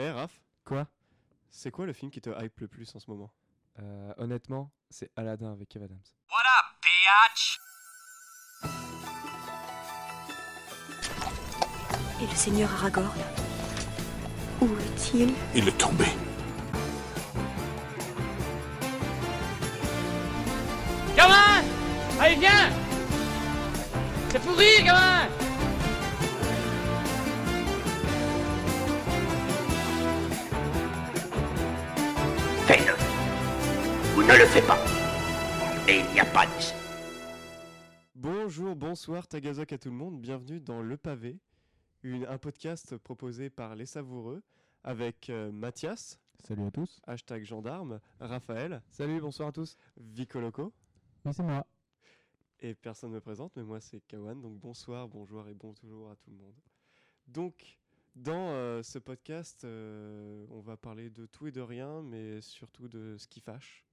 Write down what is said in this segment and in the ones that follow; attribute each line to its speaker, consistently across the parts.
Speaker 1: Eh Raph,
Speaker 2: Quoi?
Speaker 1: C'est quoi le film qui te hype le plus en ce moment?
Speaker 2: Euh, Honnêtement, c'est Aladdin avec Kev Adams.
Speaker 3: What up, biatch?
Speaker 4: Et le seigneur Aragorn? Où est-il?
Speaker 5: Il est tombé.
Speaker 6: Gamin Allez, viens! C'est pourri, gamin
Speaker 5: ne le fais pas. Et il n'y a pas d'issue.
Speaker 1: Bonjour, bonsoir, Tagazok à tout le monde, bienvenue dans Le Pavé, une- un podcast proposé par Les Savoureux avec euh, Mathias,
Speaker 7: Salut à tous.
Speaker 1: hashtag gendarme, Raphaël,
Speaker 2: Salut, bonsoir à tous.
Speaker 1: Vicoloco,
Speaker 7: Oui, c'est moi.
Speaker 1: et personne ne me présente, mais moi c'est Kawan, donc bonsoir, bonjour et bon toujours à tout le monde. Donc, dans euh, ce podcast, euh, on va parler de tout et de rien, mais surtout de ce qui fâche.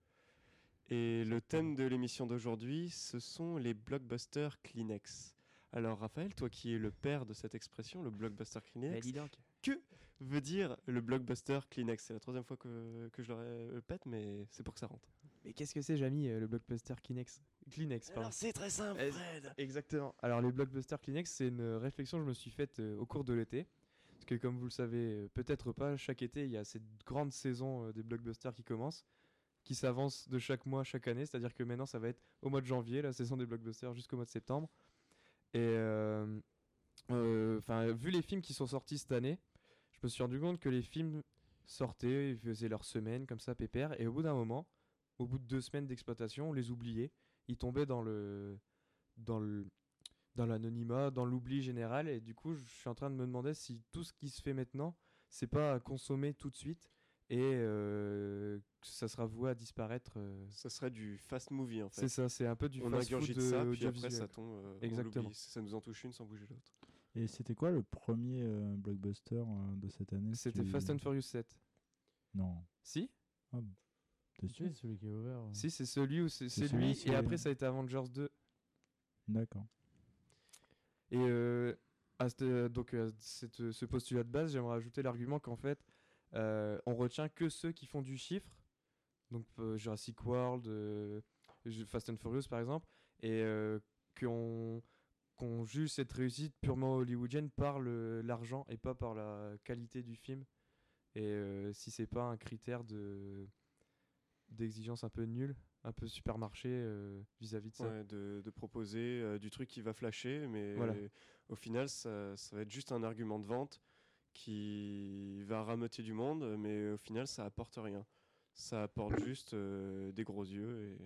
Speaker 1: Et le thème de l'émission d'aujourd'hui, ce sont les blockbusters Kleenex. Alors Raphaël, toi qui es le père de cette expression, le blockbuster Kleenex, que veut dire le blockbuster Kleenex? C'est la troisième fois que, que je le répète, mais c'est pour que ça rentre.
Speaker 2: Mais qu'est-ce que c'est, Jamy, euh, le blockbuster Kleenex? Kleenex, pardon.
Speaker 1: c'est très simple,
Speaker 2: Eh,
Speaker 1: Fred
Speaker 2: Exactement. Alors, les blockbusters Kleenex, c'est une réflexion que je me suis faite euh, au cours de l'été. Parce que, comme vous le savez, euh, peut-être pas, chaque été, il y a cette grande saison euh, des blockbusters qui commence, qui s'avance de chaque mois, chaque année. C'est-à-dire que maintenant, ça va être au mois de janvier, la saison des blockbusters, jusqu'au mois de septembre. Et, euh, euh, vu les films qui sont sortis cette année, je me suis rendu compte que les films sortaient, ils faisaient leur semaine, comme ça, pépère. Et au bout d'un moment, au bout de deux semaines d'exploitation, on les oubliait. Ils tombaient dans le dans le dans l'anonymat, dans l'oubli général et du coup, je suis en train de me demander si tout ce qui se fait maintenant, c'est pas à consommer tout de suite et euh, que ça sera voué à disparaître. euh.
Speaker 1: Ça serait du fast movie en fait.
Speaker 2: C'est ça, c'est un peu du
Speaker 1: on ingurgite
Speaker 2: euh,
Speaker 1: ça, puis après ça tombe. euh, on
Speaker 2: Exactement.
Speaker 1: l'oublie. Ça nous en touche une sans bouger l'autre.
Speaker 7: Et c'était quoi le premier euh, blockbuster euh, de cette année
Speaker 2: C'était
Speaker 7: Tu-
Speaker 2: Fast and Furious 7.
Speaker 7: Non.
Speaker 2: Si?
Speaker 7: T'es sûr?
Speaker 8: celui qui est ouvert.
Speaker 2: Si, c'est celui où c'est lui
Speaker 7: celui,
Speaker 2: et après ça a été Avengers 2.
Speaker 7: D'accord.
Speaker 2: Et euh, à cette- euh, donc euh, cette- ce postulat de base, j'aimerais ajouter l'argument qu'en fait, euh, on retient que ceux qui font du chiffre, donc euh, Jurassic World, euh, Fast and Furious par exemple, et euh, qu'on qu'on juge cette réussite purement hollywoodienne par l'argent et pas par la qualité du film. Et euh, si c'est pas un critère de d'exigence un peu nulle, un peu supermarché euh, vis-à-vis de ça.
Speaker 1: Ouais, de, de proposer euh, du truc qui va flasher, mais
Speaker 2: Voilà.
Speaker 1: au final, ça, ça va être juste un argument de vente qui va rameuter du monde, mais au final, ça apporte rien. Ça apporte juste euh, des gros yeux et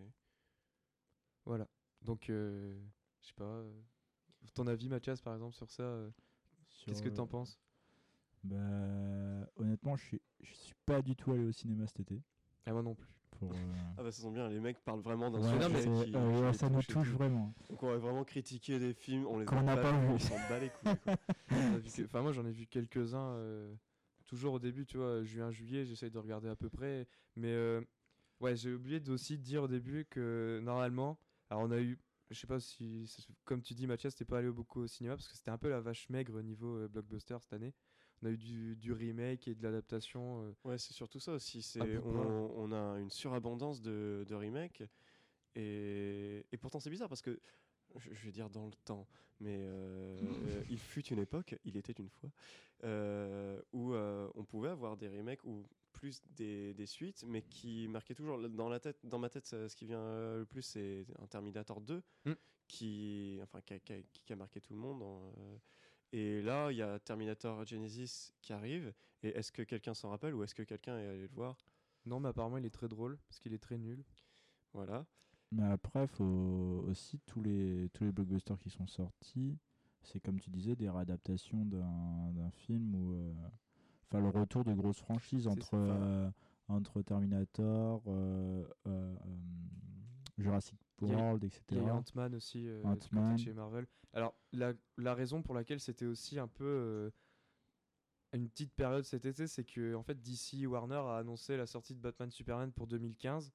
Speaker 2: Voilà. Donc, euh, je sais pas. euh, ton avis, Mathias, par exemple, sur ça, euh, qu'est-ce que t'en
Speaker 7: euh,
Speaker 2: penses?
Speaker 7: Bah, honnêtement, je suis, je suis pas du tout allé au cinéma cet été.
Speaker 2: Ah, moi non plus.
Speaker 7: Pour, euh,
Speaker 1: ah bah ça sent bien, les mecs parlent vraiment d'un
Speaker 7: ouais,
Speaker 2: non,
Speaker 1: sujet qui,
Speaker 7: euh,
Speaker 1: qui
Speaker 7: ouais,
Speaker 1: les
Speaker 7: ça nous
Speaker 1: touche
Speaker 7: vraiment.
Speaker 1: Donc on va vraiment critiquer des films, on les
Speaker 7: Qu'on
Speaker 1: a
Speaker 7: n'a pas
Speaker 1: vus,
Speaker 7: vu.
Speaker 1: on s'en bat les couilles. quoi.
Speaker 2: On vu Enfin, moi, j'en ai vu quelques-uns. euh, toujours au début, tu vois, juin, juillet, j'essaye de regarder à peu près. Mais euh, ouais, j'ai oublié d'aussi dire au début que normalement, alors on a eu, je sais pas si, comme tu dis, Mathias, t'es pas allé beaucoup au cinéma parce que c'était un peu la vache maigre niveau euh, blockbuster cette année. On a eu du, du remake et de l'adaptation. euh,
Speaker 1: Ouais, c'est surtout ça aussi. C'est, on, on a une surabondance de, de remakes. Et, et pourtant, c'est bizarre parce que, je, vais dire dans le temps, mais euh, euh, il fut une époque, il était une fois, euh, où euh, on pouvait avoir des remakes ou plus des, des suites, mais qui marquaient toujours dans, la tête, dans ma tête, ce qui vient le plus, c'est un Terminator 2,
Speaker 2: Mm.
Speaker 1: qui, enfin, qui, a, qui a- qui a marqué tout le monde. Et là, il y a Terminator Genesis qui arrive. Et est-ce que quelqu'un s'en rappelle ou est-ce que quelqu'un est allé le voir?
Speaker 2: Non, mais apparemment, il est très drôle parce qu'il est très nul.
Speaker 1: Voilà.
Speaker 7: Mais après, faut aussi tous les tous les blockbusters qui sont sortis, c'est comme tu disais des réadaptations d'un d'un film ou euh, enfin le retour de grosses franchises entre euh, entre Terminator, euh, Jurassic World,
Speaker 2: Il y
Speaker 7: etc.
Speaker 2: a eu Ant-Man aussi, euh, chez Marvel. Alors, la, la raison pour laquelle c'était aussi un peu euh, une petite période cet été, c'est que en fait, DC Warner a annoncé la sortie de Batman Superman pour 2015.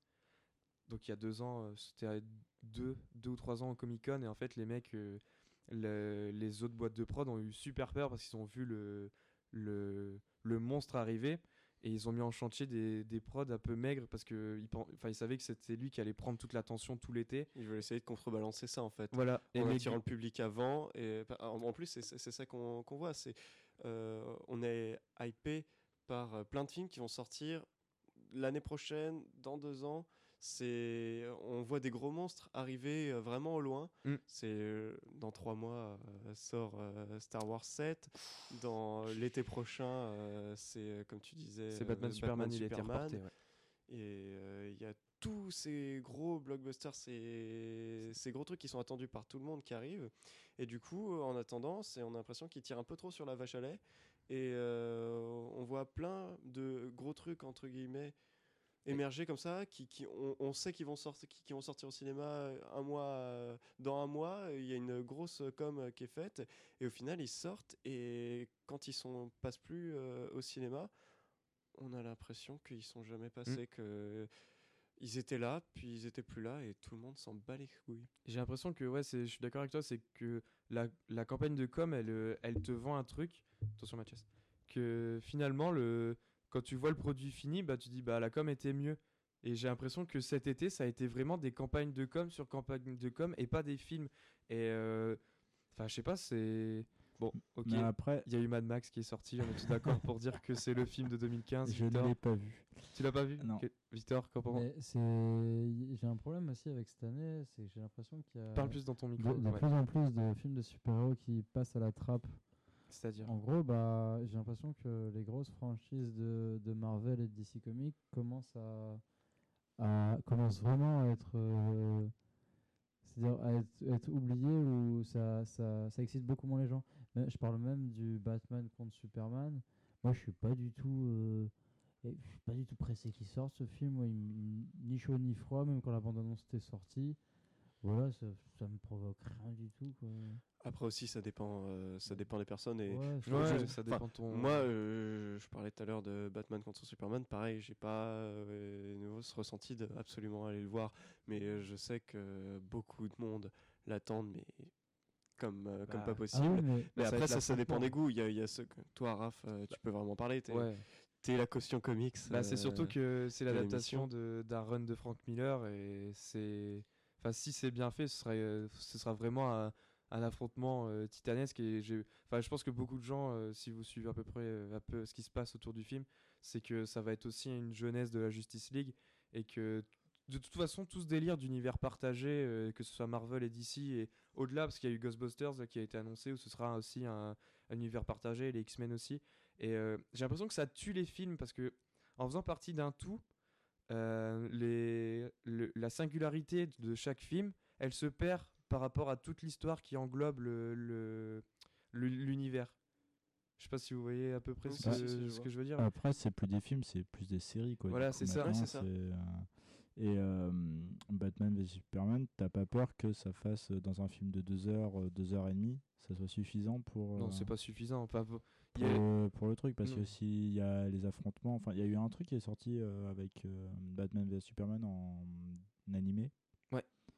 Speaker 2: Donc, il y a deux ans, euh, c'était deux, deux ou trois ans au Comic Con, et en fait, les mecs, le- les autres boîtes de prod ont eu super peur parce qu'ils ont vu le, le, le monstre arrivait. Et ils ont mis en chantier des, des prods un peu maigres parce que ils, pen- enfin, ils savaient que c'était lui qui allait prendre toute l'attention tout l'été.
Speaker 1: Ils veulent essayer de contrebalancer ça en fait.
Speaker 2: Voilà.
Speaker 1: en
Speaker 2: mais
Speaker 1: attirant le public avant. Et en plus, c'est ça qu'on qu'on voit. C'est euh, on est hypé par euh, plein de films qui vont sortir l'année prochaine, dans deux ans. C'est on voit des gros monstres arriver euh, vraiment au loin.
Speaker 2: Mm.
Speaker 1: C'est euh, dans trois mois euh, sort euh, Star Wars 7. Dans l'été prochain, euh, c'est comme tu disais,
Speaker 2: c'est Batman,
Speaker 1: euh,
Speaker 2: Superman, il a été
Speaker 1: Superman.
Speaker 2: reporté. ouais.
Speaker 1: Et il y a tous ces gros blockbusters, ces, ces gros trucs qui sont attendus par tout le monde qui arrivent. Et du coup, en attendant, c'est, on a l'impression qu'ils tirent un peu trop sur la vache à lait. Et on voit plein de gros trucs, entre guillemets, émerger comme ça, qui, qui on, on sait qu'ils vont, sortir, qui, qui vont sortir au cinéma euh, un mois, euh, dans un mois. Il y a une grosse com euh, qui est faite. Et au final, ils sortent. Et quand ils sont, passent plus euh, au cinéma, on a l'impression qu'ils sont jamais passés, que ils étaient là, puis ils étaient plus là, et tout le monde s'en bat les couilles.
Speaker 2: J'ai l'impression que, ouais, je suis d'accord avec toi, c'est que la, la campagne de com, elle, euh, elle te vend un truc. Attention, Mathias. Que finalement, le, quand tu vois le produit fini, bah, tu dis, bah, la com était mieux. Et j'ai l'impression que cet été, ça a été vraiment des campagnes de com sur campagnes de com et pas des films. Et, euh, enfin, je sais pas, c'est. Bon, ok.
Speaker 7: Mais après,
Speaker 2: Il y a eu Mad Max qui est sorti, on est tous d'accord pour dire que c'est le film de 2015.
Speaker 7: je ne l'ai pas vu.
Speaker 2: Tu l'as pas vu?
Speaker 7: Non.
Speaker 2: Ok. Victor,
Speaker 8: y- j'ai un problème aussi avec cette année, c'est que j'ai l'impression qu'il y a
Speaker 2: Parle plus dans ton
Speaker 8: de,
Speaker 2: micro.
Speaker 8: de
Speaker 2: ouais.
Speaker 8: plus en plus de films de super-héros qui passent à la trappe.
Speaker 2: C'est-à-dire.
Speaker 8: En gros, bah, j'ai l'impression que les grosses franchises de, de Marvel et de DC Comics commencent à, à vraiment à être, euh, c'est-à-dire à être, oubliées ou ça, ça, ça excite beaucoup moins les gens. Je parle même du Batman contre Superman. Moi, je suis pas du tout, euh, suis pas du tout pressé qu'il sorte ce film. Ni chaud ni froid, même quand la bande-annonce était sortie. Voilà, ça, ça me provoque rien du tout. Quoi.
Speaker 1: Après aussi, ça dépend, euh, ça dépend des personnes. Et
Speaker 8: Ouais,
Speaker 1: je-
Speaker 2: Ouais,
Speaker 1: je-
Speaker 2: ça
Speaker 1: enfin,
Speaker 2: dépend de ton.
Speaker 1: Moi, euh, je parlais tout à l'heure de Batman contre Superman. Pareil, j'ai pas euh, nouveau ce ressenti de absolument aller le voir, mais euh, je sais que beaucoup de monde l'attendent, mais comme euh, comme
Speaker 2: Bah,
Speaker 1: pas
Speaker 2: ah
Speaker 1: possible.
Speaker 8: Ah oui, mais
Speaker 1: mais
Speaker 2: ça va
Speaker 1: après, ça, ça dépend des goûts. Il y a, il y a que toi, Raph, euh, tu peux vraiment parler. T'es
Speaker 2: Ouais.
Speaker 1: t'es la caution comics.
Speaker 2: Bah, c'est surtout que c'est
Speaker 1: de
Speaker 2: l'adaptation de- d'un run de Frank Miller et c'est. Si c'est bien fait, ce, euh, sera vraiment un, affrontement euh, titanesque. Enfin, je pense que beaucoup de gens, euh, si vous suivez à peu près ce qui se passe autour du film, c'est que ça va être aussi une jeunesse de la Justice League et que de toute façon, tout ce délire d'univers partagé, que ce soit Marvel et DC et au-delà, parce qu'il y a eu Ghostbusters qui a été annoncé, où ce sera aussi un, un univers partagé, les X-Men aussi. Et j'ai l'impression que ça tue les films parce que en faisant partie d'un tout, euh, les, le- la singularité de chaque film, elle se perd par rapport à toute l'histoire qui englobe le- le- le- l'univers. Je sais pas si vous voyez à peu près
Speaker 1: Oui,
Speaker 2: ce, que-
Speaker 1: si, je
Speaker 2: ce
Speaker 1: vois.
Speaker 2: que je veux dire.
Speaker 7: Après, c'est plus des films, c'est plus des séries. Quoi,
Speaker 2: Voilà, c'est ça.
Speaker 1: Ouais,
Speaker 7: maintenant,
Speaker 1: c'est ça.
Speaker 7: euh, Et euh, Batman vs Superman, t'as pas peur que ça fasse dans un film de 2 heures, 2 heures et demie, ça soit suffisant pour,
Speaker 2: Non, c'est pas suffisant.
Speaker 7: Pour,
Speaker 2: a-
Speaker 7: le, pour le truc Parce
Speaker 2: Non.
Speaker 7: que s'il y a les affrontements, enfin, il y a eu un truc qui est sorti euh, avec euh, Batman vs Superman en, en animé.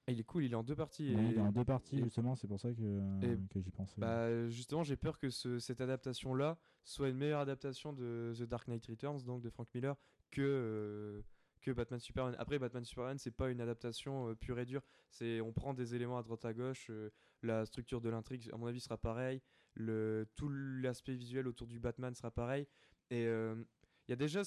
Speaker 2: Ah, il est cool, il est en deux parties.
Speaker 7: Ouais,
Speaker 2: et-
Speaker 7: il est en deux parties,
Speaker 2: et-
Speaker 7: justement, c'est pour ça que,
Speaker 2: et-
Speaker 7: que j'y pensais.
Speaker 2: Bah, justement, j'ai peur que ce- cette adaptation-là soit une meilleure adaptation de The Dark Knight Returns, donc de Frank Miller, que, euh, que Batman Superman. Après, Batman Superman, c'est pas une adaptation euh, pure et dure. C'est, on prend des éléments à droite à gauche. euh, la structure de l'intrigue, à mon avis, sera pareil. Le, tout l'aspect visuel autour du Batman sera pareil. Et euh, il y a déjà.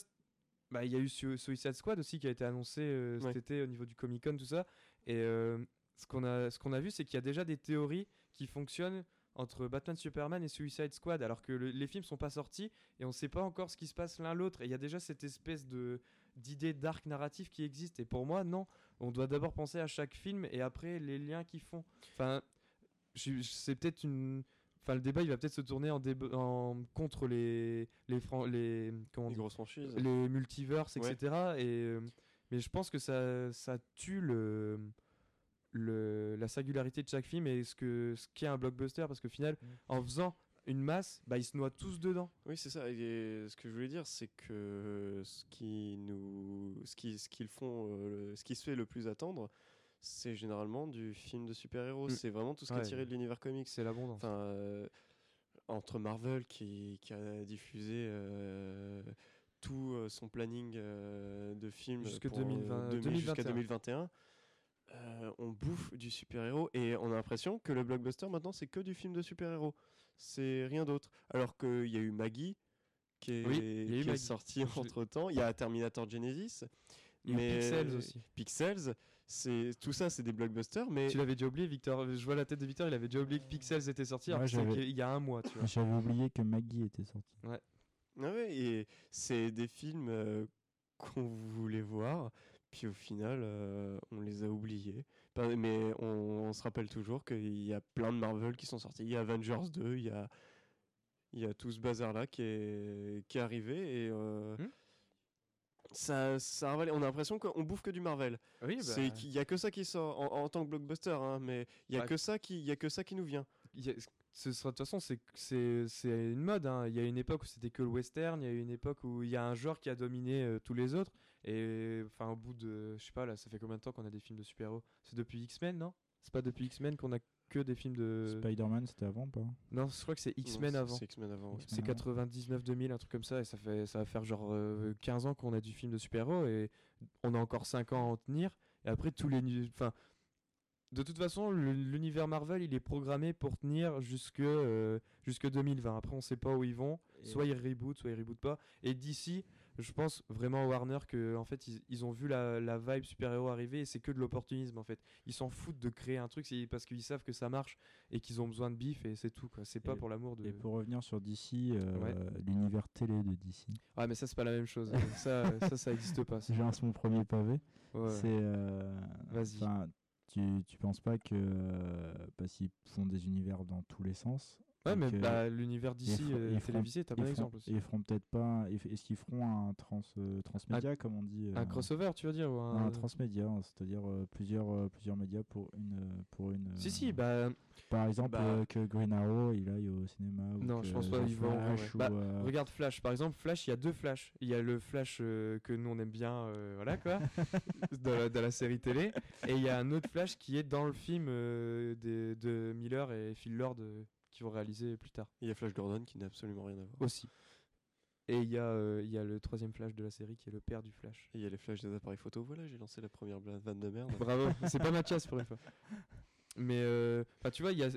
Speaker 2: Bah, il y a eu Sui- Suicide Squad aussi qui a été annoncé euh, cet
Speaker 1: Ouais.
Speaker 2: été au niveau du Comic Con, tout ça. Et euh, ce qu'on a, ce qu'on a vu, c'est qu'il y a déjà des théories qui fonctionnent entre Batman Superman et Suicide Squad, alors que le- les films sont pas sortis et on sait pas encore ce qui se passe l'un l'autre. Et il y a déjà cette espèce de d'idée d'arc narratif qui existe. Et pour moi, non, on doit d'abord penser à chaque film et après les liens qu'ils font. Enfin, c'est peut-être une. Enfin, le débat, il va peut-être se tourner en, déba- en contre les les fran- les comment on
Speaker 1: les
Speaker 2: dit
Speaker 1: grosses franchises.
Speaker 2: les multiverses,
Speaker 1: Ouais.
Speaker 2: etc. Et, euh, mais je pense que ça, ça tue le, le, la singularité de chaque film et ce que ce qu'est un blockbuster parce qu'au final, en faisant une masse, bah, ils se noient tous dedans.
Speaker 1: Oui, c'est ça. Et ce que je voulais dire, c'est que ce qui nous, ce qui, ce qu'ils font, euh, ce qui se fait le plus attendre, c'est généralement du film de super-héros.
Speaker 2: Mm.
Speaker 1: C'est vraiment tout ce qui
Speaker 2: Ouais.
Speaker 1: est tiré de l'univers comics.
Speaker 2: C'est l'abondance.
Speaker 1: Enfin, euh, entre Marvel qui, qui a diffusé euh, tout euh, son planning euh, de films
Speaker 2: Jusque
Speaker 1: pour,
Speaker 2: 2020
Speaker 1: 2000 jusqu'à
Speaker 2: 2021.
Speaker 1: 2021, euh, on bouffe du super-héros et on a l'impression que le blockbuster maintenant c'est que du film de super-héros. C'est rien d'autre. Alors qu'il y a eu Maggie qui est,
Speaker 2: Oui,
Speaker 1: qui est sorti entre temps. Il y a Terminator Genesis.
Speaker 2: Eu Pixels aussi.
Speaker 1: Pixels, c'est tout ça, c'est des blockbusters, mais
Speaker 2: Tu l'avais déjà oublié, Victor. Je vois la tête de Victor, il avait déjà oublié que Pixels était sorti.
Speaker 7: Ouais,
Speaker 2: il y a un mois, tu vois.
Speaker 7: J'avais oublié que Maggie était sortie.
Speaker 1: Ah ouais, et c'est des films euh, qu'on voulait voir, puis au final, euh, on les a oubliés. Mais on, on se rappelle toujours qu'il y a plein de Marvel qui sont sortis. Il y a Avengers 2, il y a, il y a tout ce bazar-là qui est, qui est arrivé, et euh,
Speaker 2: Hmm.
Speaker 1: Ça, ça On a l'impression qu'on bouffe que du Marvel.
Speaker 2: Oui, bah,
Speaker 1: C'est qu'il y a que ça qui sort en, en tant que blockbuster, hein, mais il y a
Speaker 2: Bah,
Speaker 1: que ça qui, il y a que ça qui nous vient.
Speaker 2: y a- ce sera de toute façon c'est c'est c'est une mode hein. il y a une époque où c'était que le western il y a une époque où il y a un genre qui a dominé euh, tous les autres et enfin au bout de je sais pas là ça fait combien de temps qu'on a des films de super-héros? C'est depuis X-Men non? C'est pas depuis X-Men qu'on a que des films de
Speaker 7: Spider-Man, c'était avant ou pas
Speaker 2: non je crois que c'est X-Men avant
Speaker 1: C'est X-Men avant. ouais.
Speaker 2: C'est
Speaker 7: avant.
Speaker 2: 99 2000 un truc comme ça et ça fait ça va faire genre euh, 15 ans qu'on a du film de super-héros et on a encore 5 ans à en tenir et après tous les nu- enfin de toute façon, l'univers Marvel, il est programmé pour tenir jusque, euh, jusque 2020. Après, on sait pas où ils vont. Soit ils rebootent, soit ils rebootent pas. Et d'ici, je pense vraiment à Warner que en fait, ils, ils ont vu la, la vibe super-héros arriver et c'est que de l'opportunisme en fait. Ils s'en foutent de créer un truc c'est parce qu'ils savent que ça marche et qu'ils ont besoin de bif et c'est tout. quoi. C'est pas pour l'amour de.
Speaker 7: Et pour revenir sur DC, euh,
Speaker 2: Ouais.
Speaker 7: l'univers télé de DC.
Speaker 2: Ouais, mais ça, c'est pas la même chose. ça, ça, ça existe pas.
Speaker 7: Je lance mon premier pavé.
Speaker 2: Ouais.
Speaker 7: C'est. euh,
Speaker 2: Vas-y.
Speaker 7: Tu, tu penses pas que. euh, parce qu'ils font des univers dans tous les sens.
Speaker 2: Ouais, mais
Speaker 7: que
Speaker 2: bah, l'univers d'ici euh, télévisé, t'as bon exemple aussi.
Speaker 7: Ils feront peut-être pas. Est-ce qu'ils feront un trans, euh, transmédia, comme on dit
Speaker 2: Un
Speaker 7: euh,
Speaker 2: crossover, tu veux dire ou un...
Speaker 7: un transmédia, hein, c'est-à-dire euh, plusieurs, euh, plusieurs médias pour une. euh, Pour une
Speaker 2: Si,
Speaker 7: euh,
Speaker 2: si, bah,
Speaker 7: Par exemple,
Speaker 1: Bah-
Speaker 7: euh, que Green Arrow il aille au cinéma. Ou
Speaker 2: Non, je pense pas, ils vont, ouais. Bah,
Speaker 7: euh,
Speaker 2: regarde Flash, par exemple, Flash, il y a deux Flash. Il y a le Flash euh, que nous on aime bien, euh, voilà quoi, dans, la, dans la série télé. Et il y a un autre Flash qui est dans le film euh, des- de Miller et Phil Lord euh, qui vont réaliser plus tard
Speaker 1: Il y a Flash Gordon qui n'a absolument rien à voir.
Speaker 2: aussi. Et il y, a, euh, y a le troisième Flash de la série qui est le père du Flash.
Speaker 1: Et il y a les flashs des appareils photo. Voilà, j'ai lancé la première vanne de merde.
Speaker 2: Bravo, c'est pas Mathias pour une fois. Mais euh, tu vois, il y a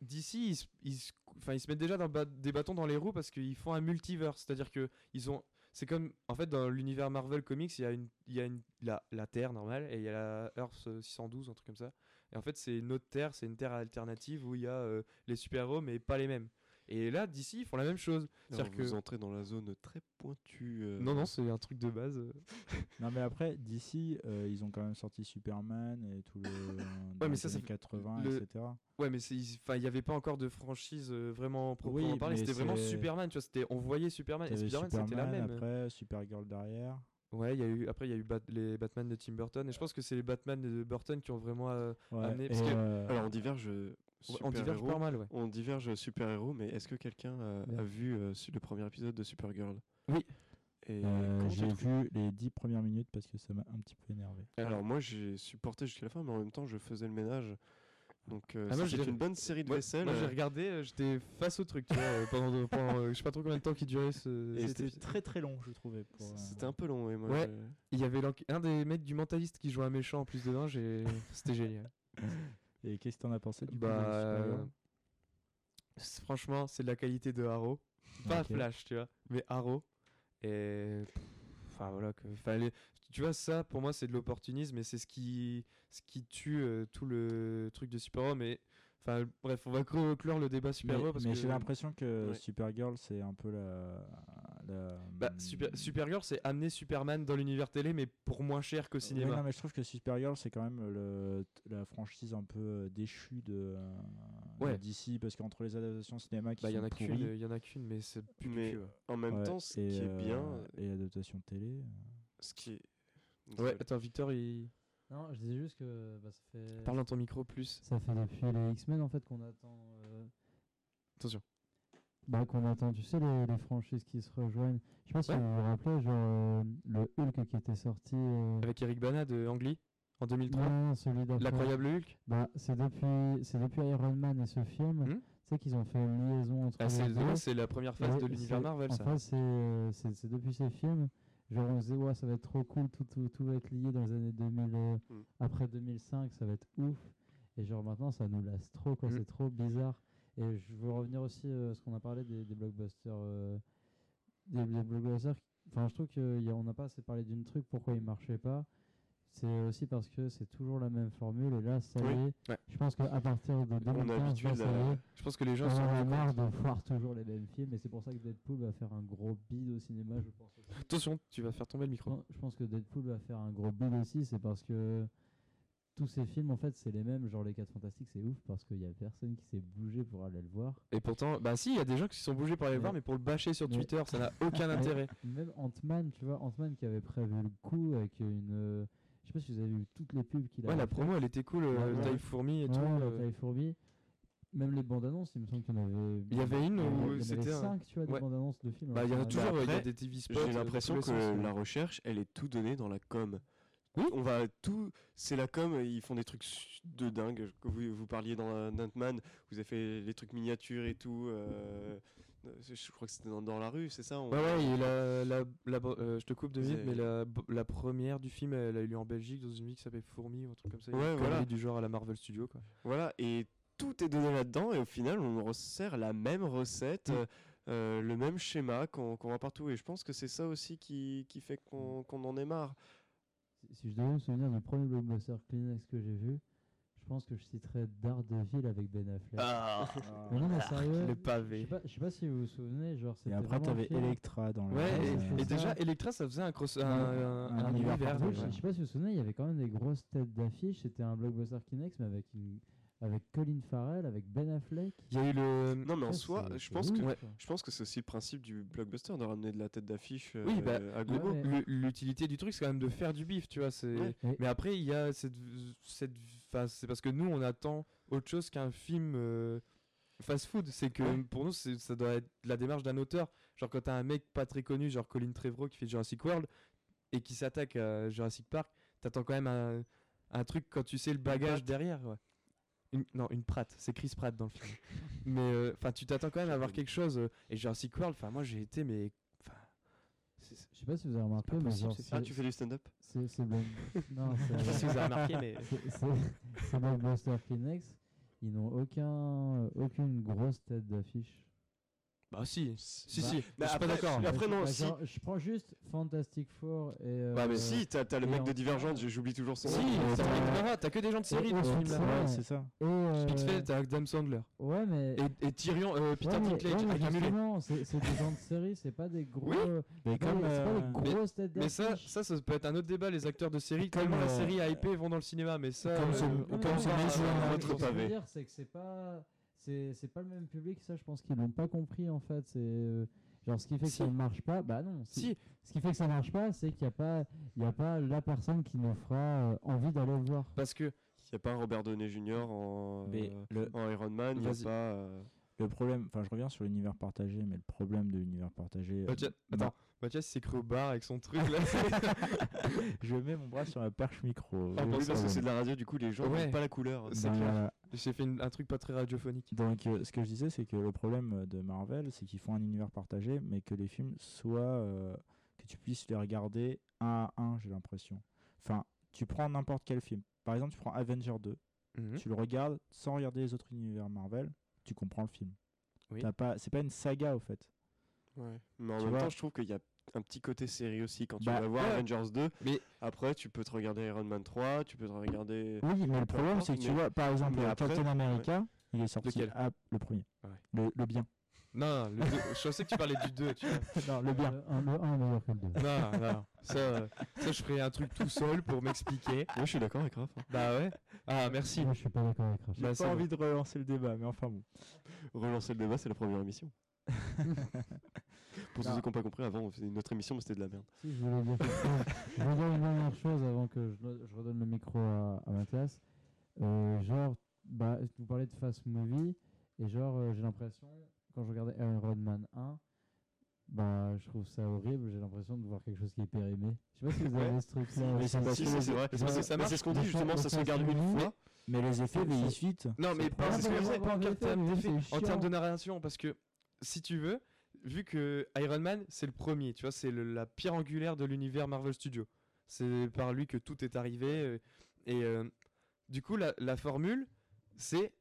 Speaker 2: d'ici ils, se- ils, se- enfin, ils se mettent déjà dans ba- des bâtons dans les roues parce qu'ils font un multiverse, c'est-à-dire que ils ont c'est comme en fait dans l'univers Marvel Comics, il y a une il y a une la, la Terre normale et il y a la Earth euh, 612 un truc comme ça. Et en fait, c'est une autre Terre, c'est une Terre alternative où il y a euh, les super-héros mais pas les mêmes. Et là, d'ici, ils font la même chose. C'est-à-dire
Speaker 1: vous
Speaker 2: que
Speaker 1: entrez dans la zone très pointue. euh,
Speaker 2: non non, c'est un truc de base. euh.
Speaker 7: Non, mais après, d'ici, ils ont quand même sorti Superman et tout le. dans
Speaker 2: mais
Speaker 7: les
Speaker 2: ça, ça
Speaker 7: années
Speaker 2: fait-
Speaker 7: 80,
Speaker 2: le-
Speaker 7: etc.
Speaker 2: Ouais, mais c'est- ils- enfin, il n'y avait pas encore de franchise euh, vraiment proprement
Speaker 7: Oui,
Speaker 2: parlé.
Speaker 7: mais
Speaker 2: C'était vraiment Superman, tu vois. C'était, on voyait Superman. Et Spider-Man, c'était la même.
Speaker 7: Après, Supergirl derrière.
Speaker 2: Ouais, il y a eu, après, il y a eu Bat- les Batman de Tim Burton. Et je pense que c'est les Batman de Burton qui ont vraiment. euh,
Speaker 7: Ouais,
Speaker 2: Amené-
Speaker 7: et,
Speaker 2: parce que-
Speaker 7: euh,
Speaker 1: Alors, on diverge. euh,
Speaker 2: on diverge
Speaker 1: super-héros.
Speaker 2: pas mal, ouais.
Speaker 1: On diverge super-héros, mais est-ce que quelqu'un euh, a vu euh, le premier épisode de Supergirl?
Speaker 2: Oui.
Speaker 1: Et
Speaker 7: euh, j'ai vu les 10 premières minutes parce que ça m'a un petit peu énervé.
Speaker 1: Alors, moi, j'ai supporté jusqu'à la fin, mais en même temps, je faisais le ménage. Donc, euh,
Speaker 2: Ah, j'ai-
Speaker 1: une bonne série de vaisselle.
Speaker 2: moi, j'ai
Speaker 1: euh,
Speaker 2: regardé, euh, j'étais face au truc, tu vois, euh, pendant, pendant euh, je sais pas trop combien de temps qui durait ce.
Speaker 1: C'était
Speaker 7: très très long, je trouvais. Pour, euh,
Speaker 1: C'était un peu long, ouais. Moi,
Speaker 2: Ouais. Il y avait un des mecs du mentaliste qui jouait un méchant en plus dedans, c'était génial.
Speaker 7: Et qu'est-ce que t'en as pensé du
Speaker 2: Bah,
Speaker 7: de
Speaker 2: euh, c'est- franchement, c'est de la qualité de Arrow. Pas. Flash, tu vois, mais Arrow. Et enfin voilà que fallait tu vois ça pour moi c'est de l'opportunisme et c'est ce qui ce qui tue euh, tout le truc de super-héros mais enfin bref, on va clo- clore le débat
Speaker 7: Mais,
Speaker 2: super-héros parce
Speaker 7: mais
Speaker 2: que
Speaker 7: j'ai l'impression que
Speaker 1: Ouais.
Speaker 7: Supergirl, c'est un peu la. la
Speaker 2: bah, super, Supergirl c'est amener Superman dans l'univers télé mais pour moins cher qu'au
Speaker 7: Ouais,
Speaker 2: cinéma.
Speaker 7: non, mais je trouve que Supergirl, c'est quand même le, la franchise un peu euh, déchue de, euh,
Speaker 2: Ouais.
Speaker 7: DC parce qu'entre les adaptations cinéma qui
Speaker 2: Bah, il y en
Speaker 7: sont
Speaker 2: a qu'une,
Speaker 7: pourries,
Speaker 2: il y en a qu'une mais c'est plus
Speaker 1: Mais en même
Speaker 7: ouais,
Speaker 1: temps, ce
Speaker 7: et,
Speaker 1: qui est
Speaker 7: euh,
Speaker 1: bien,
Speaker 7: et adaptation télé. euh,
Speaker 1: ce qui est.
Speaker 2: Ouais,
Speaker 1: Désolé.
Speaker 2: attends, Victor, il
Speaker 8: Non, je disais juste que bah, ça fait.
Speaker 2: parle dans ton micro plus.
Speaker 8: Ça fait depuis les X-Men en fait qu'on attend. euh,
Speaker 2: Attention.
Speaker 8: Bah, qu'on attend, tu sais, les, les franchises qui se rejoignent. Je sais pas si
Speaker 2: Ouais.
Speaker 8: vous vous rappelez, genre euh, le Hulk qui était sorti. euh,
Speaker 2: Avec Eric Bana de Angly en 2003.
Speaker 8: Non, non, celui d'après.
Speaker 2: L'incroyable Hulk.
Speaker 8: Bah, c'est depuis, c'est depuis Iron Man et ce film.
Speaker 2: Hmm
Speaker 8: sais qu'ils ont fait une liaison entre
Speaker 2: Ah,
Speaker 8: les
Speaker 2: c'est
Speaker 8: deux.
Speaker 2: ouais, c'est la première phase de l'univers
Speaker 8: c'est-
Speaker 2: Marvel,
Speaker 8: en
Speaker 2: ça.
Speaker 8: fait, c'est euh, c'est- c'est depuis ces films, genre on se disait, ouais, ça va être trop cool, tout, tout, tout va être lié dans les années 2000, euh,
Speaker 1: Mm.
Speaker 8: après 2005, ça va être ouf. Et genre maintenant, ça nous lasse trop, quoi,
Speaker 2: Mm.
Speaker 8: c'est trop bizarre. Et je veux revenir aussi à ce qu'on a parlé des, des blockbusters. euh, des, des blockbusters. Enfin, je trouve qu'on n'a pas assez parlé d'une truc, pourquoi ils marchaient pas. C'est aussi parce que c'est toujours la même formule. Et là, ça y est.
Speaker 2: Ouais.
Speaker 8: Je pense qu'à partir de
Speaker 1: On est
Speaker 8: 2015,
Speaker 1: habitué
Speaker 8: là, ça est.
Speaker 2: Je pense que les gens
Speaker 8: On
Speaker 2: sont
Speaker 8: en a marre de voir toujours les mêmes films et c'est pour ça que Deadpool va faire un gros bid au cinéma, je pense. aussi.
Speaker 2: Attention, tu vas faire tomber le micro.
Speaker 8: Non, Je pense que Deadpool va faire un gros bid aussi, c'est parce que tous ces films en fait c'est les mêmes, genre les 4 fantastiques c'est ouf parce qu'il y a personne qui s'est bougé pour aller le voir.
Speaker 2: Et pourtant, bah si, il y a des gens qui se sont bougés pour aller le voir, mais pour le bâcher sur
Speaker 8: mais-
Speaker 2: Twitter, ça n'a aucun intérêt.
Speaker 8: Même Ant-Man, tu vois, Ant-Man qui avait prévu le coup avec une. Euh, je sais pas si vous avez vu toutes les pubs qu'il a
Speaker 2: Ouais, la promo, elle était cool, euh,
Speaker 8: Ouais,
Speaker 2: taille
Speaker 8: ouais.
Speaker 2: fourmi et
Speaker 8: et
Speaker 2: tout. euh,
Speaker 8: taille fourmi. Même les bandes annonces, il me semble qu'il y en avait.
Speaker 2: Il y avait une
Speaker 8: il y en
Speaker 2: où
Speaker 8: avait- il y en
Speaker 2: c'était
Speaker 8: 5 tu vois, des
Speaker 2: ouais.
Speaker 8: bandes annonces de films.
Speaker 2: Bah, il y en a
Speaker 8: alors,
Speaker 2: toujours, ouais, il y a des TV spots.
Speaker 1: J'ai
Speaker 2: euh,
Speaker 1: l'impression que
Speaker 2: ouais.
Speaker 1: la recherche, elle est tout donnée dans la com.
Speaker 2: Oui.
Speaker 1: On va tout, c'est la com, ils font des trucs de dingue. Que vous, vous parliez dans Ant-Man, vous avez fait les trucs miniatures et tout. euh, je crois que c'était dans, dans la rue, c'est ça on-
Speaker 2: Ouais, ouais, et la, la, euh, je te coupe deux
Speaker 1: Vous
Speaker 2: minutes, mais la, première du film, elle a eu lieu en Belgique, dans une ville qui s'appelle Fourmi ou un truc comme ça.
Speaker 1: Ouais, voilà.
Speaker 2: du genre à la Marvel Studio, quoi.
Speaker 1: Voilà, et tout est donné là-dedans, et au final, on resserre la même recette,
Speaker 2: Mm.
Speaker 1: euh, euh, le même schéma qu'on voit partout. Et je pense que c'est ça aussi qui, qui fait qu'on en est marre.
Speaker 8: Si, si je devais me souvenir du premier blockbuster Kleenex que j'ai vu, pense que je citerais Daredevil avec Ben Affleck.
Speaker 2: Ah,
Speaker 8: Mais non, mais sérieux,
Speaker 2: le
Speaker 8: je
Speaker 2: pavé.
Speaker 8: sais pas, je sais pas si vous vous souvenez, genre
Speaker 7: Et
Speaker 8: c'était
Speaker 7: après,
Speaker 8: vraiment un
Speaker 7: t'avais Electra dans le.
Speaker 2: Ouais, et, et
Speaker 8: ça.
Speaker 2: déjà, Electra, ça faisait un, cross, un, un,
Speaker 7: Un
Speaker 2: un
Speaker 7: univers
Speaker 8: Je
Speaker 2: ouais.
Speaker 8: je sais pas si vous vous souvenez, il y avait quand même des grosses têtes d'affiche. C'était un blockbuster Kleenex, mais avec, une, avec Colin Farrell, avec Ben Affleck.
Speaker 2: Il y a eu le.
Speaker 1: Non, mais en soi, je pense que
Speaker 2: Ouais.
Speaker 1: je pense que c'est aussi le principe du blockbuster de ramener de la tête d'affiche euh,
Speaker 2: Oui, bah,
Speaker 1: à gogo.
Speaker 8: Ouais.
Speaker 2: L'utilité du truc, c'est quand même de faire du bif, tu vois. c'est.
Speaker 8: Mais-
Speaker 2: après, il y a cette. cette c'est parce que nous, on attend autre chose qu'un film euh, fast-food. C'est que
Speaker 1: Ouais.
Speaker 2: pour nous, ça doit être la démarche d'un auteur. Genre, quand t'as un mec pas très connu, genre Colin Trevorrow qui fait Jurassic World et qui s'attaque à Jurassic Park, t'attends quand même un, un truc quand tu sais le bagage derrière. ouais. Une, non, une Pratt, c'est Chris Pratt dans le film. mais euh, enfin, tu t'attends quand même à avoir quelque chose. euh, et Jurassic World, enfin, moi j'ai été, mais.
Speaker 8: Je sais pas si vous avez remarqué, mais
Speaker 2: possible,
Speaker 8: genre,
Speaker 2: c'est-
Speaker 1: Ah,
Speaker 8: c'est-
Speaker 1: tu fais du stand-up
Speaker 8: c'est c'est Block- non,
Speaker 2: Je sais pas si
Speaker 8: c'est-
Speaker 2: vous avez remarqué, mais.
Speaker 8: c'est- c'est- ces blockbusters Kleenex, ils n'ont aucun, aucune grosse tête d'affiche.
Speaker 2: Bah si, si,
Speaker 8: Bah,
Speaker 2: si,
Speaker 1: mais
Speaker 2: je suis pas d'accord.
Speaker 1: mais après,
Speaker 8: Bah,
Speaker 1: non,
Speaker 8: je-
Speaker 1: si.
Speaker 8: genre, Je prends juste Fantastic Four et. euh,
Speaker 2: Bah, mais
Speaker 1: Si, t'as t'as le mec de
Speaker 8: en-
Speaker 1: Divergente, j'oublie toujours son
Speaker 2: Si,
Speaker 1: nom.
Speaker 8: Ouais,
Speaker 2: t'as que des gens de série dans ce film-là.
Speaker 8: Ouais.
Speaker 7: C'est ça.
Speaker 8: Et, euh,
Speaker 2: Vite fait, t'as Adam Sandler.
Speaker 8: Ouais, mais.
Speaker 2: Et, et Tyrion, euh, Peter
Speaker 8: ouais,
Speaker 2: Dinklage
Speaker 8: ouais, c'est c'est des gens de série, c'est pas des gros.
Speaker 2: Oui,
Speaker 7: Mais
Speaker 8: c'est
Speaker 7: comme.
Speaker 8: des- c'est pas
Speaker 7: euh,
Speaker 8: des grosses têtes
Speaker 2: Mais ça, ça, ça peut être un autre débat, les acteurs de série.
Speaker 7: Comme,
Speaker 2: Tellement la
Speaker 7: euh,
Speaker 2: série a hypé vont dans le cinéma, mais ça.
Speaker 7: comme
Speaker 2: euh,
Speaker 7: ce-
Speaker 2: on
Speaker 8: Non,
Speaker 2: peut
Speaker 8: mais
Speaker 7: comme
Speaker 8: c'est que c'est pas. C'est c'est pas le même public, ça, je pense qu'ils l'ont pas compris en fait. C'est. euh, Genre, ce qui fait que
Speaker 2: Si.
Speaker 8: ça ne marche pas, bah non. c'est-
Speaker 2: Si,
Speaker 8: Ce qui fait que ça marche pas, c'est qu'il n'y a, pas- il y a pas la personne qui nous fera euh, envie d'aller le voir.
Speaker 2: parce que.
Speaker 1: Il n'y a pas un Robert Downey Jr. en,
Speaker 7: Mais
Speaker 1: euh,
Speaker 7: le,
Speaker 1: en Iron Man, il n'y a
Speaker 2: Vas-y.
Speaker 1: pas. euh,
Speaker 7: le problème, enfin, je reviens sur l'univers partagé, mais le problème de l'univers partagé. euh, bah,
Speaker 2: attends, Mathias s'est cru au bar avec son truc là.
Speaker 7: je mets mon bras sur la perche micro.
Speaker 2: Ah,
Speaker 7: oui,
Speaker 2: bah,
Speaker 1: parce que c'est de la radio, du coup, les gens
Speaker 2: Ouais.
Speaker 1: pas la couleur.
Speaker 2: C'est
Speaker 7: Ben,
Speaker 2: clair.
Speaker 7: voilà.
Speaker 2: J'ai fait une- un truc pas très radiophonique.
Speaker 7: Donc, euh, ce que je disais, c'est que le problème euh, de Marvel, c'est qu'ils font un univers partagé, mais que les films soient. euh, que tu puisses les regarder un à un, j'ai l'impression. Enfin, tu prends n'importe quel film. Par exemple, tu prends Avenger 2,
Speaker 2: Mhm.
Speaker 7: tu le regardes sans regarder les autres univers Marvel, tu comprends le film.
Speaker 2: Oui.
Speaker 7: T'as pas, c'est pas une saga au fait.
Speaker 1: Ouais. Mais en
Speaker 7: Tu
Speaker 1: même
Speaker 7: vois.
Speaker 1: temps, je trouve qu'il y a un petit côté série aussi. Quand tu
Speaker 7: Bah,
Speaker 1: vas voir
Speaker 2: ouais.
Speaker 1: Avengers 2,
Speaker 2: Mais-
Speaker 1: après, tu peux te regarder Iron Man 3, tu peux te regarder.
Speaker 7: Oui, mais le problème, c'est que tu vois, par exemple,
Speaker 1: après-
Speaker 7: Captain America, il est sorti
Speaker 2: Lequel?
Speaker 7: à- le premier.
Speaker 2: Ouais.
Speaker 7: Le, le bien.
Speaker 2: Non, le deux- je pensais que tu parlais du 2, tu vois.
Speaker 7: non, le bien.
Speaker 8: Le 1 le un est meilleur que le 2.
Speaker 2: Non, non, ça, euh, ça je ferai un truc tout seul pour m'expliquer.
Speaker 1: Moi, je suis d'accord avec Raph. hein.
Speaker 2: Bah ouais. Ah, merci.
Speaker 8: Moi, je suis pas d'accord avec Rachel.
Speaker 2: Bah,
Speaker 7: J'ai pas envie de relancer le débat, mais enfin bon.
Speaker 1: Relancer le débat, c'est la première émission. Pour
Speaker 8: Non.
Speaker 1: ceux qui n'ont pas compris, avant, on faisait une autre émission, mais c'était de la merde.
Speaker 8: Si, je voulais dire. Je voulais dire une dernière chose avant que je, je redonne le micro à, à Mathias. Euh, genre, bah, vous parlez de fast movie, et genre, euh, j'ai l'impression, quand je regardais Iron Man 1, bah, je trouve ça horrible, j'ai l'impression de voir quelque chose qui est périmé. Je sais pas si vous avez
Speaker 1: Ouais.
Speaker 8: ce truc-là.
Speaker 7: Mais c'est
Speaker 1: Si, vrai.
Speaker 2: c'est ça
Speaker 1: Mais c'est ce qu'on dit justement, ça se regarde une fois.
Speaker 7: Mais les effets vieillissent vite.
Speaker 2: Non, mais pas, en termes d'effets, en termes de narration, parce que si tu veux, vu que Iron Man, c'est le premier, tu vois, c'est la pierre angulaire de l'univers Marvel Studios. C'est par lui que tout est arrivé. euh, et euh, du coup, la, la formule, c'est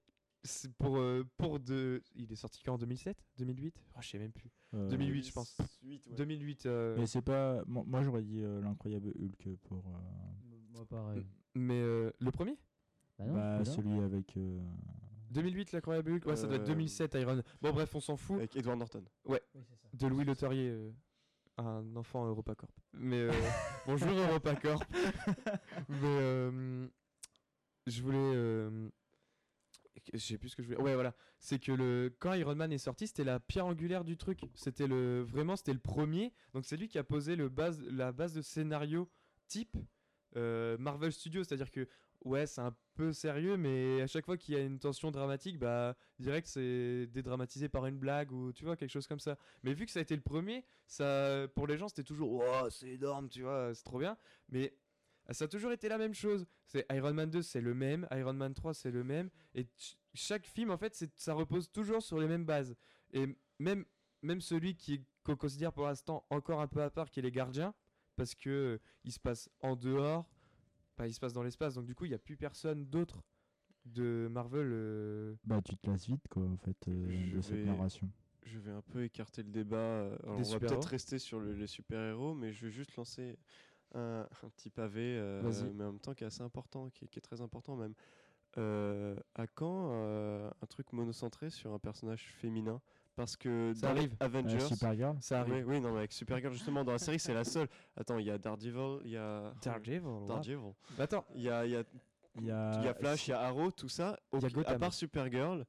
Speaker 2: pour, euh, pour de. Il est sorti quand en 2007 2008 oh, Je sais même plus.
Speaker 7: Euh,
Speaker 2: 2008, je pense.
Speaker 1: 2008, ouais.
Speaker 2: 2008. euh,
Speaker 7: Mais c'est pas. Moi, j'aurais dit euh, l'incroyable Hulk pour. euh,
Speaker 8: Moi, pareil.
Speaker 2: mais euh, le premier?
Speaker 8: Bah non,
Speaker 7: bah, celui avec. Euh,
Speaker 2: 2008, l'incroyable Hulk? Ouais, ça doit être
Speaker 1: Euh,
Speaker 2: 2007, Iron. Bon, bref, on s'en fout.
Speaker 1: Avec Edward Norton.
Speaker 8: Oui, c'est ça.
Speaker 2: de Louis Leterrier, euh, un enfant EuropaCorp. Mais euh, bonjour EuropaCorp. Mais euh, je voulais, euh, je sais plus ce que je voulais. Ouais, voilà. C'est que le quand Iron Man est sorti, c'était la pierre angulaire du truc. C'était le vraiment, c'était le premier. Donc c'est lui qui a posé le base, la base de scénario type euh, Marvel Studios, c'est-à-dire que ouais, c'est un peu sérieux, mais à chaque fois qu'il y a une tension dramatique, bah direct c'est dédramatisé par une blague ou tu vois quelque chose comme ça. Mais vu que ça a été le premier, ça pour les gens c'était toujours oh c'est énorme, tu vois, c'est trop bien. Mais ça a toujours été la même chose. C'est Iron Man 2 c'est le même, Iron Man 3 c'est le même, et ch- chaque film en fait ça repose toujours sur les mêmes bases. Et même même celui qui qu'on considère pour l'instant encore un peu à part, qui est les Gardiens, parce que euh, il se passe en dehors, bah, il se passe dans l'espace, donc du coup il n'y a plus personne d'autre de Marvel. euh,
Speaker 7: Bah, tu te lasses vite, quoi, en fait, euh,
Speaker 1: Je
Speaker 7: de cette
Speaker 1: vais-
Speaker 7: narration.
Speaker 1: Je vais un peu écarter le débat. euh, alors
Speaker 2: Des
Speaker 1: on va
Speaker 2: super-héros
Speaker 1: peut-être rester sur le- les super-héros, mais je vais juste lancer un, un petit pavé, euh,
Speaker 2: Vas-y.
Speaker 1: mais en même temps qui est assez important, qui est, qui est très important même. Euh, à quand euh, un truc monocentré sur un personnage féminin? Parce que
Speaker 2: Ça
Speaker 1: dans les
Speaker 2: arrive.
Speaker 7: Euh,
Speaker 1: Avengers,
Speaker 7: Supergirl
Speaker 2: Ça arrive.
Speaker 1: oui, oui, non, mais avec Supergirl justement dans la série, c'est la seule. Attends, il y a Daredevil, il y a
Speaker 2: Daredevil.
Speaker 1: Daredevil.
Speaker 2: Bah, Attends,
Speaker 1: Il y a, il y a
Speaker 7: Il y a,
Speaker 1: il y a Flash, il y a Arrow, tout ça.
Speaker 2: Il y a
Speaker 1: Ok, à part Supergirl,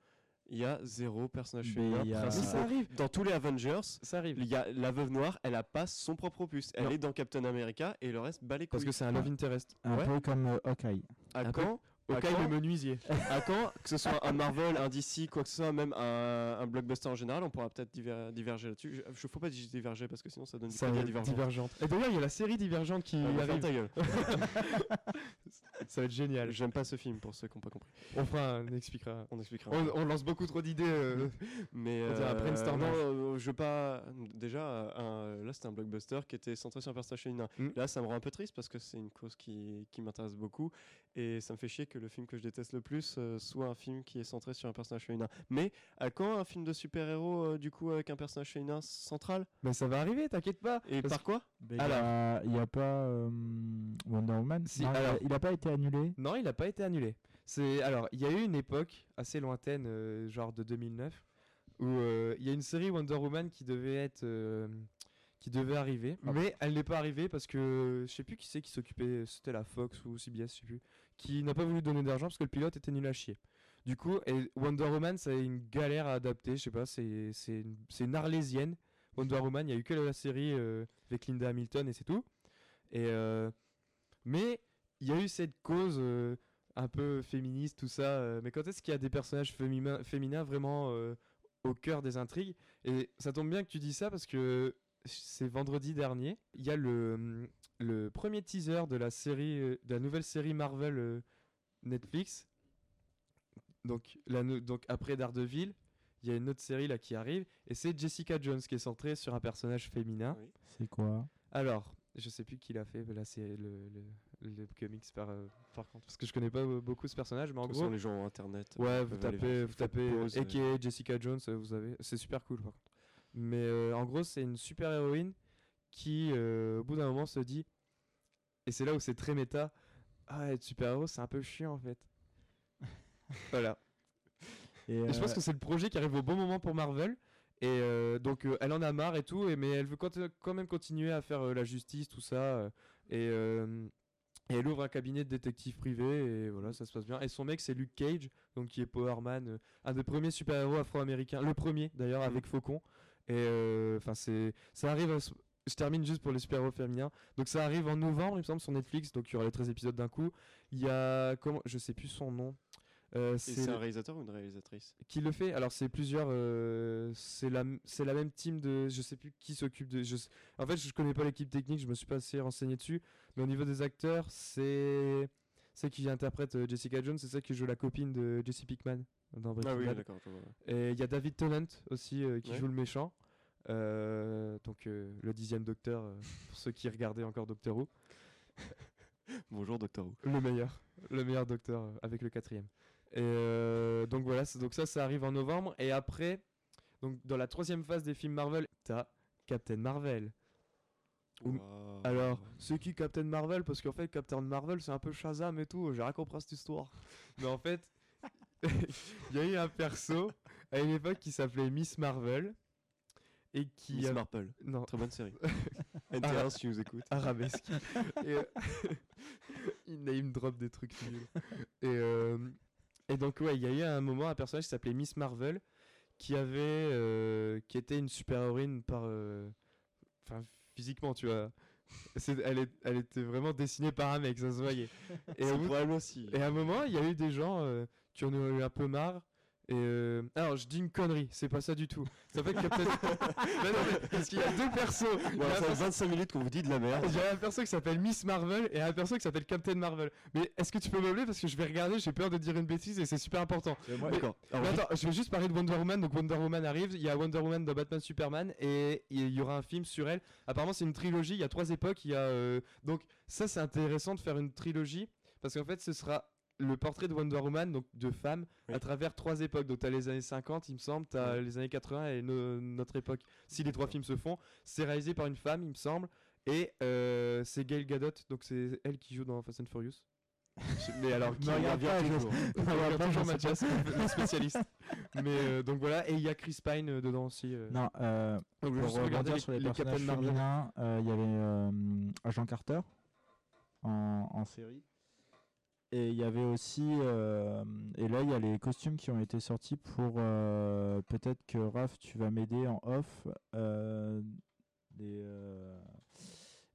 Speaker 1: il y a zéro personnage féminin
Speaker 7: a-
Speaker 2: ça arrive,
Speaker 1: Dans tous les Avengers,
Speaker 2: ça arrive.
Speaker 1: il y a la veuve noire, elle a pas son propre opus. Elle
Speaker 2: Non.
Speaker 1: est dans Captain America et le reste bat les
Speaker 2: Parce que c'est un love interest.
Speaker 7: un
Speaker 1: ouais.
Speaker 7: peu comme euh, Hawkeye.
Speaker 1: à
Speaker 2: un
Speaker 1: quand
Speaker 2: Hawkeye
Speaker 1: quand-
Speaker 2: le menuisier.
Speaker 1: à quand, que ce soit un Marvel, un DC, quoi que ce soit, même un, un blockbuster en général, on pourra peut-être diver- diverger là-dessus. Je, je faut pas diverger parce que sinon ça donne
Speaker 2: Ça
Speaker 1: crédit à
Speaker 2: va être
Speaker 1: Divergent.
Speaker 2: divergente. Et d'ailleurs, il y a la série Divergente qui
Speaker 1: Ah,
Speaker 2: arrive.
Speaker 1: ta gueule.
Speaker 2: Ça va être génial.
Speaker 1: J'aime pas ce film pour ceux qui n'ont pas compris.
Speaker 2: On fera, on expliquera.
Speaker 1: On expliquera.
Speaker 2: On, on lance beaucoup trop d'idées. euh,
Speaker 1: Mais
Speaker 2: On
Speaker 1: euh, non, euh, je veux pas. Déjà, euh, un- là, c'était un blockbuster qui était centré sur un personnage féminin.
Speaker 2: Mm.
Speaker 1: Là, ça me rend un peu triste parce que c'est une cause qui, qui m'intéresse beaucoup et ça me fait chier que le film que je déteste le plus euh, soit un film qui est centré sur un personnage féminin. Mais à quand un film de super-héros euh, du coup avec un personnage féminin central?
Speaker 2: Mais ça va arriver, t'inquiète pas.
Speaker 1: Et
Speaker 2: Parce
Speaker 1: par quoi?
Speaker 7: Mais il y
Speaker 2: Alors-
Speaker 7: a- il n'y a, pas euh, Wonder Woman.
Speaker 2: Si,
Speaker 7: Non, il a-
Speaker 2: alors-
Speaker 7: Il n'a pas été annulé.
Speaker 2: Non, il n'a pas été annulé. C'est alors, il y a eu une époque assez lointaine, euh, genre de 2009, où euh, il y a une série Wonder Woman qui devait être, euh, qui devait arriver, mais elle n'est pas arrivée parce que je sais plus qui c'est qui s'occupait, c'était la Fox ou CBS, je sais plus, qui n'a pas voulu donner d'argent parce que le pilote était nul à chier. Du coup, et Wonder Woman, a une galère à adapter, je sais pas, c'est c'est une, c'est une arlésienne. Wonder Woman, il y a eu que la série euh, avec Linda Hamilton et c'est tout. Et euh, mais il y a eu cette cause euh, un peu féministe, tout ça. mais quand est-ce qu'il y a des personnages féminin- féminins vraiment au cœur des intrigues? Et ça tombe bien que tu dis ça parce que c'est vendredi dernier. Il y a le, le premier teaser de la série, euh, de la nouvelle série Marvel euh, Netflix. Donc, la nou- donc après Daredevil, il y a une autre série là qui arrive et c'est Jessica Jones qui est centrée sur un personnage féminin.
Speaker 1: Oui.
Speaker 7: C'est quoi?
Speaker 2: Alors, je sais plus qui l'a fait, mais là c'est le, le, le comics par, euh, par contre. Parce que je connais pas beaucoup ce personnage, mais en gros.
Speaker 1: les gens ont internet.
Speaker 2: Ouais, vous tapez, vous tapez
Speaker 1: pause, euh,
Speaker 2: aka Jessica Jones, vous avez. C'est super cool par contre. Mais euh, en gros, c'est une super héroïne qui, euh, au bout d'un moment, se dit. Et c'est là où c'est très méta. Ah, être super héros, c'est un peu chiant en fait. voilà.
Speaker 7: Et,
Speaker 2: Et je pense
Speaker 7: euh,
Speaker 2: que c'est le projet qui arrive au bon moment pour Marvel. Et donc elle en a marre et tout, et, mais elle veut quand, même continuer à faire la justice, tout ça. et, et elle ouvre un cabinet de détective privé, et voilà, ça se passe bien. Et son mec, c'est Luke Cage, donc qui est Power Man, euh, un des premiers super-héros afro-américains, le premier d'ailleurs, avec Faucon. Et euh, enfin, c'est ça arrive. à ce- je termine juste pour les super-héros féminins. Donc ça arrive en novembre, il me semble, sur Netflix. Donc il y aura les 13 épisodes d'un coup. Il y a comment, je sais plus son nom. Euh, c'est
Speaker 1: c'est un réalisateur ou une réalisatrice?
Speaker 2: Qui le fait Alors c'est plusieurs, euh, c'est la, c'est la même team de, je sais plus qui s'occupe de. Je, en fait, je connais pas l'équipe technique, je me suis pas assez renseigné dessus. Mais au niveau des acteurs, c'est, celle qui interprète euh, Jessica Jones, c'est celle qui joue la copine de Jesse Pinkman dans Breaking
Speaker 1: Ah oui,
Speaker 2: Bad. Et il y a David Tennant aussi euh, qui
Speaker 1: Ouais.
Speaker 2: joue le méchant. Euh, donc euh, le dixième docteur, pour ceux qui regardaient encore Doctor Who.
Speaker 1: Bonjour, Docteur Who.
Speaker 2: Le meilleur, le meilleur docteur avec le quatrième. Et donc voilà, donc ça, ça arrive en novembre. Et après, donc dans la troisième phase des films Marvel, t'as Captain Marvel. Alors, c'est qui Captain Marvel? Parce qu'en fait, Captain Marvel, c'est un peu Shazam et tout. J'ai rien compris à cette histoire. Mais en fait, il y a eu un perso à une époque qui s'appelait Miss Marvel. Et qui.
Speaker 1: Miss
Speaker 2: a-
Speaker 1: Marple.
Speaker 2: Non,
Speaker 1: Très bonne série. NT1 si tu nous écoutes.
Speaker 2: arabesque. et euh, il name drop des trucs nuls. Et, euh, et donc ouais, il y a eu à un moment un personnage qui s'appelait Miss Marvel qui avait euh, qui était une super héroïne par enfin physiquement, tu vois. Elle, est- elle était vraiment dessinée par un mec, ça se voyait. Et, au
Speaker 1: C'est
Speaker 2: bout-
Speaker 1: aussi.
Speaker 2: et à un moment, il y a eu des gens euh, qui en ont eu un peu marre. Et euh, alors, je dis une connerie, c'est pas ça du tout. Ça fait Captain. Mais non, mais parce qu'il y a deux persos. Il y
Speaker 1: Bon,
Speaker 2: a un
Speaker 1: ça fait
Speaker 2: perso-
Speaker 1: 25 minutes qu'on vous dit de la merde.
Speaker 2: j'ai un perso qui s'appelle Miss Marvel et un perso qui s'appelle Captain Marvel. Mais est-ce que tu peux meubler? Parce que je vais regarder, j'ai peur de dire une bêtise et c'est super important.
Speaker 1: Alors,
Speaker 2: Mais attends, je vais juste parler de Wonder Woman. Donc Wonder Woman arrive, il y a Wonder Woman dans Batman Superman et il y aura un film sur elle. Apparemment c'est une trilogie, il y a trois époques. Il y a euh, donc ça c'est intéressant de faire une trilogie parce qu'en fait ce sera le portrait de Wonder Woman, donc de femme,
Speaker 1: Oui.
Speaker 2: à travers trois époques. Donc tu as les années 50, il me semble, tu as les années 80 et no- notre époque. Si les trois films se font, c'est réalisé par une femme, il me semble. Et euh, c'est Gail Gadot, donc c'est elle qui joue dans Fast and Furious. Mais alors, qui
Speaker 7: regarde je-
Speaker 2: toujours. Toujours Mathias, le spécialiste. Mais euh, donc voilà, et il y a Chris Pine euh, dedans aussi. euh.
Speaker 7: Non, euh,
Speaker 2: donc
Speaker 7: pour
Speaker 2: regarder les,
Speaker 7: sur les,
Speaker 2: les
Speaker 7: personnages féminins, euh, il y avait euh, Agent Carter en, en série. Et il y avait aussi. euh, et là, il y a les costumes qui ont été sortis pour. euh, Peut-être que Raph, tu vas m'aider en off. euh, les,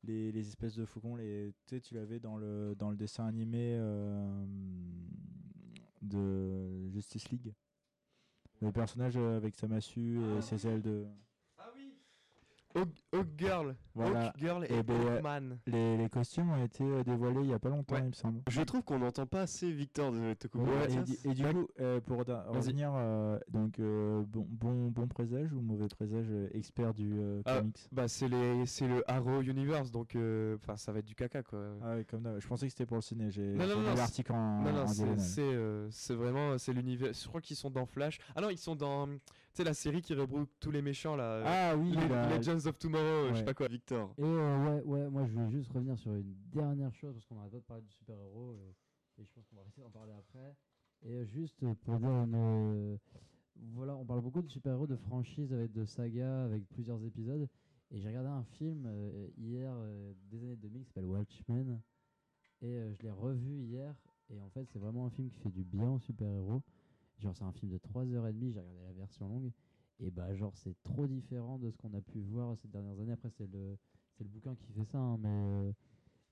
Speaker 7: les, les espèces de faucons, les, tu sais, tu l'avais dans le, dans le dessin animé de Justice League. Le personnage avec sa massue et ses ailes de.
Speaker 2: Hawk, Girl,
Speaker 7: Voilà.
Speaker 2: Hawk Girl et,
Speaker 7: Et ben, euh,
Speaker 2: Hawkman.
Speaker 7: Les, les costumes ont été euh, dévoilés il y a pas longtemps,
Speaker 2: Ouais.
Speaker 7: il me semble.
Speaker 1: Je trouve qu'on n'entend pas assez Victor de te couper.
Speaker 7: Ouais, et, du
Speaker 2: Ouais.
Speaker 7: coup, euh, pour revenir, euh, donc euh, bon, bon, bon présage ou mauvais présage, expert du euh,
Speaker 2: Ah,
Speaker 7: comics?
Speaker 2: Bah c'est les c'est le Arrow Universe donc euh, enfin ça va être du caca quoi.
Speaker 7: Ah comme d'hab. Je pensais que c'était pour le ciné. J'ai
Speaker 2: Non, non,
Speaker 7: j'ai
Speaker 2: non,
Speaker 7: lu
Speaker 2: c'est-
Speaker 7: l'article en,
Speaker 2: non non c'est c'est euh, vraiment c'est l'univers. Je crois qu'ils sont dans Flash. Ah non ils sont dans sais la série qui regroupe tous les méchants là. euh,
Speaker 7: Ah oui,
Speaker 2: les-
Speaker 7: la-
Speaker 2: Legends of Tomorrow, euh, je sais pas quoi.
Speaker 1: Victor.
Speaker 8: Et euh, ouais, ouais, moi je voulais juste revenir sur une dernière chose parce qu'on n'arrête pas de parler de super-héros et, et je pense qu'on va essayer d'en parler après. Et juste pour dire une. euh, voilà, on parle beaucoup de super-héros, de franchises avec de sagas, avec plusieurs épisodes. Et j'ai regardé un film euh, hier euh, des années 2000 qui s'appelle Watchmen. Et euh, je l'ai revu hier. Et en fait, c'est vraiment un film qui fait du bien aux super-héros. Genre, c'est un film de 3h30. J'ai regardé la version longue. Et bah, genre, c'est trop différent de ce qu'on a pu voir ces dernières années. Après, c'est le c'est le bouquin qui fait ça, hein, mais, euh,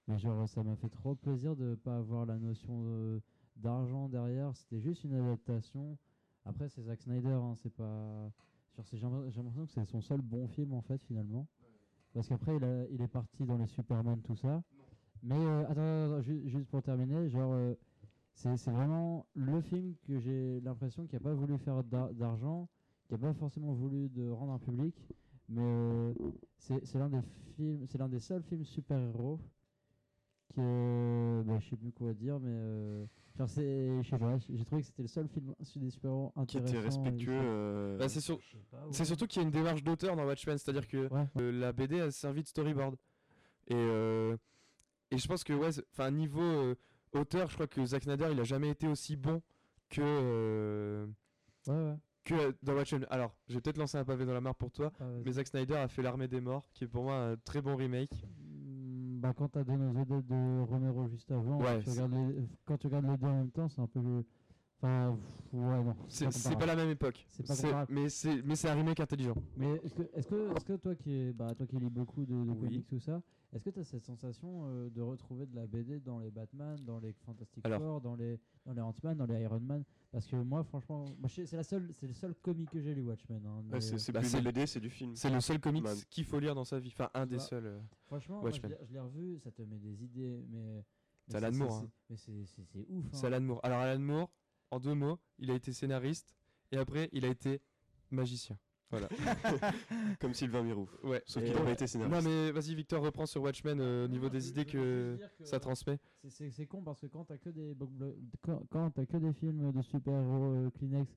Speaker 8: mais genre ça m'a fait trop plaisir de pas avoir la notion de- d'argent derrière. C'était juste une adaptation. Après, c'est Zack Snyder, hein, c'est pas. Genre, c'est- j'ai l'impression que c'est son seul bon film en fait finalement. Parce qu'après, il, a- il est parti dans les Superman, tout ça. Mais euh, attends, attends, attends, ju- juste pour terminer, genre, euh, c'est c'est vraiment le film que j'ai l'impression qu'il n'a pas voulu faire d'ar- d'argent, qui n'a pas forcément voulu de rendre un public, mais euh, c'est c'est l'un des films, c'est l'un des seuls films super-héros que bah, je sais plus quoi dire, mais euh, genre c'est, je sais pas, j'ai trouvé que c'était le seul film des super-héros
Speaker 1: Qui
Speaker 8: intéressant.
Speaker 1: était
Speaker 8: et
Speaker 1: respectueux. euh,
Speaker 2: Bah, c'est sur-
Speaker 8: ouais.
Speaker 2: surtout qu'il y a une démarche d'auteur dans Watchmen, c'est-à-dire que
Speaker 8: Ouais,
Speaker 2: euh, la BD a servi de storyboard. Et, euh, et je pense que, ouais, enfin, niveau euh, auteur, je crois que Zack Snyder, il a jamais été aussi bon que, euh,
Speaker 8: ouais, ouais.
Speaker 2: que dans Watchmen. Alors, je vais peut-être lancer un pavé dans la mare pour toi,
Speaker 8: Ah, vas-y.
Speaker 2: mais Zack Snyder a fait L'Armée des Morts, qui est pour moi un très bon remake.
Speaker 8: Mm, Bah, quand t'as donné aux aides de Romero juste avant,
Speaker 2: Ouais,
Speaker 8: tu
Speaker 2: c'est-
Speaker 8: regardes les- quand tu regardes les deux en même temps, c'est un peu le. Enfin, ouais, non.
Speaker 2: C'est pas la même époque.
Speaker 8: C'est pas comparable.
Speaker 2: mais c'est mais c'est un remake intelligent.
Speaker 8: Mais est-ce que, est-ce que, toi qui est, bah, toi qui lis beaucoup de, de
Speaker 2: Oui.
Speaker 8: comics tout ça, est-ce que tu as cette sensation euh, de retrouver de la BD dans les Batman, dans les Fantastic
Speaker 2: Alors.
Speaker 8: Four, dans les dans les Ant-Man, dans les Iron Man? Parce que moi, franchement, c'est la seule, c'est le seul comic que j'ai lu Watchmen. hein,
Speaker 1: ouais, c'est c'est
Speaker 2: bah,
Speaker 1: BD, c'est du film.
Speaker 2: C'est le seul comics
Speaker 1: Man.
Speaker 2: qu'il faut lire dans sa vie. Enfin, un des
Speaker 8: vois.
Speaker 2: seuls. euh.
Speaker 8: Franchement, moi, je l'ai- revu, ça te met des idées, mais
Speaker 2: C'est Alan Moore. hein.
Speaker 8: Mais c'est c'est- c'est ouf.
Speaker 2: C'est
Speaker 8: hein.
Speaker 2: Alan Moore. Alors Alan Moore, en deux mots, il a été scénariste et après il a été magicien. Voilà.
Speaker 1: Comme Sylvain Mirou.
Speaker 2: Ouais.
Speaker 1: Sauf qu'il n'a pas été scénariste.
Speaker 2: Non mais vas-y Victor, reprends sur Watchmen euh, au niveau
Speaker 8: Non,
Speaker 2: des
Speaker 8: je-
Speaker 2: idées
Speaker 8: je
Speaker 2: que ça
Speaker 8: euh,
Speaker 2: transmet.
Speaker 8: C'est- con parce que quand t'as que des quand, quand t'as que des films de super-héros euh, Kleenex,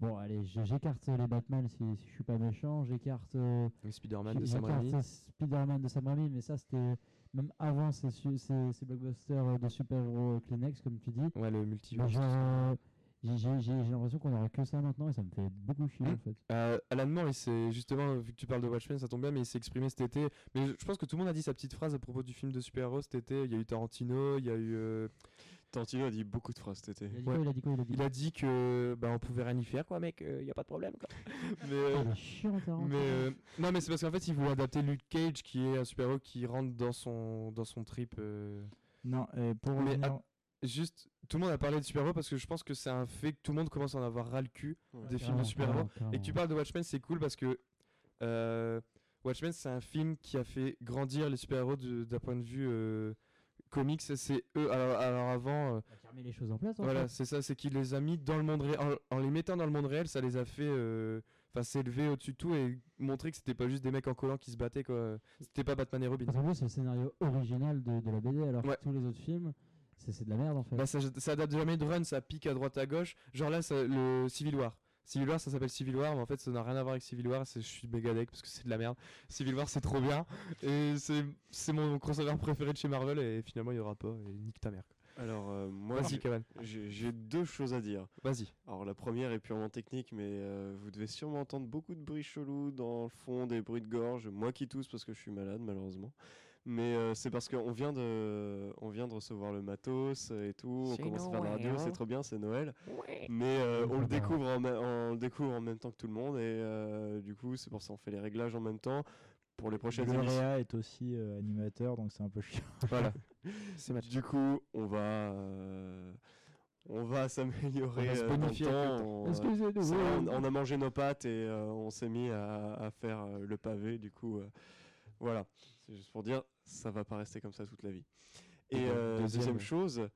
Speaker 8: bon allez, j'écarte les Batman si, si je suis pas méchant, j'écarte euh,
Speaker 2: Spider-Man de Sam Raimi.
Speaker 8: Spider-Man de Sam Raimi, mais ça c'était même avant ces, su- ces, ces blockbusters euh, de super-héros Kleenex comme tu dis.
Speaker 2: Ouais, le multivers.
Speaker 8: genre, j'ai j'ai- j'ai- j'ai l'impression qu'on aura que ça maintenant et ça me fait beaucoup chier
Speaker 2: Hmm.
Speaker 8: en fait.
Speaker 2: Euh, Alan Moore, il s'est justement, vu que tu parles de Watchmen, ça tombe bien, mais il s'est exprimé cet été. Mais je je pense que tout le monde a dit sa petite phrase à propos du film de super-héros cet été. Il y a eu Tarantino, il y a eu. euh,
Speaker 1: Tarantino a dit beaucoup de phrases cet été.
Speaker 8: Il a dit
Speaker 2: Ouais.
Speaker 8: quoi Il a dit quoi Il a dit
Speaker 2: il a dit que bah, on pouvait rien y faire, quoi, mec. Il y a pas de problème, quoi. mais.
Speaker 8: Oh,
Speaker 2: euh,
Speaker 8: il est chiant, Tarantino.
Speaker 2: Mais euh, non, mais c'est parce qu'en fait, il voulait adapter Luke Cage, qui est un super-héros qui rentre dans son dans son trip. euh.
Speaker 7: Non, pour
Speaker 2: Mais
Speaker 7: revenir-
Speaker 2: Juste, tout le monde a parlé de super-héros parce que je pense que c'est un fait que tout le monde commence à en avoir ras le cul
Speaker 1: Ouais.
Speaker 2: des films de super-héros. Et que tu parles de Watchmen, c'est cool parce que euh, Watchmen, c'est un film qui a fait grandir les super-héros d'un point de vue euh, comics. C'est eux. Alors, alors avant, euh,
Speaker 8: Il a qui remet les choses en place. en
Speaker 2: voilà, c'est ça, c'est qu'il les a mis dans le monde réel. En, en les mettant dans le monde réel, ça les a fait. euh, Enfin, s'élever au-dessus de tout et montrer que c'était pas juste des mecs en collant qui se battaient, quoi. C'était pas Batman et Robin.
Speaker 8: C'est le scénario original de, de la BD, alors
Speaker 2: Ouais.
Speaker 8: que tous les autres films, c'est de la merde en fait.
Speaker 2: Bah, ça, ça date de jamais de run, ça pique à droite à gauche. Genre là, ça- le Civil War. Civil War, ça s'appelle Civil War, mais en fait, ça n'a rien à voir avec Civil War. c'est- Je suis méga deck parce que c'est de la merde. Civil War, c'est trop bien. Et c'est c'est mon crossover préféré de chez Marvel. Et finalement, il y aura pas. Et nique ta mère. quoi.
Speaker 1: Alors, euh, moi, j'ai deux choses à dire.
Speaker 2: Vas-y.
Speaker 1: Alors, la première est purement technique, mais euh, vous devez sûrement entendre beaucoup de bruits chelous dans le fond, des bruits de gorge. Moi qui tousse parce que je suis malade, malheureusement. Mais euh, c'est parce qu'on vient de, on vient de recevoir le matos et tout. On commence à faire la radio, c'est trop bien, c'est Noël. Mais euh,
Speaker 8: Oui,
Speaker 1: on, le découvre en, ma- on le découvre en même temps que tout le monde et euh, du coup, c'est pour ça qu'on fait les réglages en même temps pour les prochaines émissions.
Speaker 7: Gloria est aussi euh, animateur, donc c'est un peu chiant.
Speaker 2: Voilà.
Speaker 1: Du coup, on va, euh, on va s'améliorer
Speaker 2: On va se
Speaker 1: euh, le
Speaker 2: bonifier le
Speaker 1: temps. On, euh, a mangé nos pâtes et euh, on s'est mis à, à faire euh, le pavé. Du coup, euh, voilà. C'est juste pour dire, ça va pas rester comme ça toute la vie. Et euh,
Speaker 2: deuxième-
Speaker 1: deuxième chose,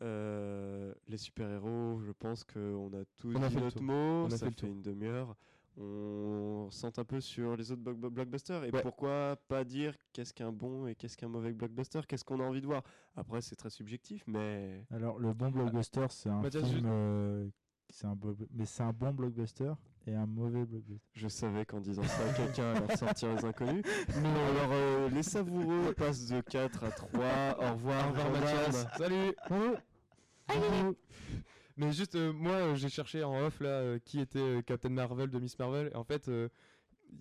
Speaker 1: euh, les super-héros, je pense qu'on a tous
Speaker 2: On a
Speaker 1: dit
Speaker 2: fait le
Speaker 1: notre mot.
Speaker 2: On a
Speaker 1: ça
Speaker 2: fait le
Speaker 1: fait une demi-heure. On sente un peu sur les autres block- blockbusters. Et
Speaker 2: Ouais.
Speaker 1: pourquoi pas dire qu'est-ce qu'un bon et qu'est-ce qu'un mauvais blockbuster? Qu'est-ce qu'on a envie de voir? Après, c'est très subjectif, mais
Speaker 7: Alors, le bon blockbuster, c'est un film. C'est un mais c'est un bon blockbuster et un mauvais blockbuster.
Speaker 1: je savais qu'en disant ça, quelqu'un allait ressortir les inconnus. Mais alors, euh, les savoureux passent de 4 à 3. Au revoir,
Speaker 2: Au revoir. Mathias. Salut. Mais juste, euh, moi, euh, j'ai cherché en off là euh, qui était Captain Marvel de Miss Marvel. Et en fait, euh,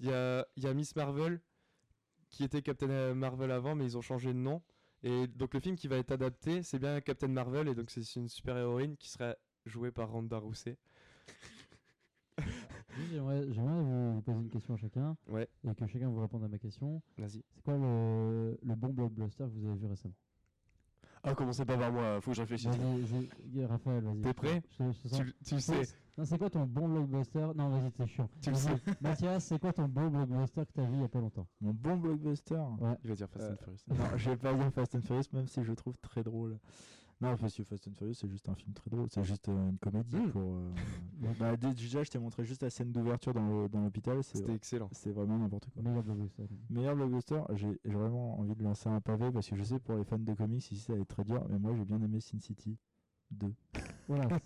Speaker 2: il y, a, il y a Miss Marvel qui était Captain Marvel avant, mais ils ont changé de nom. Et donc, le film qui va être adapté, c'est bien Captain Marvel. Et donc, c'est une super héroïne qui sera jouée par Ronda Rousey.
Speaker 8: Juste, J'aimerais j'aimerais vous, poser une question à chacun
Speaker 2: Ouais.
Speaker 8: et que chacun vous réponde à ma question.
Speaker 2: Vas-y.
Speaker 8: C'est quoi le, le bon blockbuster que vous avez vu récemment?
Speaker 1: Ah, commencez pas par moi, faut que je réfléchisse.
Speaker 8: Vas-y, vas-y, Raphaël, vas-y.
Speaker 2: T'es prêt?
Speaker 8: Je je
Speaker 2: Tu, tu sais.
Speaker 8: Non, c'est quoi ton bon blockbuster? Non, vas-y, c'est chiant.
Speaker 2: Tu le sais.
Speaker 8: Mathias, c'est quoi ton bon blockbuster que t'as vu il y a pas longtemps?
Speaker 7: Mon bon blockbuster?
Speaker 2: Il va dire Fast
Speaker 7: Euh,
Speaker 2: and Furious.
Speaker 7: Non, je vais pas dire Fast and Furious, même si je le trouve très drôle. Non, parce que Fast and Furious, c'est juste un film très drôle. C'est juste euh, une comédie.
Speaker 2: Mm.
Speaker 7: Pour, euh, bah, dé- déjà, je t'ai montré juste la scène d'ouverture dans le- dans l'hôpital.
Speaker 2: C'était excellent.
Speaker 7: c'est vraiment n'importe quoi.
Speaker 8: Meilleur blockbuster.
Speaker 7: Meilleur blockbuster, j'ai j'ai vraiment envie de lancer un pavé parce que je sais pour les fans de comics ici ça va être très dur, mais moi j'ai bien aimé Sin City 2.
Speaker 8: Voilà,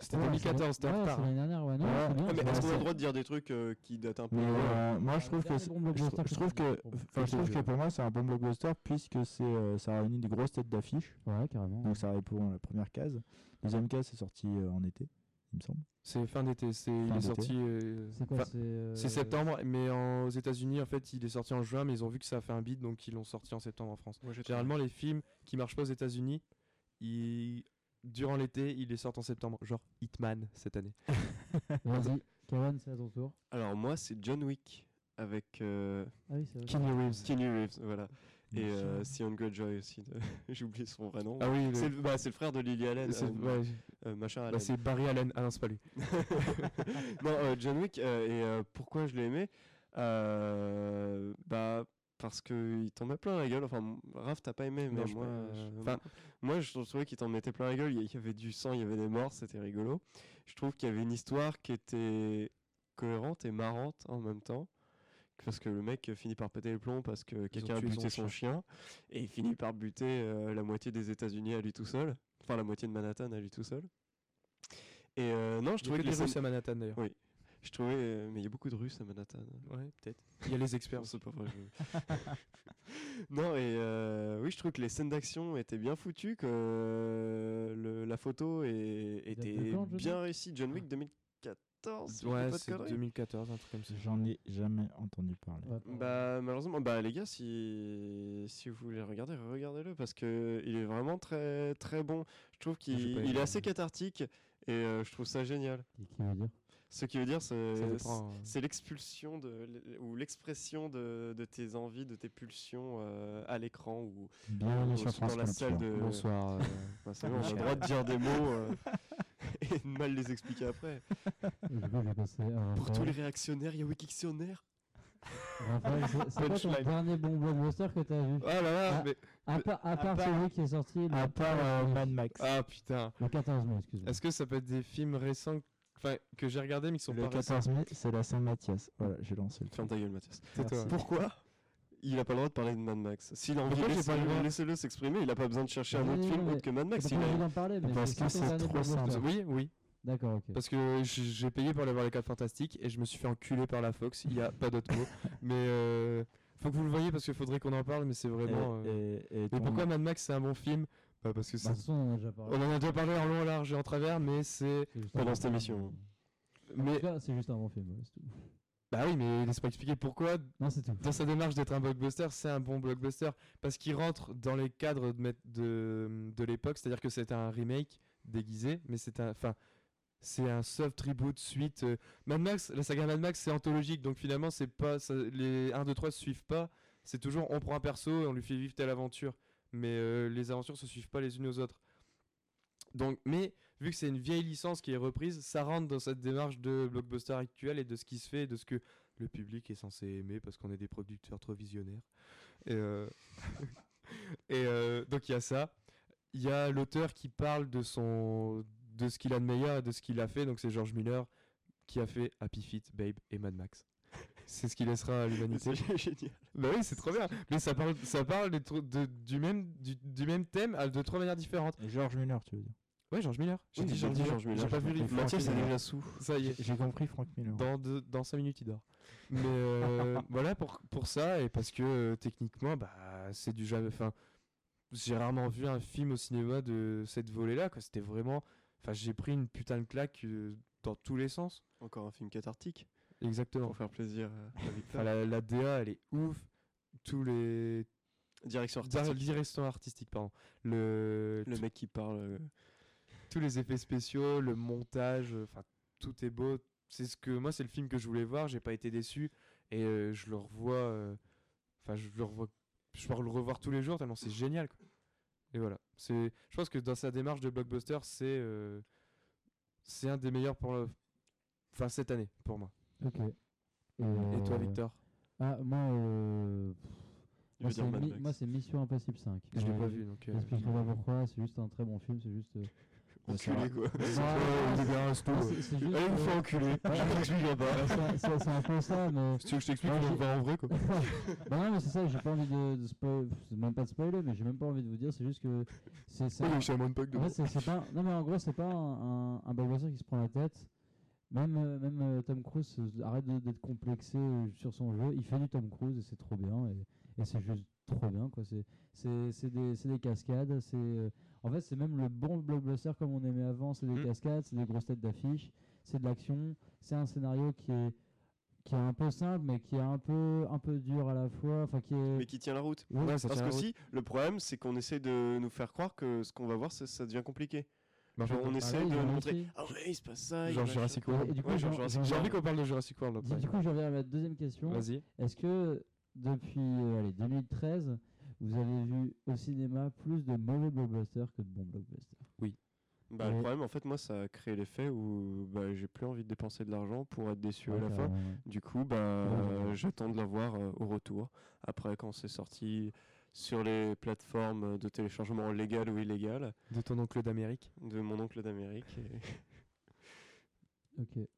Speaker 2: C'était
Speaker 8: voilà,
Speaker 2: 2014,
Speaker 8: c'est-
Speaker 2: t'es en
Speaker 8: ouais,
Speaker 2: retard.
Speaker 8: c'est l'année dernière, ouais, non,
Speaker 7: Ouais.
Speaker 8: c'est bien.
Speaker 1: Ah, mais
Speaker 8: c'est
Speaker 1: est-ce qu'on a le droit de dire des trucs euh, qui datent un peu
Speaker 7: Mais
Speaker 1: loin
Speaker 7: euh, moi
Speaker 8: Ah,
Speaker 7: je trouve
Speaker 8: le
Speaker 7: que c'est-
Speaker 8: bon
Speaker 7: je,
Speaker 8: blockbuster
Speaker 7: trou-
Speaker 8: que
Speaker 7: je trouve que
Speaker 8: pour-
Speaker 7: enfin,
Speaker 8: pour
Speaker 7: je trouve
Speaker 8: te
Speaker 7: que
Speaker 8: dire.
Speaker 7: pour moi c'est un bon blockbuster puisque c'est euh, ça réunit des grosses têtes d'affiche.
Speaker 8: Ouais, carrément.
Speaker 7: Donc ça répond à la première case. Deuxième case c'est sorti euh, en été, il me semble.
Speaker 2: C'est fin d'été. c'est- Il
Speaker 7: Fin
Speaker 2: est
Speaker 7: d'été.
Speaker 2: sorti. euh,
Speaker 8: C'est quoi C'est euh,
Speaker 2: C'est septembre, mais en- aux États-Unis, en fait, il est sorti en juin, mais ils ont vu que ça a fait un beat, donc ils l'ont sorti en septembre en France.
Speaker 1: Moi, j'ai
Speaker 2: Généralement, les films qui marchent pas aux États-Unis, ils... durant l'été, ils les sortent en septembre. Genre Hitman cette année.
Speaker 8: Vas-y, Kawan, c'est à ton tour.
Speaker 1: Alors, moi, c'est John Wick avec euh,
Speaker 8: Ah oui, c'est vrai.
Speaker 2: Keanu Reeves.
Speaker 1: Keanu Reeves, voilà. Et euh. Sion Greyjoy aussi. de- J'ai oublié son vrai nom.
Speaker 2: Ah oui,
Speaker 1: C'est le, bah, c'est le frère de Lily Allen.
Speaker 2: c'est
Speaker 1: euh,
Speaker 2: ouais,
Speaker 1: euh, machin
Speaker 2: bah, c'est Barry Allen. Ah non, c'est pas lui.
Speaker 1: non, euh, John Wick, euh, et euh, pourquoi je l'ai aimé? Euh, Bah, parce que il t'en met plein la gueule. Enfin, Raph, t'as pas aimé, mais
Speaker 2: Non,
Speaker 1: moi,
Speaker 2: je- enfin-
Speaker 1: moi, je trouvais qu'il t'en mettait plein la gueule. Il y- avait du sang, il y avait des morts, c'était rigolo. Je trouve qu'il y avait une histoire qui était cohérente et marrante en même temps. Parce que le mec finit par péter les plombs parce que quelqu'un a buté
Speaker 2: son
Speaker 1: chien. Et il finit par buter euh, la moitié des États-Unis à lui tout seul. Enfin, la moitié de Manhattan à lui tout seul. Et euh, non, je
Speaker 2: Il
Speaker 1: trouvais
Speaker 2: que
Speaker 1: les
Speaker 2: à Manhattan d'ailleurs.
Speaker 1: Oui. Je trouvais. euh, mais il y a beaucoup de Russes à Manhattan.
Speaker 2: Ouais, peut-être. Il y a les experts.
Speaker 1: Non, c'est pas vrai. je- non, et euh, oui, je trouve que les scènes d'action étaient bien foutues, que euh, le- la photo est- était bien réussie. John Wick 2014, si je dis
Speaker 2: Ouais, c'est
Speaker 1: conneries.
Speaker 2: 2014, un truc comme ça.
Speaker 7: J'en ai jamais entendu parler.
Speaker 1: Bah malheureusement, bah les gars, si, si vous voulez le regarder, regardez-le parce que il est vraiment très très bon. Je trouve qu'il
Speaker 2: j'ai pas
Speaker 1: il
Speaker 2: aimé,
Speaker 1: est assez cathartique et euh, je trouve ça génial.
Speaker 8: Qui, qui veut dire?
Speaker 1: Ce qui veut dire, c'est c'est l'expulsion de ou l'expression de, de tes envies, de tes pulsions euh, à l'écran ou dans
Speaker 7: France
Speaker 1: la salle de.
Speaker 2: Bonsoir. euh,
Speaker 1: Bah, c'est bon, on a le droit de dire des mots euh, et de mal les expliquer après. Pour tous les réactionnaires, il y a Wikictionnaire.
Speaker 8: Raphaël, c'est- c'est quoi ton dernier bon blockbuster que t'as vu?
Speaker 2: Ah là là,
Speaker 8: Ah,
Speaker 2: mais.
Speaker 8: À, part- à part
Speaker 7: part-
Speaker 8: celui qui est sorti le
Speaker 7: À part
Speaker 8: 14
Speaker 7: euh,
Speaker 8: mai.
Speaker 7: Mad Max.
Speaker 2: Ah putain.
Speaker 8: le 14 mai, excuse-moi.
Speaker 2: Est-ce que ça peut être des films récents enfin, que j'ai regardés mais qui sont
Speaker 7: le
Speaker 2: pas récents
Speaker 7: 14 mai, c'est la Saint-Mathias. Voilà, j'ai lancé le
Speaker 1: Ferme ta gueule, Mathias. Pourquoi? Il a pas le droit de parler de Mad Max S'il a envie,
Speaker 2: le
Speaker 1: laissez-le s'exprimer. Il a pas besoin de chercher un autre
Speaker 8: oui,
Speaker 1: film
Speaker 8: mais
Speaker 1: autre que Mad Max. Il
Speaker 8: pas
Speaker 1: a-
Speaker 8: envie d'en parler, mais
Speaker 7: Parce
Speaker 8: c'est
Speaker 7: que c'est trop simple.
Speaker 2: Oui, oui.
Speaker 8: D'accord, ok.
Speaker 2: Parce que j'ai payé pour aller voir les 4 Fantastiques et je me suis fait enculer par la Fox. Il n'y a pas d'autre mot. Mais euh, faut que vous le voyez parce qu'il faudrait qu'on en parle. Mais c'est vraiment. euh,
Speaker 7: Et, et, et
Speaker 2: Mais
Speaker 7: ton-
Speaker 2: pourquoi Mad Max c'est un bon film? Bah, Parce que
Speaker 8: Bah,
Speaker 2: c'est-
Speaker 8: on en a déjà parlé.
Speaker 2: on en a déjà parlé en long, en large et en travers, mais c'est.
Speaker 8: C'est
Speaker 1: pendant cette émission.
Speaker 2: Mais
Speaker 8: c'est juste un bon film, c'est tout.
Speaker 2: bah oui, mais laisse-moi expliquer pourquoi
Speaker 8: Non, c'est tout.
Speaker 2: dans sa démarche d'être un blockbuster, c'est un bon blockbuster parce qu'il rentre dans les cadres de, de, de l'époque, c'est-à-dire que c'était un remake déguisé, mais c'est un, enfin, c'est un soft reboot suite. euh, Mad Max, la saga Mad Max, c'est anthologique, donc finalement, c'est pas ça- les 1, 2, 3 se suivent pas. C'est toujours on prend un perso et on lui fait vivre telle aventure, mais euh, les aventures se suivent pas les unes aux autres. Donc, mais vu que c'est une vieille licence qui est reprise, ça rentre dans cette démarche de blockbuster actuel et de ce qui se fait, et de ce que le public est censé aimer parce qu'on est des producteurs trop visionnaires. Et, euh, euh, donc il y a ça. Il y a l'auteur qui parle de son de ce qu'il a de meilleur et de ce qu'il a fait. Donc c'est George Miller qui a fait Happy Feet, Babe et Mad Max. C'est ce qui laissera à l'humanité.
Speaker 1: C'est génial.
Speaker 2: Bah oui, c'est trop bien. Mais ça parle, ça parle de- du, même, du, du même thème de trois manières différentes.
Speaker 7: Et George Miller, tu veux dire?
Speaker 2: Ouais, George Miller.
Speaker 1: J'ai dit George Miller.
Speaker 2: J'ai pas vu les
Speaker 1: Mathias est déjà sous.
Speaker 2: Ça y est.
Speaker 7: J'ai compris Frank Miller.
Speaker 2: Dans, deux- dans 5 minutes, il dort. Mais euh, voilà pour, pour ça, et parce que euh, techniquement, bah, c'est du jamais. Enfin, j'ai rarement vu un film au cinéma de cette volée-là. quoi. C'était vraiment. Enfin, j'ai pris une putain de claque euh, dans tous les sens.
Speaker 1: Encore un film cathartique
Speaker 2: Exactement.
Speaker 1: pour faire plaisir à- à Victor.
Speaker 2: Enfin, la, la DA, elle est ouf. Tous les.
Speaker 1: Direction
Speaker 2: Dir-
Speaker 1: artistique.
Speaker 2: Direction artistique, pardon. Le,
Speaker 1: Le mec qui parle. euh,
Speaker 2: tous les effets spéciaux, le montage, euh, enfin tout est beau. C'est ce que moi c'est le film que je voulais voir, j'ai pas été déçu et euh, je le revois euh, enfin je le revois je peux le revoir tous les jours tellement c'est génial quoi. Et voilà, c'est je pense que dans sa démarche de blockbuster, c'est euh, c'est un des meilleurs pour le enfin cette année pour moi.
Speaker 8: Ok. Et,
Speaker 2: Et toi
Speaker 8: euh,
Speaker 2: Victor?
Speaker 8: Ah, moi, euh, moi, c'est Mi- moi, c'est Mission Impossible 5.
Speaker 2: Je l'ai pas vu donc euh,
Speaker 8: J'expliquerai pas pourquoi, c'est juste un très bon film, c'est juste. euh,
Speaker 1: Enculé quoi.
Speaker 8: Ouais,
Speaker 2: il est bien un sto.
Speaker 8: c'est- c'est juste,
Speaker 2: Allez vous
Speaker 8: euh,
Speaker 2: faire enculer. Je t'expliquerai pas.
Speaker 8: c'est- c'est c'est un peu ça, mais.
Speaker 2: Si tu veux que je t'explique, on va en vrai quoi.
Speaker 8: bah non, mais c'est ça, j'ai pas envie de, de. C'est même pas de spoiler, mais j'ai même pas envie de vous dire, c'est juste que. C'est c'est
Speaker 2: Oui,
Speaker 8: un-
Speaker 2: je suis à moins de
Speaker 8: En fait, c'est- c'est pas. Non, mais en gros, c'est pas un, un, un blockbuster qui se prend la tête. Même, euh, même euh, Tom Cruise euh, arrête d'être complexé sur son jeu. Il fait du Tom Cruise et c'est trop bien. Et, et c'est juste trop bien. quoi. C'est des, cascades. c'est En fait, c'est même le bon blockbuster comme on aimait avant. C'est des
Speaker 2: Mm.
Speaker 8: cascades, c'est des grosses têtes d'affiche, c'est de l'action. C'est un scénario qui est, qui est un peu simple, mais qui est un peu, un peu dur à la fois. Enfin, qui est.
Speaker 1: Mais qui tient la route.
Speaker 8: Ouais,
Speaker 1: Parce que si, le problème, c'est qu'on essaie de nous faire croire que ce qu'on va voir, ça, ça devient compliqué.
Speaker 2: Mais
Speaker 1: on
Speaker 2: non.
Speaker 1: essaie de montrer. Ah ouais, il se passe ça.
Speaker 2: Genre. Jurassic World.
Speaker 8: et du coup,
Speaker 1: Ouais, genre
Speaker 2: J'ai envie qu'on parle de Jurassic World
Speaker 8: du,
Speaker 2: après.
Speaker 8: du coup, je reviens à ma deuxième question.
Speaker 2: Vas-y.
Speaker 8: Est-ce que depuis euh, allez, 2013, vous avez vu au cinéma plus de mauvais blockbusters que de bons blockbusters?
Speaker 1: Bah, le problème, en fait, moi, ça a créé l'effet où bah, j'ai plus envie de dépenser de l'argent pour être déçu à la fin.
Speaker 8: ouais.
Speaker 1: Du coup, bah,
Speaker 8: ouais.
Speaker 1: j'attends de l'avoir euh, au retour. Après, quand c'est sorti sur les plateformes de téléchargement légales ou illégales,
Speaker 2: De ton oncle d'Amérique.
Speaker 1: de mon oncle d'Amérique. et-
Speaker 8: Ok. Et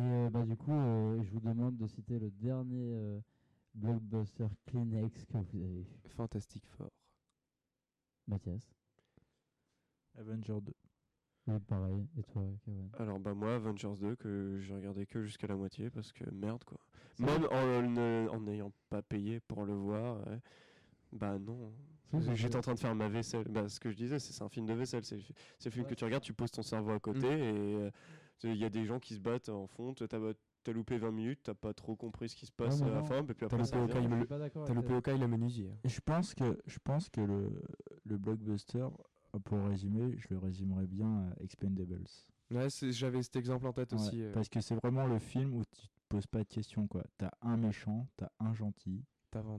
Speaker 8: euh, bah, du coup, euh, je vous demande de citer le dernier euh, blockbuster Kleenex que vous avez vu.
Speaker 2: Fantastic Four.
Speaker 8: Mathias
Speaker 7: Avenger 2.
Speaker 8: Oui, pareil. Et toi, Kevin?
Speaker 1: Alors, bah, moi, Avengers 2, que j'ai regardé que jusqu'à la moitié parce que merde, quoi. Même en en n'ayant pas payé pour le voir, ouais, bah non.
Speaker 8: C'est
Speaker 1: J'étais en train de faire ma vaisselle. Bah, ce que je disais, c'est c'est un film de vaisselle. C'est c'est le film
Speaker 8: Ouais.
Speaker 1: que tu regardes, tu poses ton cerveau à côté et euh, il y a des gens qui se battent en fond. T'as as loupé 20 minutes, t'as pas trop compris ce qui se passe à la fin, et puis après
Speaker 2: loupé me
Speaker 8: Je
Speaker 2: le- T'as loupé au cas, il le menuisier.
Speaker 7: Je pense que, je pense que le, le blockbuster, euh, pour résumer, je le résumerai bien à Expendables.
Speaker 2: Ouais, j'avais cet exemple en tête
Speaker 7: Ouais,
Speaker 2: aussi. euh,
Speaker 7: Parce que c'est vraiment le film où tu te poses pas de questions. quoi. T'as un méchant, t'as un gentil.
Speaker 2: T'as
Speaker 7: T'as vra-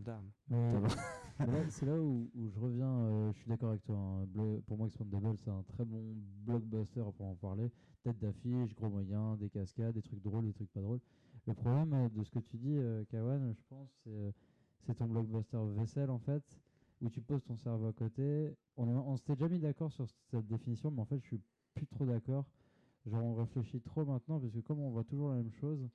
Speaker 8: mais là, c'est là où, je reviens. euh, je suis d'accord avec toi. hein. Pour moi, Expandable, c'est un très bon blockbuster pour en parler. Tête d'affiche, gros moyens, des cascades, des trucs drôles, des trucs pas drôles. Le problème euh, de ce que tu dis, euh, Kawan, je pense, c'est ton blockbuster vaisselle en fait, où tu poses ton cerveau à côté. On, on s'était déjà mis d'accord sur cette définition, mais en fait, je suis plus trop d'accord. Genre, on réfléchit trop maintenant, parce que comme on voit toujours la même chose,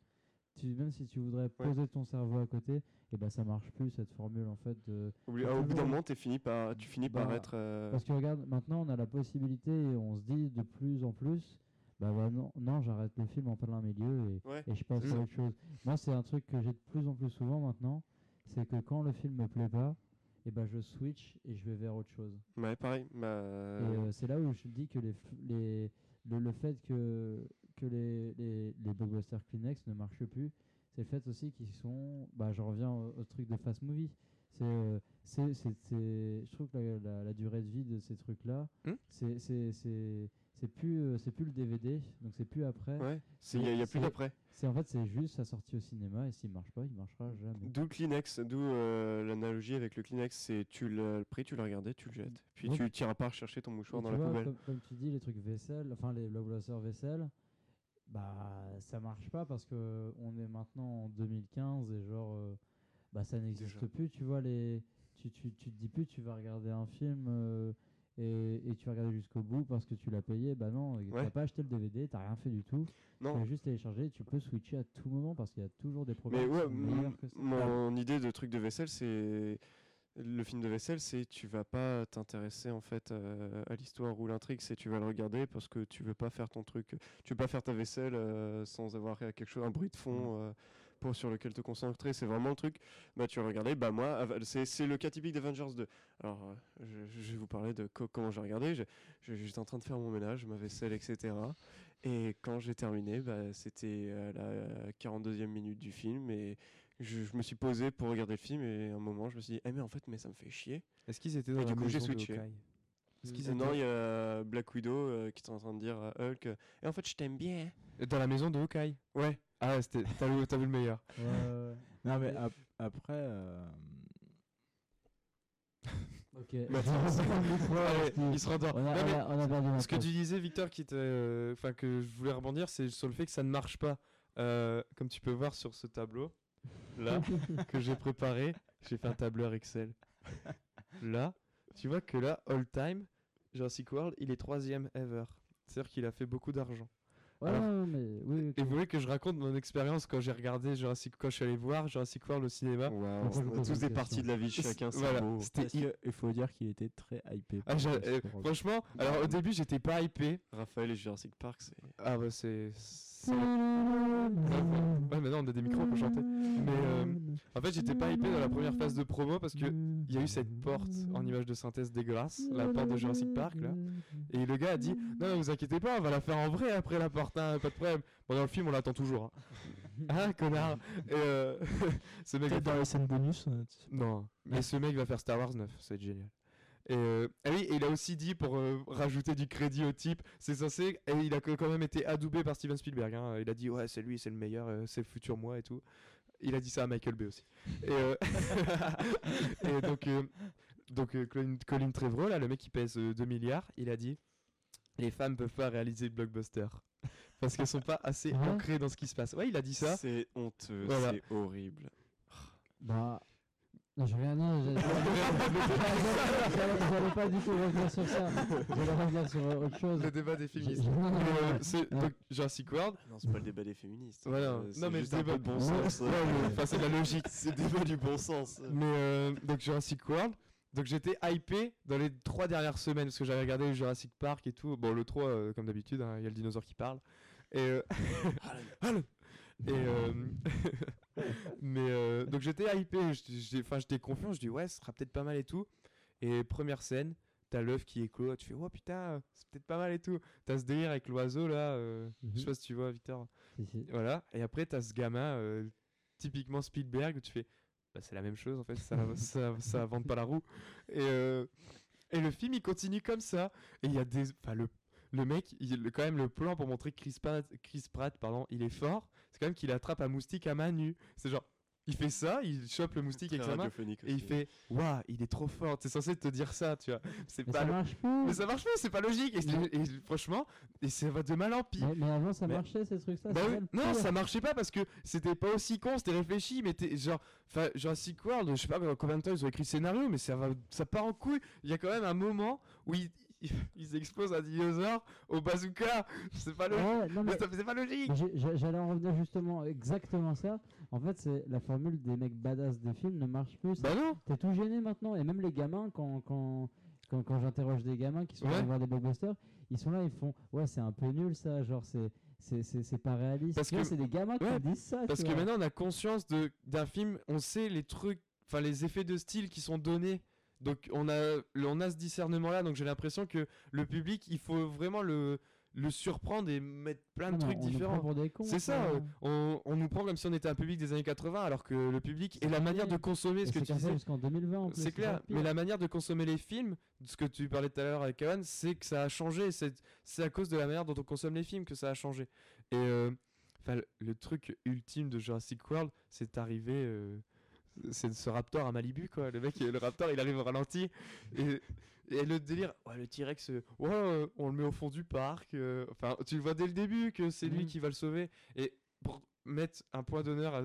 Speaker 8: tu, même si tu voudrais
Speaker 1: Ouais.
Speaker 8: poser ton cerveau à côté, et ben ça marche plus cette formule en fait de
Speaker 1: Au bout-
Speaker 8: Faut
Speaker 1: ah, au bout d'un moment, t'es fini par, tu finis par
Speaker 8: Bah,
Speaker 1: être. euh,
Speaker 8: parce que regarde, maintenant on a la possibilité et on se dit de plus en plus, bah, bah non, non j'arrête le film en plein milieu et,
Speaker 1: Ouais.
Speaker 8: et je passe à autre chose. Moi, c'est un truc que j'ai de plus en plus souvent maintenant, c'est que quand le film me plaît pas, et ben je switch et je vais vers autre chose.
Speaker 1: Ouais, pareil. Bah,
Speaker 8: Et euh, c'est là où je dis que les, les, le, le fait que, que les, les, les blockbusters Kleenex ne marchent plus, c'est le fait aussi qu'ils sont. Bah, je reviens au, au truc de fast movie. C'est, euh, c'est, c'est, c'est- je trouve que la, la, la durée de vie de ces trucs-là,
Speaker 2: Hmm
Speaker 8: c'est, c'est, c'est, c'est plus, euh, c'est plus le DVD, donc c'est plus après.
Speaker 1: ouais. Il n'y a, y a plus d'après.
Speaker 8: C'est en fait, c'est juste sa sortie au cinéma et s'il marche pas, il marchera jamais.
Speaker 1: D'où le Kleenex, d'où euh, l'analogie avec le Kleenex, c'est tu l'as pris, tu l'as regardé, tu le jettes. Puis
Speaker 8: Ouais.
Speaker 1: tu t'iras pas chercher ton mouchoir dans la
Speaker 8: vois,
Speaker 1: poubelle.
Speaker 8: Comme, comme tu dis, les trucs vaisselle, enfin les blockbusters vaisselle, bah ça marche pas parce que on est maintenant en 2015 et genre euh, bah ça n'existe plus. Tu vois les, tu, tu, tu te dis plus tu vas regarder un film euh, et, et tu vas regarder jusqu'au bout parce que tu l'as payé. Bah non,
Speaker 1: Ouais.
Speaker 8: t'as pas acheté le DVD, t'as rien fait du tout. Tu
Speaker 1: Non,
Speaker 8: as juste téléchargé. Tu peux switcher à tout moment parce qu'il y a toujours des
Speaker 1: mais ouais,
Speaker 8: que ça.
Speaker 1: mon idée de truc de vaisselle, c'est. Le film de vaisselle, c'est tu vas pas t'intéresser en fait euh, à l'histoire ou l'intrigue, c'est tu vas le regarder parce que tu veux pas faire ton truc, tu veux pas faire ta vaisselle euh, sans avoir quelque chose, un bruit de fond euh, pour sur lequel te concentrer. C'est vraiment le truc. Bah tu vas le regarder. Bah moi, c'est le cas typique d'Avengers 2. Alors je, je vais vous parler de co- comment j'ai regardé. Je- je- J'étais en train de faire mon ménage, ma vaisselle, etc. Et quand j'ai terminé, bah, c'était à la 42e minute du film et je, je me suis posé pour regarder le film et à un moment je me suis dit, eh mais en fait, mais ça me fait chier.
Speaker 2: Est-ce qu'ils étaient dans
Speaker 1: Et
Speaker 2: la
Speaker 1: du coup, j'ai
Speaker 2: maison de
Speaker 1: switché.
Speaker 2: Qu'ils
Speaker 1: Et non,
Speaker 2: étaient
Speaker 1: il y a Black Widow euh, qui est en train de dire à Hulk, euh, et en fait, je t'aime bien.
Speaker 2: dans la maison de Hawkeye
Speaker 1: Ouais.
Speaker 2: Ah, c'était t'as vu, t'as vu le meilleur.
Speaker 7: Non, mais ap- après, euh,
Speaker 8: Ok.
Speaker 2: Il se rendort.
Speaker 8: On a,
Speaker 2: Non,
Speaker 8: on
Speaker 2: mais
Speaker 8: a- on a perdu
Speaker 2: Ce que tu disais, Victor, qui euh, enfin que je voulais rebondir, c'est sur le fait que ça ne marche pas. Euh, comme tu peux voir sur ce tableau, là, que j'ai préparé, j'ai fait un tableur Excel. Là, tu vois que là, all time, Jurassic World, il est troisième ever. C'est-à-dire qu'il a fait beaucoup d'argent.
Speaker 8: Ouais,
Speaker 2: Alors-
Speaker 8: ouais, mais oui.
Speaker 2: Et vous voulez que je raconte mon expérience quand j'ai regardé Jurassic, quand je suis allé voir Jurassic World au cinéma?
Speaker 8: Je
Speaker 1: on tous des parties de la vie chacun,
Speaker 2: voilà, c'était
Speaker 7: il faut dire qu'il était très hypé.
Speaker 2: Ah, euh, franchement, alors au début j'étais pas hypé.
Speaker 1: Raphaël et Jurassic Park, c'est.
Speaker 2: Ah bah c'est. Ouais, mais non, on a des micros pour chanter. Mais euh, en fait, j'étais pas hypé dans la première phase de promo parce que il y a eu cette porte en image de synthèse dégueulasse, la porte de Jurassic Park là. Et le gars a dit Non, non, vous inquiétez pas, on va la faire en vrai après la porte, hein, pas de problème. Bon, dans le film, on l'attend toujours. Hein, Hein, connard Et euh, ce mec
Speaker 7: Peut-être dans les scènes bonus. euh.
Speaker 2: Non, mais ce mec va faire Star Wars 9, ça va être génial. Et euh, ah oui, et il a aussi dit pour euh, rajouter du crédit au type, c'est censé, et il a quand même été adoubé par Steven Spielberg. hein. Il a dit ouais c'est lui, c'est le meilleur, euh, c'est le futur moi et tout. Il a dit ça à Michael Bay aussi. Et, euh, et donc, euh, donc euh, Colin, Colin Trevorrow, là, le mec qui pèse euh, 2 milliards, il a dit les femmes peuvent pas réaliser le blockbuster parce qu'elles sont pas assez
Speaker 8: Ouais.
Speaker 2: ancrées dans ce qui se passe. Ouais, il a dit ça.
Speaker 1: C'est honteux,
Speaker 2: Voilà.
Speaker 1: c'est horrible.
Speaker 8: Bah. Non, je rien dire. j'ai- J'allais pas du tout revenir sur ça. J'allais revenir sur autre chose.
Speaker 2: Le débat des féministes.
Speaker 8: Non, non,
Speaker 2: euh,
Speaker 8: non.
Speaker 2: c'est donc Jurassic World.
Speaker 1: Non, c'est pas le débat des féministes.
Speaker 2: Voilà.
Speaker 1: Euh,
Speaker 2: Non,
Speaker 1: c'est
Speaker 2: mais le débat-
Speaker 1: de bon sens.
Speaker 2: ouais, mais- enfin, c'est de la logique.
Speaker 1: C'est le débat du bon sens.
Speaker 2: Mais euh, donc Jurassic World. Donc j'étais hypé dans les trois dernières semaines parce que j'avais regardé Jurassic Park et tout. Bon, le 3, euh, comme d'habitude, hein, il y a le dinosaure qui parle. Et. euh. Et euh, mais euh, donc j'étais hypé, j'étais- j'étais enfin j'étais confiant, je dis ouais, ce sera peut-être pas mal et tout. Et première scène, t'as l'œuf qui éclot, tu fais oh putain, c'est peut-être pas mal et tout. T'as ce délire avec l'oiseau là, euh, je sais
Speaker 8: Mhm.
Speaker 2: pas si tu vois Victor. Voilà, et après t'as ce gamin typiquement Spielberg où tu fais bah, c'est la même chose en fait, ça ça, ça pas la roue. Et et le film il continue comme ça et il y a des enfin le le mec, il, quand même le plan pour montrer que Chris Pratt, Chris Pratt pardon, il est fort, c'est quand même qu'il attrape un moustique à main nue. C'est genre il fait ça, il chope le moustique avec sa main et il fait waouh, il est trop fort. C'est censé te dire ça, tu vois. C'est
Speaker 8: Mais
Speaker 2: pas
Speaker 8: ça
Speaker 2: le-
Speaker 8: marche plus.
Speaker 2: mais ça marche pas, c'est pas logique. Et, c'est-
Speaker 8: Mais-
Speaker 2: et franchement, et ça va de mal en pire.
Speaker 8: Mais, mais avant, ça
Speaker 2: Mais-
Speaker 8: marchait ces trucs-là.
Speaker 2: Bah oui, non, ça marchait pas parce que c'était pas aussi con, c'était réfléchi, mais t'es- genre, enfin, Jurassic World, je sais pas combien de temps ils ont écrit le scénario, mais ça va, ça part en couille. Il y a quand même un moment où ils, ils, explosent un dinosaure au bazooka. C'est pas logique.
Speaker 8: Ouais,
Speaker 2: Mais c'est pas
Speaker 8: J'allais en revenir justement exactement ça. En fait, c'est la formule des mecs badass des films ne marche plus.
Speaker 2: Bah non.
Speaker 8: T'es tout gêné maintenant. Et même les gamins, quand, quand, quand, quand j'interroge des gamins qui sont
Speaker 2: Ouais.
Speaker 8: allés voir des blockbusters, ils sont là, ils font Ouais, c'est un peu nul ça. Genre, c'est. C'est, pas réaliste.
Speaker 2: Parce
Speaker 8: Tu
Speaker 2: que-
Speaker 8: c'est des gamins
Speaker 2: ouais,
Speaker 8: qui disent ça.
Speaker 2: Parce que
Speaker 8: vois.
Speaker 2: maintenant on a conscience d'un film, on sait les trucs, enfin les effets de style qui sont donnés. Donc on a on a ce discernement là, donc j'ai l'impression que le public, il faut vraiment le le surprendre et mettre plein de
Speaker 8: Non, mais
Speaker 2: trucs
Speaker 8: on
Speaker 2: différents.
Speaker 8: pour des cons,
Speaker 2: C'est ça, euh, on, on nous prend comme si on était un public des années 80 alors que le public et la manière de consommer
Speaker 8: Et
Speaker 2: ce que tu disais.
Speaker 8: jusqu'en 2020 en plus,
Speaker 2: C'est clair, mais la manière de consommer les films, de ce que tu parlais tout à l'heure avec Kawan, c'est que ça a changé. C'est c'est à cause de la manière dont on consomme les films que ça a changé. Et euh, le truc ultime de Jurassic World, c'est arrivé. euh, c'est ce raptor à Malibu, quoi. Le mec, le raptor, il arrive au ralenti. Et, et le délire, ouais, le T-Rex, euh, ouais, euh, on le met au fond du parc. euh, Enfin, tu le vois dès le début que c'est lui
Speaker 8: Mhm.
Speaker 2: qui va le sauver. Et pour mettre un point d'honneur à,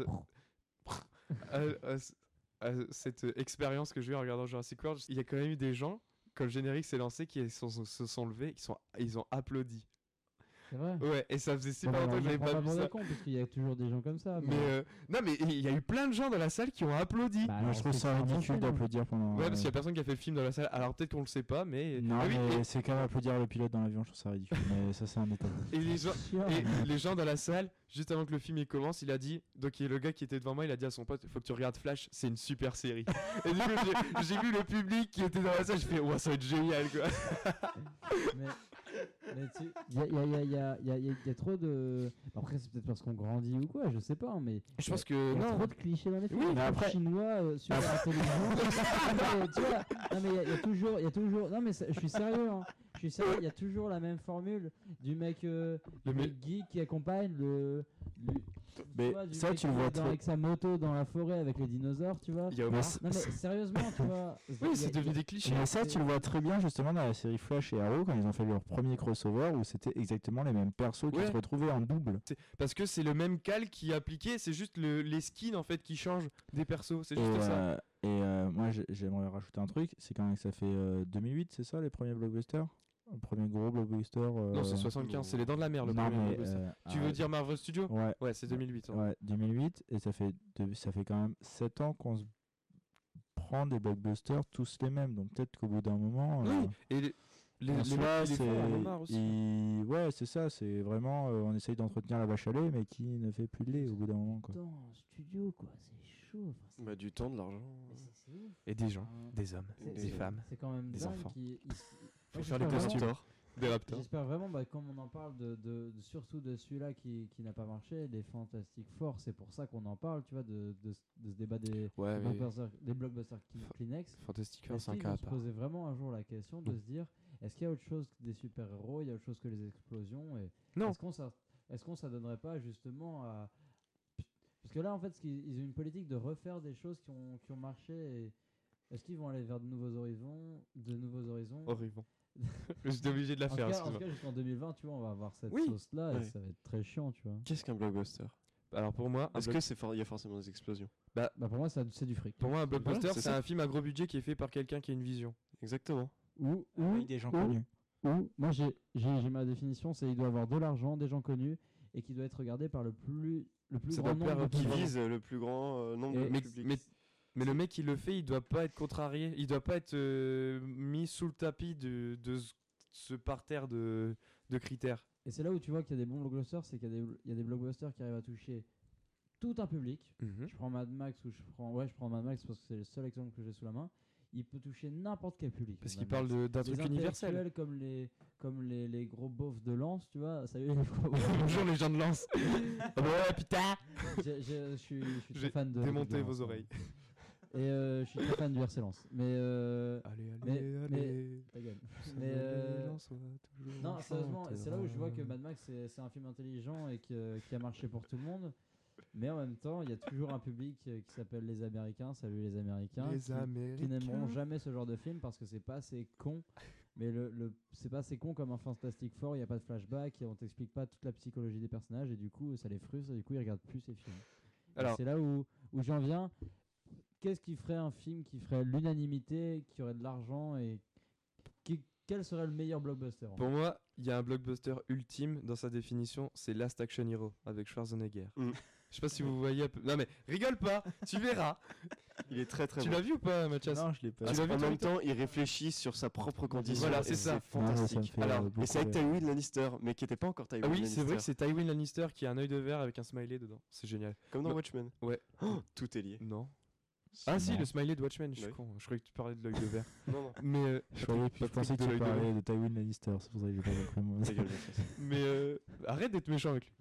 Speaker 2: à- à ce- à cette expérience que j'ai eue en regardant Jurassic World, il y a quand même eu des gens, quand le générique s'est lancé, qui sont- se sont levés, qui sont, ils ont applaudi.
Speaker 8: C'est vrai.
Speaker 2: Ouais, et ça faisait super longtemps que j'avais pas vu ça.
Speaker 8: cons, parce qu'il y a toujours des gens comme ça.
Speaker 2: Mais euh, non, mais il y a eu plein de gens dans la salle qui ont applaudi.
Speaker 8: Bah, alors,
Speaker 7: je trouve ça ridicule d'applaudir pendant.
Speaker 2: Ouais, parce qu'il y
Speaker 7: euh,
Speaker 2: a personne qui a fait le film dans la salle. Alors peut-être qu'on le sait pas, mais.
Speaker 7: Non,
Speaker 2: Ah oui,
Speaker 7: mais c'est quand même applaudir le pilote dans l'avion, je trouve ça ridicule. mais ça, c'est un détail.
Speaker 2: et, les gens.
Speaker 8: Sûr.
Speaker 2: Et les gens dans la salle, juste avant que le film il commence, il a dit, donc il y a le gars qui était devant moi, il a dit à son pote, faut que tu regardes Flash, c'est une super série. et du coup, j'ai- vu le public qui était dans la salle, je fais, ouais, ça va être génial quoi.
Speaker 8: mais il y a, il y, a, il y, a, il y, a, il y a- il y a trop de. Après, c'est peut-être parce qu'on grandit ou quoi, je sais pas, mais.
Speaker 2: Je pense
Speaker 8: il
Speaker 2: que
Speaker 8: y a
Speaker 2: non.
Speaker 8: trop de clichés dans les films.
Speaker 2: Oui,
Speaker 8: les
Speaker 7: mais
Speaker 8: films
Speaker 7: après-
Speaker 8: chinois euh, sur la télévision. non, mais, tu vois, non, mais il y, a- il toujours. Il y a toujours non, mais je suis sérieux, hein. Je suis sérieux, il y a toujours la même formule du mec, euh,
Speaker 2: Le mec-
Speaker 8: geek qui accompagne le.
Speaker 7: Mais
Speaker 8: vois,
Speaker 7: ça, tu le vois
Speaker 8: dans-
Speaker 7: très-
Speaker 8: avec sa moto dans la forêt avec les dinosaures, tu vois.
Speaker 2: Il y a
Speaker 7: Mais
Speaker 2: Omar.
Speaker 7: c'est-
Speaker 8: Non, mais sérieusement, tu vois.
Speaker 2: Oui, c'est devenu des clichés.
Speaker 7: Mais ça, tu le vois très bien justement dans la série Flash et Arrow quand ils ont fait leur premier crossover où c'était exactement les mêmes persos qui se retrouvaient en double.
Speaker 2: Parce que c'est le même cal qui est appliqué, c'est juste le, les skins en fait qui changent des persos, c'est
Speaker 7: Et,
Speaker 2: ça.
Speaker 7: euh, et euh, moi, j'ai- j'aimerais rajouter un truc c'est quand même que ça fait euh, 2008, c'est ça, les premiers blockbusters? Premier gros blockbuster euh,
Speaker 2: Non, c'est 75, c'est les dents de la mer le
Speaker 7: non,
Speaker 2: premier.
Speaker 7: mais, euh,
Speaker 2: Tu veux
Speaker 7: ah,
Speaker 2: dire Marvel Studios?
Speaker 7: Ouais,
Speaker 2: Ouais, c'est 2008. hein.
Speaker 7: ouais, 2008, et ça fait, de- ça fait quand même 7 ans qu'on se prend des blockbusters tous les mêmes, donc peut-être qu'au bout d'un moment. euh,
Speaker 2: Oui, et les, les, les
Speaker 7: soi,
Speaker 2: mecs qui les aussi.
Speaker 7: il- Ouais, c'est ça, c'est vraiment. euh, on essaye d'entretenir la vache à lait, mais qui ne fait plus de lait au bout d'un moment. Quoi.
Speaker 8: Dans un studio, quoi, c'est chaud. enfin, c'est-
Speaker 1: Bah, du temps, de l'argent.
Speaker 8: mais c'est- c'est ouf.
Speaker 2: Et des gens, des hommes,
Speaker 8: C'est-
Speaker 2: des
Speaker 8: c'est-
Speaker 2: femmes,
Speaker 8: C'est quand même
Speaker 2: des enfants.
Speaker 8: qu'il- il s-
Speaker 2: Faut
Speaker 8: Moi,
Speaker 2: faire les
Speaker 8: j'espère vraiment-.
Speaker 2: Des.
Speaker 8: J'espère bah, comme on en parle de, de- de- surtout de celui-là qui, qui n'a pas marché, les Fantastic Four, c'est pour ça qu'on en parle, tu vois, de, de, ce- débat des,
Speaker 2: Ouais,
Speaker 8: des blockbusters, des blockbusters Kleenex.
Speaker 2: Fantastic Four, c'est un cas à
Speaker 8: se
Speaker 2: part.
Speaker 8: poser vraiment un jour la question de se dire, est-ce qu'il y a autre chose que des super-héros, il y a autre chose que les explosions et
Speaker 2: Non.
Speaker 8: Est-ce qu'on est-ce qu'on ça donnerait pas justement à... Parce que là, en fait, ils ont une politique de refaire des choses qui ont, qui ont marché. Est-ce qu'ils vont aller vers de nouveaux horizons, de nouveaux horizons.
Speaker 2: J'étais obligé de la
Speaker 8: En
Speaker 2: faire.
Speaker 8: cas, en
Speaker 2: excuse-moi.
Speaker 8: tout cas, jusqu'en 2020, tu vois, on va avoir cette
Speaker 2: Oui.
Speaker 8: sauce-là
Speaker 1: Ouais.
Speaker 8: et ça va être très chiant, tu vois.
Speaker 1: Qu'est-ce qu'un blockbuster?
Speaker 2: Alors pour moi,
Speaker 1: Est-ce que c'est for- il y a forcément des explosions?
Speaker 8: Bah pour moi, c'est du fric.
Speaker 2: pour moi un blockbuster,
Speaker 1: c'est
Speaker 2: un film à gros budget qui est fait par quelqu'un qui a une vision.
Speaker 1: Exactement.
Speaker 8: Ou, ou,
Speaker 7: Avec des gens
Speaker 8: ou-
Speaker 7: connus.
Speaker 8: ou- moi, j'ai j'ai- j'ai ma définition, c'est il doit avoir de l'argent, des gens connus et qui doit être regardé par le plus, le plus
Speaker 2: Ça
Speaker 8: grand nombre
Speaker 1: Qui vise le plus grand euh, nombre
Speaker 8: Et-
Speaker 1: de
Speaker 2: Mais,
Speaker 1: public.
Speaker 2: mais, mais le mec qui le fait, il doit pas être contrarié, il doit pas être euh, mis sous le tapis de, de ce- ce parterre de, de critères.
Speaker 8: Et c'est là où tu vois qu'il y a des bons blockbusters, c'est qu'il y, a des- il y a des blockbusters qui arrivent à toucher tout un public. Je prends Mad Max ou je prends ouais je prends Mad Max parce que c'est le seul exemple que j'ai sous la main. Il peut toucher n'importe quel public.
Speaker 2: Parce
Speaker 8: Mad
Speaker 2: qu'il parle
Speaker 8: Max.
Speaker 2: de- d'un
Speaker 8: Les
Speaker 2: truc universel.
Speaker 8: intellectuels comme les comme les, les gros beaufs de Lens, tu vois. Salut les gros
Speaker 2: Bonjour les gens de Lens. Ah bah ouais, putain.
Speaker 8: J'ai- j'ai- Je suis je suis très
Speaker 2: J'ai
Speaker 8: fan de.
Speaker 2: démonté
Speaker 8: de
Speaker 2: vos
Speaker 8: Lens,
Speaker 2: oreilles.
Speaker 8: Et euh, je suis très fan du RC Lens. Mais euh,
Speaker 2: Allez, allez,
Speaker 8: Mais- mais-
Speaker 2: allez.
Speaker 8: ta gueule.
Speaker 2: Ça
Speaker 8: Mais,
Speaker 2: va,
Speaker 8: euh,
Speaker 2: Lens,
Speaker 8: Non, sérieusement, c'est là où je vois que Mad Max c'est c'est un film intelligent et que- qui a marché pour tout le monde. Mais en même temps, il y a toujours un public qui s'appelle les Américains, salut les Américains,
Speaker 2: Les
Speaker 8: qui, qui
Speaker 2: Américains.
Speaker 8: n'aimeront jamais ce genre de film parce que c'est pas assez con. Mais le, le- c'est pas assez con comme un Fantastic Four, il n'y a pas de flashback, et on t'explique pas toute la psychologie des personnages et du coup ça les frustre et du coup ils regardent plus ces films. Et
Speaker 2: Alors-
Speaker 8: c'est là où, où j'en viens. Qu'est-ce qui ferait un film qui ferait l'unanimité, qui aurait de l'argent et qui- quel serait le meilleur blockbuster
Speaker 2: Pour moi, il y a un blockbuster ultime dans sa définition, c'est Last Action Hero avec Schwarzenegger.
Speaker 1: Mm.
Speaker 2: Je sais pas si vous voyez. un peu- Non mais rigole pas, tu verras.
Speaker 1: Il est très très
Speaker 2: tu
Speaker 1: bon.
Speaker 2: l'as vu ou pas, Mathias
Speaker 7: Non, je l'ai pas.
Speaker 2: Tu
Speaker 7: vu.
Speaker 2: l'as vu,
Speaker 1: en même temps, il réfléchit sur sa propre condition.
Speaker 2: Voilà, c'est ça.
Speaker 1: Fantastique.
Speaker 2: Alors,
Speaker 1: Et c'est avec. Tywin Lannister, mais qui n'était pas encore Tywin
Speaker 2: Ah oui,
Speaker 1: Lannister.
Speaker 2: c'est vrai que c'est Tywin Lannister qui a un œil de verre avec un smiley dedans. C'est génial.
Speaker 1: Comme dans
Speaker 2: Bah,
Speaker 1: Watchmen.
Speaker 2: Ouais.
Speaker 1: Oh, tout est lié.
Speaker 2: Non. Ah si, le smiley de Watchmen, je suis con. Je croyais que tu parlais de l'œil de verre.
Speaker 1: Non, non.
Speaker 2: Mais euh,
Speaker 7: Je, pensais que tu
Speaker 2: de
Speaker 7: parlais de Tywin Lannister, c'est pour ça que j'ai pas compris moi.
Speaker 2: Mais euh, arrête d'être méchant avec lui.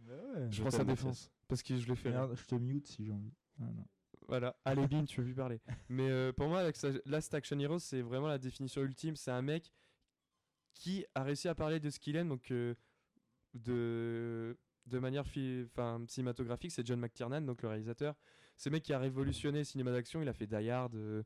Speaker 2: Je
Speaker 1: Je
Speaker 2: prends sa défense parce que je l'ai fait.
Speaker 7: Merde, je te mute si j'ai envie. Ah, non.
Speaker 2: Voilà, allez Bin, tu veux plus parler. Mais euh, pour moi, avec sa- Last Action Hero, c'est vraiment la définition ultime. C'est un mec qui a réussi à parler de ce qu'il aime, donc euh, de, de manière cinématographique. C'est John McTiernan, donc le réalisateur. C'est mec qui a révolutionné le cinéma d'action. Il a fait Die Hard. euh,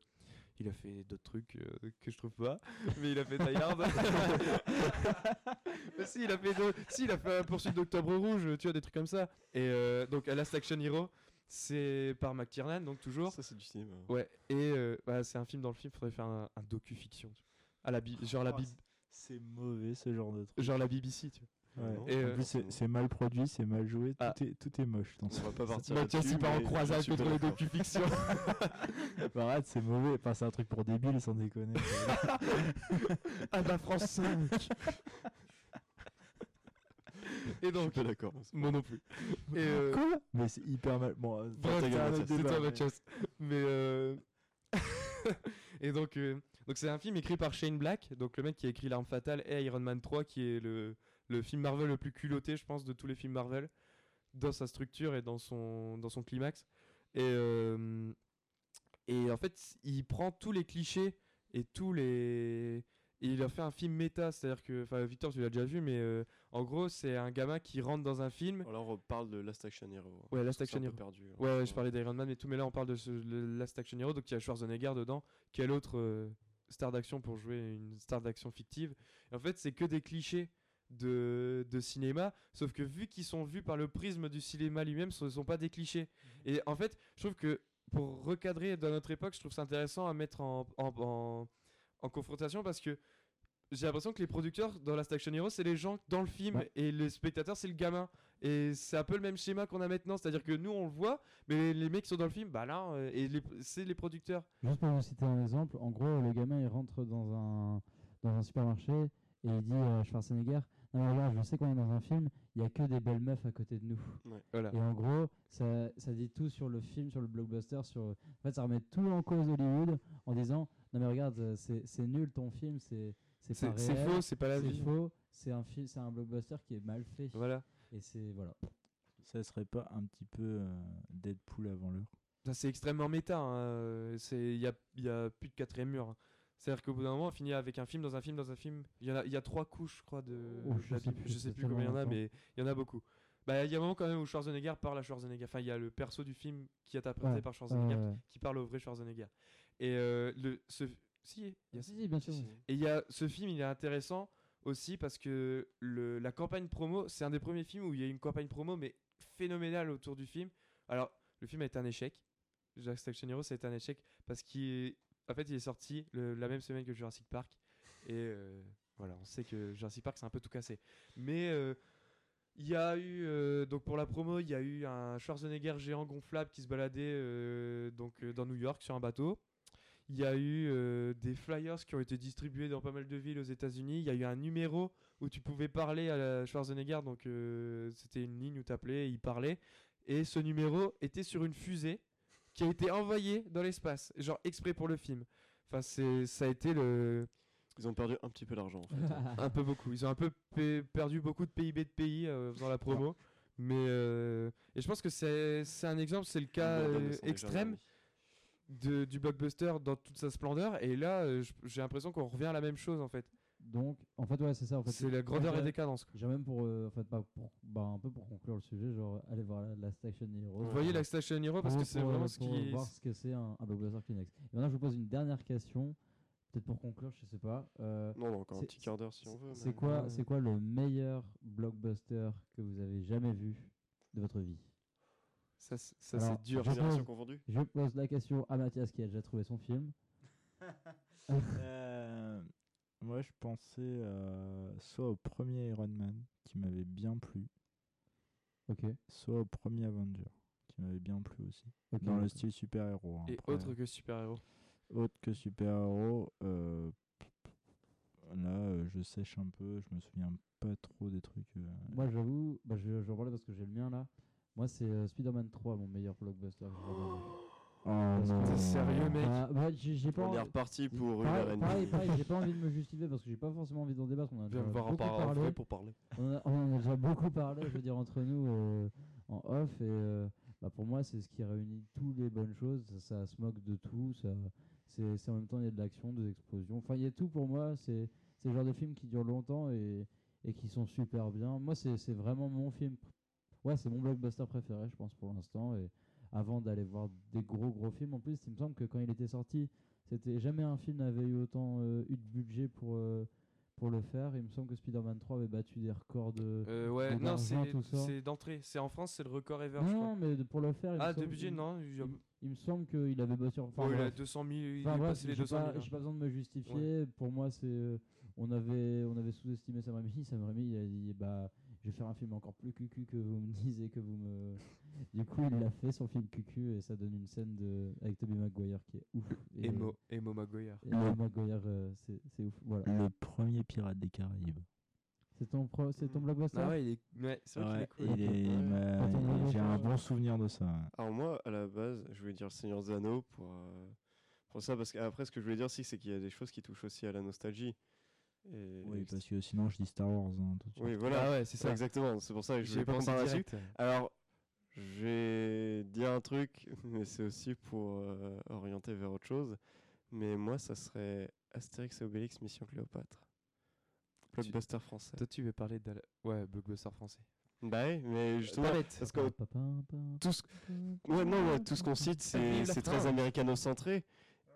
Speaker 2: il a fait d'autres trucs euh, que je trouve pas, mais il a fait Die Hard. Mais si, il a fait, si, il a fait un poursuite d'Octobre Rouge, tu vois, des trucs comme ça. Et euh, donc, Last Action Hero, c'est par McTiernan, donc toujours.
Speaker 1: Ça, c'est du cinéma.
Speaker 2: Ouais, et bah, c'est un film dans le film, faudrait faire un, un docu-fiction. À la genre, la
Speaker 7: Oh,
Speaker 2: Bib-
Speaker 7: C'est mauvais ce genre de truc.
Speaker 2: genre la BBC, tu vois.
Speaker 7: Ouais.
Speaker 1: Non,
Speaker 2: Et,
Speaker 7: en
Speaker 2: euh,
Speaker 7: plus, c'est c'est mal produit, c'est mal joué, tout,
Speaker 2: Ah.
Speaker 7: est, tout est moche dans ce
Speaker 1: On va pas partir
Speaker 2: Mathias,
Speaker 1: là-dessus,
Speaker 2: il part en croisade contre les docu-fictions.
Speaker 7: Bah, arrête, c'est mauvais. Enfin, c'est un truc pour débiles, sans déconner.
Speaker 2: à la France 5 Et
Speaker 1: Je suis
Speaker 2: donc,
Speaker 1: pas d'accord.
Speaker 2: moi non plus. Et euh,
Speaker 7: Quoi? Mais c'est hyper mal. Bon, euh, c'est
Speaker 2: toi,
Speaker 7: mais-
Speaker 2: Mathias. Mais euh, et donc, euh, donc c'est un film écrit par Shane Black, donc le mec qui a écrit L'arme fatale et Iron Man 3, qui est le, le film Marvel le plus culotté, je pense, de tous les films Marvel, dans sa structure et dans son, dans son climax. Et, euh, et en fait, il prend tous les clichés et tous les. Et il a fait un film méta, c'est-à-dire que. Enfin, Victor, tu l'as déjà vu, mais euh, en gros, c'est un gamin qui rentre dans un film.
Speaker 1: Alors, on parle de Last Action Hero.
Speaker 2: Ouais, Last Action Hero.
Speaker 1: perdu. hein.
Speaker 2: Ouais, ouais, je parlais d'Iron Man et tout, mais là on parle de ce, Last Action Hero, donc il y a Schwarzenegger dedans, quelle autre euh, star d'action pour jouer une star d'action fictive? Et en fait, c'est que des clichés de, de cinéma, sauf que vu qu'ils sont vus par le prisme du cinéma lui-même, ce ne sont pas des clichés. Et en fait, je trouve que pour recadrer dans notre époque, je trouve ça intéressant à mettre en, en, en- en confrontation parce que j'ai l'impression que les producteurs dans Last Action Hero, c'est les gens dans le film
Speaker 8: Ouais.
Speaker 2: et les spectateurs, c'est le gamin. Et c'est un peu le même schéma qu'on a maintenant, c'est-à-dire que nous on le voit, mais les mecs qui sont dans le film, bah là, euh, et c'est les producteurs.
Speaker 8: Juste pour vous citer un exemple, en gros, le gamin il rentre dans un, dans un supermarché et il dit à Schwarzenegger Non, mais regarde, je sais qu'on est dans un film, il n'y a que des belles meufs à côté de nous.
Speaker 2: Voilà.
Speaker 8: Et en gros, ça, ça dit tout sur le film, sur le blockbuster. Sur... En fait, ça remet tout en cause Hollywood en disant Non, mais regarde, c'est c'est nul ton film, c'est c'est
Speaker 2: C'est
Speaker 8: pas
Speaker 2: c'est
Speaker 8: réel,
Speaker 2: faux, c'est pas la
Speaker 8: c'est
Speaker 2: vie.
Speaker 8: faux, c'est un, c'est un blockbuster qui est mal fait.
Speaker 2: Voilà.
Speaker 8: Et c'est. Voilà.
Speaker 7: Ça serait pas un petit peu euh, Deadpool avant l'heure?
Speaker 2: Ça, C'est extrêmement méta. hein, c'est- Il y a, il y a plus de quatrième mur. hein. C'est-à-dire qu'au bout d'un moment, on finit avec un film dans un film dans un film. Il y, en a, il y a trois couches, je crois, de,
Speaker 8: Oh, je sais plus,
Speaker 2: Je sais plus combien il y en a, mais il y en a beaucoup. Bah, il y a un moment quand même où Schwarzenegger parle à Schwarzenegger. Enfin, il y a le perso du film qui est interprété
Speaker 8: Ouais,
Speaker 2: par Schwarzenegger qui parle au vrai Schwarzenegger. Et euh, le, ce, si, il y a
Speaker 8: si, si, bien sûr.
Speaker 2: Et il y a ce film, il est intéressant aussi parce que le, la campagne promo, c'est un des premiers films où il y a une campagne promo, mais phénoménale autour du film. Alors, le film a été un échec. Last Action Hero, ça a été un échec parce qu'il en fait, il est sorti le- la même semaine que Jurassic Park. Et euh, voilà, on sait que Jurassic Park, c'est un peu tout cassé. Mais euh, il y a eu, euh, donc pour la promo, il y a eu un Schwarzenegger géant gonflable qui se baladait donc, dans New York sur un bateau. Il y a eu des flyers qui ont été distribués dans pas mal de villes aux États-Unis. Il y a eu un numéro où tu pouvais parler à la Schwarzenegger, donc c'était une ligne où tu appelais et il parlait. Et ce numéro était sur une fusée qui a été envoyée dans l'espace, genre exprès pour le film. Enfin, c'est, ça a été le,
Speaker 1: Ils ont perdu un petit peu d'argent en fait.
Speaker 2: un peu beaucoup. Ils ont un peu pe- perdu beaucoup de PIB de pays euh, dans la promo. Mais euh, et je pense que c'est, c'est un exemple, c'est le cas euh, extrême de, du blockbuster dans toute sa splendeur. Et là, euh, j'ai l'impression qu'on revient à la même chose en fait.
Speaker 8: Donc, en fait, ouais, c'est ça. En fait,
Speaker 2: c'est la grandeur et décadence.
Speaker 8: J'ai même pour, euh, en fait, pas pour, bah, un peu pour conclure le sujet, genre, allez voir la, la Station Hero.
Speaker 2: Vous voyez la Station Hero parce
Speaker 8: pour-
Speaker 2: que c'est
Speaker 8: pour,
Speaker 2: vraiment
Speaker 8: euh,
Speaker 2: ce
Speaker 8: pour
Speaker 2: qui.
Speaker 8: voir ce que c'est un, un blockbuster Kleenex. Et maintenant, je vous pose une dernière question, peut-être pour conclure, je sais pas. Euh,
Speaker 1: Non, non, encore un petit quart d'heure si on veut.
Speaker 8: c'est
Speaker 1: mais-
Speaker 8: quoi,
Speaker 2: Ouais.
Speaker 8: c'est quoi le meilleur blockbuster que vous avez jamais vu de votre vie?
Speaker 2: Ça, c'est- ça, c'est dur.
Speaker 8: je
Speaker 1: Génération
Speaker 8: pose-
Speaker 1: confondue
Speaker 8: Je pose la question à Mathias qui a déjà trouvé son film.
Speaker 7: Euh, moi, je pensais euh, soit au premier Iron Man, qui m'avait bien plu,
Speaker 8: Ok.
Speaker 7: soit au premier Avenger, qui m'avait bien plu aussi.
Speaker 8: ok.
Speaker 7: Dans le style super-héros. hein.
Speaker 2: Et
Speaker 7: Après,
Speaker 2: autre que super-héros.
Speaker 7: autre que super-héros, euh, là, euh, je sèche un peu, je me souviens pas trop des trucs. euh,
Speaker 8: Moi, j'avoue, bah, je, je vais en parler parce que j'ai le mien là. Moi, c'est euh, Spider-Man 3, mon meilleur blockbuster. que j'ai.
Speaker 7: Oh
Speaker 8: Parce que-
Speaker 7: non.
Speaker 2: T'es sérieux, mec
Speaker 8: Bah, bah, j'ai j'ai pas
Speaker 1: On est reparti pour une
Speaker 8: pareil,
Speaker 1: heure et
Speaker 8: pareil,
Speaker 1: demie.
Speaker 8: pareil, j'ai pas envie de me justifier parce que j'ai pas forcément envie d'en débattre. On a déjà
Speaker 2: me voir en
Speaker 8: beaucoup
Speaker 2: par-
Speaker 8: parlé.
Speaker 2: pour parler.
Speaker 8: On, a, on en a déjà beaucoup parlé, je veux dire, entre nous euh, en off. Et euh, bah, pour moi, c'est ce qui réunit toutes les bonnes choses. Ça, ça se moque de tout. Ça, c'est, c'est en même temps, il y a de l'action, des explosions. Enfin, il y a tout pour moi. C'est, c'est le genre de films qui durent longtemps et, et qui sont super bien. Moi, c'est, c'est vraiment mon film. Ouais, c'est mon blockbuster préféré, je pense, pour l'instant. Et avant d'aller voir des gros, gros films, en plus, il me semble que quand il était sorti, c'était jamais un film n'avait eu autant euh, eu de budget pour. euh, pour le faire, il me semble que Spider-Man 3 avait battu des records de,
Speaker 2: Euh, ouais,
Speaker 8: de
Speaker 2: non, c'est d'entrée. C'est en France, c'est le record ever, je crois.
Speaker 8: Non, mais pour le faire. il
Speaker 2: Ah, de budget,
Speaker 8: il-
Speaker 2: non. il
Speaker 8: me semble qu'il avait battu. Enfin,
Speaker 2: Oh, il a
Speaker 8: bref.
Speaker 2: 200 000, il
Speaker 8: Enfin,
Speaker 2: est passé les
Speaker 8: j'ai
Speaker 2: 200 000.
Speaker 8: pas,
Speaker 2: hein.
Speaker 8: j'ai pas besoin de me justifier. Pour moi, c'est euh, on avait on avait sous-estimé Sam Raimi. Sam Raimi, il a dit bah je vais faire un film encore plus cucu que vous me disiez que vous me. Du coup, il l'a fait son film cucu et ça donne une scène de avec Tobey Maguire qui est ouf. Et,
Speaker 2: Emo, Emo Maguire.
Speaker 8: et Tobey Maguire, euh, c'est ouf. Voilà.
Speaker 7: Le premier Pirate des Caraïbes.
Speaker 8: C'est ton pro, c'est ton blockbuster.
Speaker 2: Ah ouais, il est, ouais, c'est vrai
Speaker 7: Ouais,
Speaker 2: qu'il est cool.
Speaker 8: le
Speaker 7: J'ai un bon souvenir de ça.
Speaker 1: Alors moi, à la base, je voulais dire Seigneur des Anneaux pour, euh, pour ça, parce qu'après, ce que je voulais dire aussi, c'est qu'il y a des choses qui touchent aussi à la nostalgie. Et
Speaker 7: Oui, parce que sinon je dis Star Wars hein, tout de suite.
Speaker 1: Oui, voilà.
Speaker 2: Ah ouais, c'est ça.
Speaker 1: Exactement, c'est pour ça que je
Speaker 2: pensé
Speaker 1: parle là-dessus. Alors, je vais dire un truc, mais c'est aussi pour euh, orienter vers autre chose. Mais moi, ça serait Astérix et Obélix Mission Cléopâtre. Blockbuster français.
Speaker 2: Toi, tu veux parler de. Ouais, blockbuster français.
Speaker 1: Bah oui, mais justement,
Speaker 2: Palette.
Speaker 1: parce que tout ce, ouais, non, ouais, tout ce qu'on cite, c'est très
Speaker 2: France.
Speaker 1: américano-centré.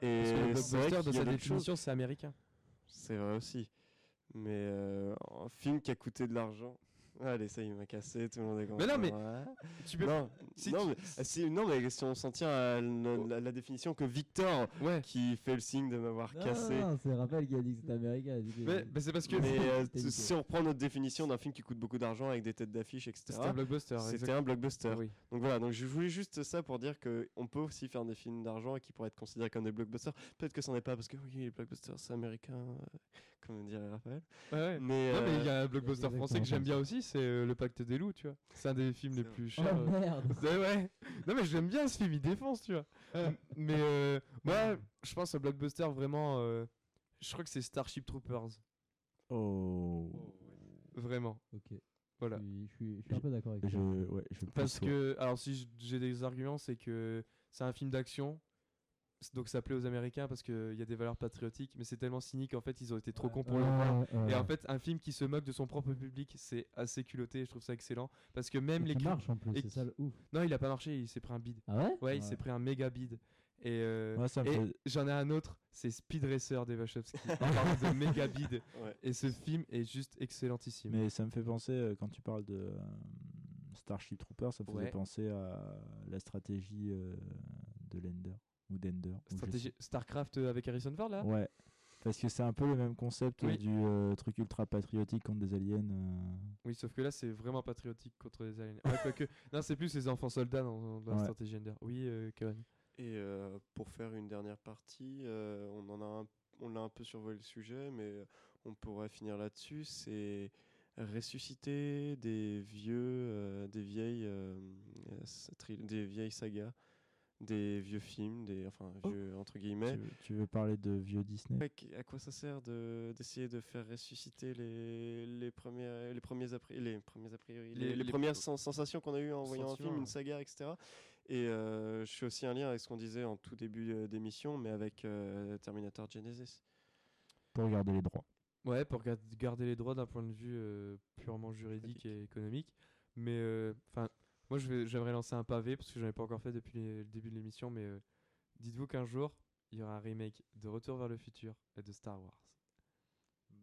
Speaker 1: Et
Speaker 2: Parce que le
Speaker 1: c'est vrai
Speaker 2: blockbuster, de
Speaker 1: qu'il y a
Speaker 2: sa
Speaker 1: d'autres choses.
Speaker 2: définition, c'est américain.
Speaker 1: C'est vrai aussi. Mais euh, un film qui a coûté de l'argent. Allez, ça, il m'a cassé, tout le monde est content.
Speaker 2: Mais non, mais
Speaker 1: ouais.
Speaker 2: Tu peux...
Speaker 1: Non,
Speaker 2: si
Speaker 1: non,
Speaker 2: tu-
Speaker 1: mais, ah, si, non, mais si on s'en tient à la, la- la définition que Victor,
Speaker 2: Ouais.
Speaker 1: qui fait le signe de m'avoir cassé.
Speaker 8: non, c'est Raphaël qui a dit que c'était américain.
Speaker 2: Mais,
Speaker 8: euh,
Speaker 2: mais c'est parce que
Speaker 1: Mais euh, si on reprend notre définition d'un film qui coûte beaucoup d'argent avec des têtes d'affiche, etc.,
Speaker 2: c'était un blockbuster.
Speaker 1: c'était
Speaker 2: exactement.
Speaker 1: un blockbuster.
Speaker 2: Oui.
Speaker 1: Donc voilà, donc je voulais juste ça pour dire qu'on peut aussi faire des films d'argent et qui pourraient être considérés comme des blockbusters. Peut-être que c'en est pas parce que oui, les blockbusters c'est américain, euh, comme dirait Raphaël.
Speaker 2: Ouais, ouais.
Speaker 1: Mais,
Speaker 2: Non, mais il y
Speaker 1: euh,
Speaker 2: a un blockbuster
Speaker 8: exactement
Speaker 2: français que j'aime bien aussi, c'est euh, Le Pacte des loups, tu vois. C'est un des films les plus
Speaker 8: Oh
Speaker 2: chers. euh.
Speaker 8: merde.
Speaker 2: Ouais. Non, mais j'aime bien ce film, il défonce, tu vois. Mais euh, moi, je pense au blockbuster vraiment. euh, je crois que c'est Starship Troopers.
Speaker 7: Oh.
Speaker 2: Vraiment.
Speaker 8: Ok.
Speaker 2: Voilà.
Speaker 8: Je suis, je suis, je suis un peu d'accord avec
Speaker 7: Je,
Speaker 8: toi.
Speaker 7: ouais, je
Speaker 2: Parce
Speaker 7: ouais.
Speaker 2: que, alors si j- j'ai des arguments, c'est que c'est un film d'action. Donc ça plaît aux Américains parce qu'il y a des valeurs patriotiques, mais c'est tellement cynique en fait, ils ont été trop cons pour le voir. Et en fait, un film qui se moque de son propre public, c'est assez culotté, je trouve ça excellent. Parce que même les
Speaker 8: qui marche en plus, c'est ça le ouf.
Speaker 2: Non, il a pas marché, il s'est pris un bide.
Speaker 8: Ah ouais?
Speaker 2: Ouais, il s'est pris un méga bide. Et, euh,
Speaker 7: Moi, ça me
Speaker 2: et
Speaker 7: fait-
Speaker 2: j'en ai un autre, c'est Speed Racer des Wachowski. On parle de méga bide.
Speaker 1: Ouais.
Speaker 2: Et ce film est juste excellentissime.
Speaker 7: Mais ça me fait penser, euh, quand tu parles de euh, Starship Trooper, ça me faisait
Speaker 2: Ouais.
Speaker 7: penser à la stratégie euh, de Lender ou d'Ender.
Speaker 2: Stratégie Starcraft euh, avec Harrison Ford là?
Speaker 7: Ouais. Parce que c'est un peu le même concept
Speaker 2: Oui.
Speaker 7: du euh, truc ultra patriotique contre des aliens. euh.
Speaker 2: Oui, sauf que là c'est vraiment patriotique contre les aliens. Ouais, quoique- non, c'est plus les enfants soldats dans, dans la
Speaker 7: Ouais.
Speaker 2: stratégie Ender. Oui, euh, Kevin.
Speaker 1: Et euh, pour faire une dernière partie, euh, on en a un, on a un peu survolé le sujet, mais euh, on pourrait finir là-dessus. C'est ressusciter des vieux, euh, des vieilles, euh, euh, des vieilles sagas, des vieux films, des, enfin
Speaker 2: Oh.
Speaker 1: vieux entre guillemets.
Speaker 7: Tu, veux, tu veux parler de vieux Disney?
Speaker 1: À quoi ça sert de d'essayer de faire ressusciter les les premiers les premiers a les premiers a priori les,
Speaker 2: Les-
Speaker 1: les
Speaker 2: les
Speaker 1: premières
Speaker 2: pr-
Speaker 1: sen- sensations qu'on a eues en voyant un film une saga etc et euh, je fais aussi un lien avec ce qu'on disait en tout début euh, d'émission mais avec euh, Terminator Genesis
Speaker 7: pour garder les droits.
Speaker 2: Ouais, pour ga- garder les droits d'un point de vue euh, purement juridique et économique. Mais euh, enfin, moi je vais- j'aimerais lancer un pavé parce que j'en ai pas encore fait depuis les- le début de l'émission. Mais euh, dites-vous qu'un jour il y aura un remake de Retour vers le futur et de Star Wars.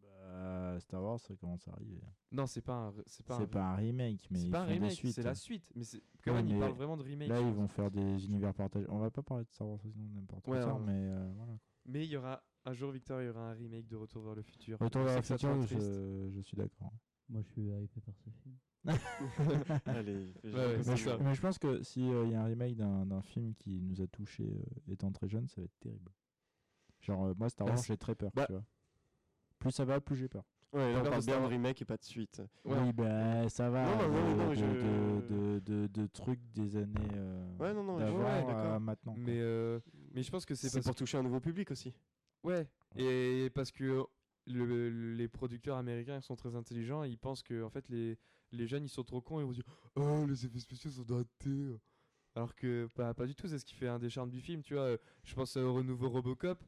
Speaker 7: Bah, Star Wars, ça commence à arriver.
Speaker 2: Non, c'est pas un, c'est pas un,
Speaker 7: pas un remake, mais
Speaker 2: c'est pas un remake, c'est la suite. Mais c'est quand
Speaker 7: Ouais,
Speaker 2: même, ils
Speaker 7: mais
Speaker 2: parlent vraiment de remake.
Speaker 7: Là, ils vont faire des univers partagés. On va pas parler de Star Wars sinon n'importe
Speaker 2: Ouais,
Speaker 7: quoi, mais euh, voilà.
Speaker 2: Mais il y aura un jour, Victor, il y aura un remake de Retour vers le futur.
Speaker 7: Retour
Speaker 2: Je
Speaker 7: vers le futur, je, je suis d'accord.
Speaker 8: Moi, je suis hypé par ce film.
Speaker 1: allez
Speaker 2: Ouais,
Speaker 7: mais, je, mais je pense que s'il y a un remake d'un d'un film qui nous a touchés euh, étant très jeune, ça va être terrible. Genre, euh, moi, Star
Speaker 2: Bah,
Speaker 7: Wars, j'ai très peur.
Speaker 2: bah-
Speaker 7: tu vois. Plus ça va, plus j'ai peur.
Speaker 1: ouais là, on parle bien de remake et pas de suite
Speaker 2: Ouais.
Speaker 7: Oui, bah ça va.
Speaker 1: Non, non, non,
Speaker 7: de,
Speaker 1: non,
Speaker 7: de,
Speaker 1: je-
Speaker 7: de, de, de- de trucs des années euh,
Speaker 1: Ouais, non, non,
Speaker 2: ouais,
Speaker 7: maintenant. quoi.
Speaker 2: Mais, euh, mais je pense que c'est
Speaker 1: c'est pour toucher un nouveau public aussi
Speaker 2: Ouais, et parce que le- les producteurs américains sont très intelligents, et ils pensent que en fait les, les jeunes ils sont trop cons et ils vont dire Oh les effets spéciaux sont datés. Alors que pas, pas du tout, c'est ce qui fait un des charmes du film, tu vois. Je pense au renouveau Robocop.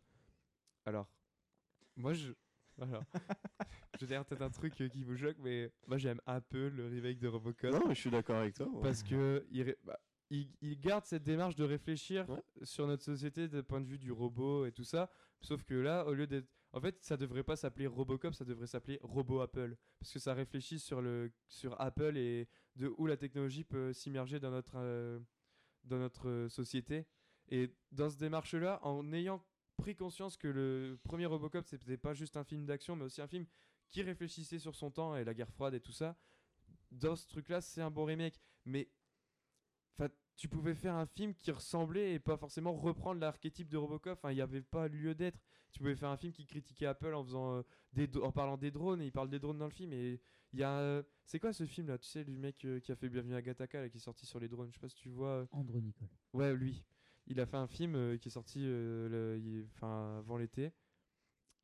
Speaker 2: Alors, moi je. Voilà. je vais dire peut-être un truc euh, qui vous choque, mais moi j'aime un peu le remake de Robocop
Speaker 1: non mais je suis d'accord avec toi ouais.
Speaker 2: parce que il, bah, il, il garde cette démarche de réfléchir
Speaker 1: Ouais.
Speaker 2: sur notre société d'un point de vue du robot et tout ça. Sauf que là, au lieu d'être. En fait, ça devrait pas s'appeler Robocop, ça devrait s'appeler Robo Apple. Parce que ça réfléchit sur, le, sur Apple et de où la technologie peut s'immerger dans notre, euh, dans notre euh, société. Et dans cette démarche-là, en ayant pris conscience que le premier Robocop, c'était pas juste un film d'action, mais aussi un film qui réfléchissait sur son temps et la guerre froide et tout ça, dans ce truc-là, c'est un bon remake. Mais tu pouvais faire un film qui ressemblait et pas forcément reprendre l'archétype de Robocop. Enfin, il n'y avait pas lieu d'être. Tu pouvais faire un film qui critiquait Apple en faisant euh, des en parlant des drones et il parle des drones dans le film et il y a euh, c'est quoi ce film là Tu sais le mec euh, qui a fait Bienvenue à Gattaca là, qui est sorti sur les drones. Je sais pas si tu vois.
Speaker 8: Andrew Nicole.
Speaker 2: Ouais, lui. Il a fait un film qui est sorti le- il- avant l'été.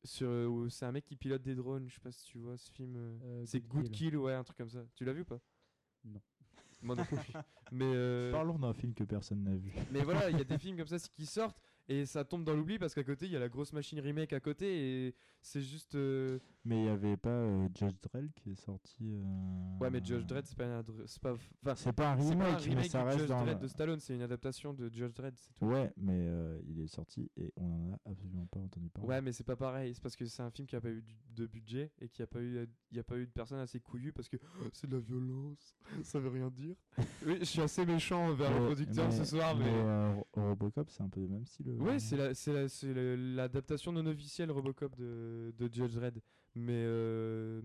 Speaker 2: Sur, c'est un mec qui pilote des drones. Je sais pas si tu vois ce film. c'est
Speaker 8: Good
Speaker 2: Good
Speaker 8: Kill.
Speaker 2: Kill, ouais, un truc comme ça. Tu l'as vu ou pas?
Speaker 8: Non.
Speaker 2: Moi non plus. Mais euh,
Speaker 7: Parlons d'un film que personne n'a vu.
Speaker 2: mais voilà, il y a des films comme ça qui sortent et ça tombe dans l'oubli parce qu'à côté il y a la grosse machine remake à côté et c'est juste. euh,
Speaker 7: Mais il n'y avait pas euh, Judge Dredd qui est sorti. euh,
Speaker 2: Ouais, mais Judge Dredd c'est pas c'est pas. Enfin,
Speaker 7: C'est pas un remake,
Speaker 2: pas un remake
Speaker 7: mais ça reste
Speaker 2: Judge
Speaker 7: dans.
Speaker 2: Dredd
Speaker 7: le-
Speaker 2: de Stallone, c'est une adaptation de Judge Dredd, c'est tout.
Speaker 7: Ouais, mais euh, il est sorti et on en a absolument pas entendu parler.
Speaker 2: Ouais, mais c'est pas pareil. C'est parce que c'est un film qui a pas eu de budget et qui a pas eu, il y a pas eu de personnes assez couillues parce que oh, c'est de la violence. Ça veut rien dire. oui, je suis assez méchant vers le
Speaker 7: Mais-
Speaker 2: producteur ce soir, mais.
Speaker 7: Ro- Robocop, c'est un peu le même style. Euh,
Speaker 2: Ouais, c'est la- c'est la- l'adaptation non officielle Robocop de, de Judge Dredd. Mais euh,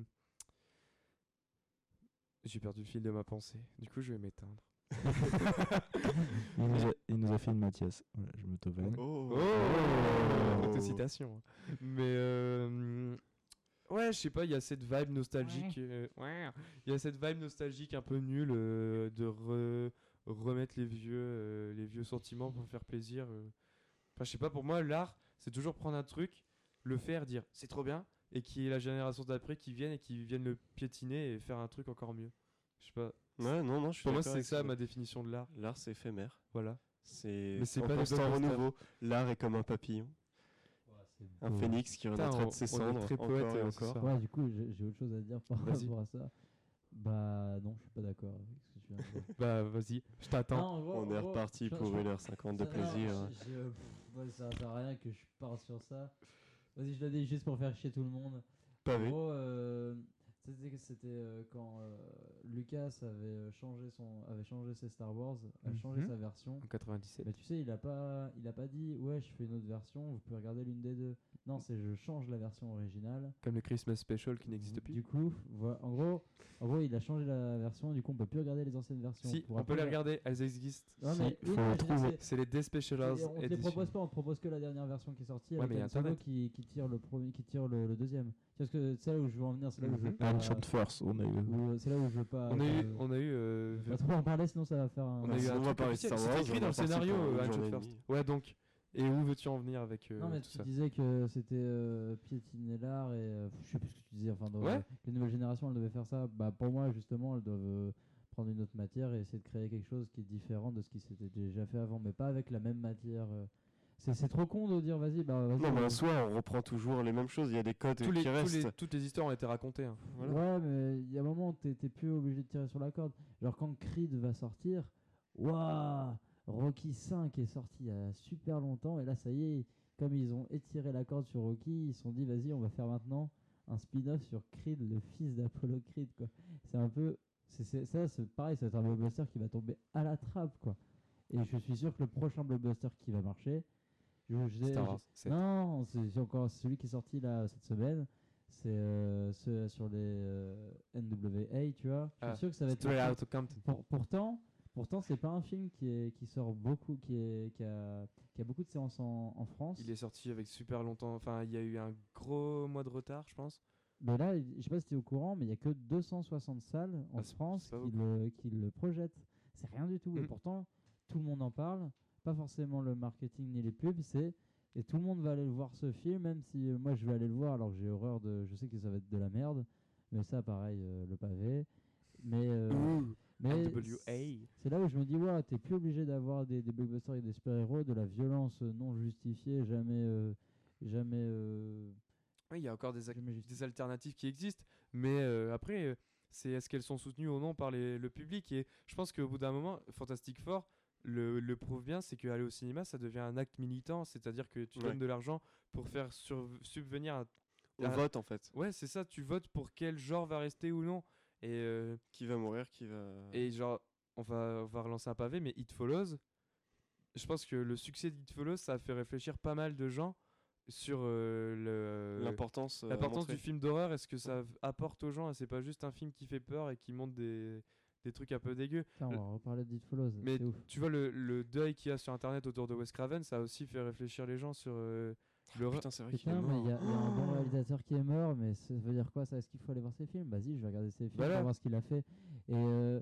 Speaker 2: j'ai perdu le fil de ma pensée. Du coup, je vais m'éteindre.
Speaker 7: il, nous a, il nous a fait une Mathias. Voilà, je me tauvane.
Speaker 1: oh,
Speaker 2: Oh, Autocitation. Mais euh, ouais, je sais pas, il y a cette vibe nostalgique. euh, ouais, Il y a cette vibe nostalgique un peu nulle euh, de re- remettre les vieux, euh, les vieux sentiments pour faire plaisir. Enfin, je sais pas, pour moi, l'art, c'est toujours prendre un truc, le faire, dire c'est trop bien, et qui est la génération d'après qui viennent et qui viennent le piétiner et faire un truc encore mieux. Je sais pas.
Speaker 1: ouais non non je suis
Speaker 2: Pour moi, c'est ça ma définition de l'art.
Speaker 1: l'art c'est éphémère
Speaker 2: Voilà.
Speaker 1: c'est
Speaker 2: Mais c'est
Speaker 1: en
Speaker 2: pas
Speaker 1: constant renouveau l'art est comme un papillon un phénix qui
Speaker 2: Putain,
Speaker 1: renaîtra
Speaker 2: on-
Speaker 1: de ses
Speaker 2: est
Speaker 1: cendres
Speaker 2: très
Speaker 1: encore
Speaker 2: poète,
Speaker 1: et encore
Speaker 2: soir.
Speaker 8: Ouais, du coup, j'ai autre chose à dire par rapport à ça. Bah non, je suis pas d'accord avec
Speaker 2: Bah vas-y, je t'attends.
Speaker 1: On est reparti
Speaker 8: je-
Speaker 1: pour
Speaker 8: je-
Speaker 1: 1h50 de
Speaker 8: ça-
Speaker 1: plaisir.
Speaker 8: non, je- je- pff, ouais, ça sert à rien que je parte sur ça. Vas-y, je le dis juste pour faire chier tout le monde.
Speaker 1: Pavé.
Speaker 8: En gros, euh, c'était c'était euh, quand euh, Lucas avait euh, changé son avait changé ses Star Wars, a changé
Speaker 2: Mhm.
Speaker 8: sa version.
Speaker 2: En 97.
Speaker 8: Mais tu sais, il a pas il a pas dit ouais, je fais une autre version, vous pouvez regarder l'une des deux. Non, c'est je change la version originale.
Speaker 2: Comme le Christmas Special qui n'existe plus.
Speaker 8: Du coup, en gros, en gros, il a changé la version, du coup, on peut plus regarder les anciennes versions.
Speaker 2: Si, on peut les
Speaker 8: re-
Speaker 2: regarder, elles existent.
Speaker 8: Non,
Speaker 7: Si,
Speaker 8: mais
Speaker 7: faut
Speaker 8: oui, mais c'est-
Speaker 2: les Despecialized
Speaker 8: Et on te les propose pas, on te propose que la dernière version qui est sortie
Speaker 2: Ouais,
Speaker 8: avec
Speaker 2: mais y a Internet.
Speaker 8: qui, qui tire le premier, qui tire le, le deuxième. Parce que c'est là où je veux en venir, c'est là où je veux
Speaker 2: Mhm.
Speaker 8: pas.
Speaker 7: Ancient First, on a eu.
Speaker 8: où- C'est là où je veux pas.
Speaker 2: On a eu,
Speaker 8: euh,
Speaker 2: on a eu, euh,
Speaker 8: pas trop en parler, sinon ça va faire un.
Speaker 2: on a eu
Speaker 1: on va
Speaker 2: truc
Speaker 1: parler. Star Wars,
Speaker 2: écrit
Speaker 1: on
Speaker 2: dans le scénario euh,
Speaker 1: et
Speaker 2: First. Ouais, donc. Et où veux-tu en venir avec euh,
Speaker 8: non, mais
Speaker 2: tout
Speaker 8: tu
Speaker 2: ça
Speaker 8: disais que c'était euh, piétiner l'art et euh, je sais plus ce que tu disais. Enfin, dans-
Speaker 2: Ouais.
Speaker 8: les nouvelles générations, elles devaient faire ça. Bah, pour moi, justement, elles doivent euh, prendre une autre matière et essayer de créer quelque chose qui est différent de ce qui s'était déjà fait avant, mais pas avec la même matière. C'est c'est trop con de dire vas-y, bah vas-y.
Speaker 1: Non, mais en soi, on reprend toujours les mêmes choses. Il y a des codes
Speaker 2: Tous les,
Speaker 1: qui
Speaker 2: tous
Speaker 1: restent.
Speaker 2: les- Toutes les histoires ont été racontées. hein.
Speaker 1: Voilà.
Speaker 8: Ouais, mais il y a un moment où t'es t'es plus obligé de tirer sur la corde. Genre quand Creed va sortir, waouh, Rocky 5 est sorti il y a super longtemps et là ça y est, comme ils ont étiré la corde sur Rocky, ils se sont dit vas-y, on va faire maintenant un spin-off sur Creed, le fils d'Apollo Creed quoi. C'est un peu c'est c'est- ça c'est pareil, c'est un blockbuster qui va tomber à la trappe quoi. Et je suis sûr que le prochain blockbuster qui va marcher,
Speaker 2: Star Wars 7.
Speaker 8: non, c'est encore celui qui est sorti là cette semaine. C'est euh, ce- sur les euh, NWA, tu vois. Je suis
Speaker 2: Ah,
Speaker 8: sûr que ça va être. Marqué.
Speaker 2: Outta Compton.
Speaker 8: Pour- pourtant, pourtant, c'est pas un film qui, est, qui sort beaucoup, qui, est, qui, a, qui a beaucoup de séances en, en France.
Speaker 2: Il est sorti avec super longtemps. Enfin, il y a eu un gros mois de retard, je pense.
Speaker 8: Mais là, je sais pas si tu es au courant, mais il y a que 260 salles en
Speaker 2: Ah,
Speaker 8: France qui le, qui le projettent. C'est rien du tout. Et
Speaker 2: Mm.
Speaker 8: pourtant, tout le monde en parle. Pas forcément le marketing ni les pubs, c'est et tout le monde va aller le voir ce film, même si euh, moi je vais aller le voir alors que j'ai horreur de. Je sais que ça va être de la merde, mais ça, pareil, euh, le pavé. Mais, euh, mais
Speaker 2: NWA.
Speaker 8: c'est là où je me dis, ouais, t'es plus obligé d'avoir des, des blockbusters avec des super-héros, de la violence non justifiée, jamais. euh, jamais. euh,
Speaker 2: Oui, il y a encore des, des alternatives qui existent, mais euh, après, euh, c'est est-ce qu'elles sont soutenues ou non par les- le public? Et je pense qu'au bout d'un moment, Fantastic Four le, le prouve bien, c'est qu'aller au cinéma, ça devient un acte militant, c'est-à-dire que tu
Speaker 1: Ouais.
Speaker 2: donnes de l'argent pour faire sur- subvenir à...
Speaker 1: On
Speaker 2: Ah.
Speaker 1: vote en fait.
Speaker 2: Ouais, c'est ça, tu votes pour quel genre va rester ou non. Et, euh,
Speaker 1: Qui va mourir, qui va.
Speaker 2: et genre, on va, on va relancer un pavé, mais It Follows, je pense que le succès d'It Follows, ça a fait réfléchir pas mal de gens sur euh,
Speaker 1: L'importance. euh,
Speaker 2: L'importance du film d'horreur, est-ce que ça apporte aux gens et c'est pas juste un film qui fait peur et qui montre des, des trucs un peu dégueux
Speaker 8: Tiens, on va reparler de It Follows.
Speaker 2: Mais
Speaker 8: ouf.
Speaker 2: tu vois, le, le deuil qu'il y a sur internet autour de Wes Craven, ça a aussi fait réfléchir les gens sur euh, l'horreur.
Speaker 1: Putain, c'est vrai qu'il est
Speaker 8: Putain, mais il y, a y un bon réalisateur qui est mort, mais ça veut dire quoi ça? Est-ce qu'il faut aller voir ses films? Vas-y, je vais regarder ses films
Speaker 2: Voilà.
Speaker 8: pour voir ce qu'il a fait. Et euh,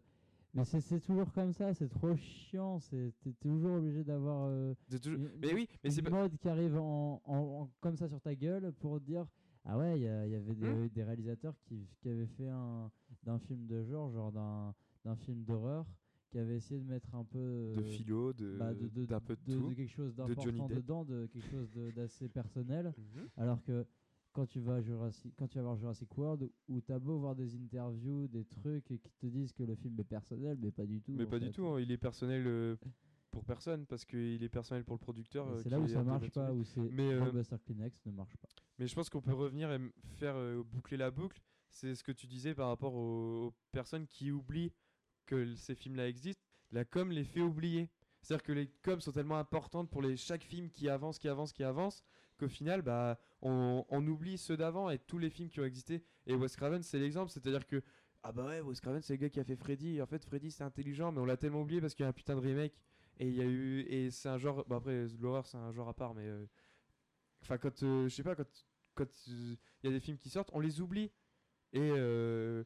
Speaker 8: mais c'est toujours comme ça, c'est trop chiant. c'est- T'es toujours obligé d'avoir euh,
Speaker 2: toujours- Mais oui, mais c'est
Speaker 8: une
Speaker 2: pas.
Speaker 8: mode qui arrive en, en- en- comme ça sur ta gueule pour dire ah ouais, il y, avait des,
Speaker 2: Hmm.
Speaker 8: des réalisateurs qui, qui avaient fait un d'un film de genre, genre d'un d'un film d'horreur, qui avaient essayé de mettre un peu
Speaker 2: De
Speaker 8: euh,
Speaker 2: philo, de,
Speaker 8: bah, de, de-
Speaker 2: d'un peu de,
Speaker 8: de-
Speaker 2: tout.
Speaker 8: de quelque chose d'important
Speaker 2: Depp.
Speaker 8: dedans, de quelque chose de- d'assez personnel.
Speaker 2: Mhm.
Speaker 8: Alors que quand tu vas à Jurassic, quand tu vas voir Jurassic World, où t'as beau voir des interviews, des trucs qui te disent que le film est personnel, mais pas du tout.
Speaker 2: Mais pas du tout, hein, il est personnel euh, pour personne parce qu'il est personnel pour le producteur. Euh,
Speaker 8: C'est là où ça marche pas, où c'est
Speaker 2: Mais, euh,
Speaker 8: Blockbuster Kleenex ne marche pas.
Speaker 2: Mais je pense qu'on peut revenir et faire boucler la boucle. C'est ce que tu disais par rapport aux, aux personnes qui oublient que ces films-là existent. La com les fait oublier. C'est-à-dire que les coms sont tellement importantes pour les, chaque film qui avance, qui avance, qui avance, qu'au final, bah, on, oublie ceux d'avant et tous les films qui ont existé. Et Wes Craven, c'est l'exemple. C'est-à-dire que, ah bah ouais, Wes Craven, c'est le gars qui a fait Freddy. En fait, Freddy, c'est intelligent, mais on l'a tellement oublié parce qu'il y a un putain de remake. Et il y a eu. Et c'est un genre. Bah après, l'horreur, c'est un genre à part, mais. euh, Enfin, quand. euh, je sais pas, quand quand il y a des films qui sortent, on les oublie. Et euh,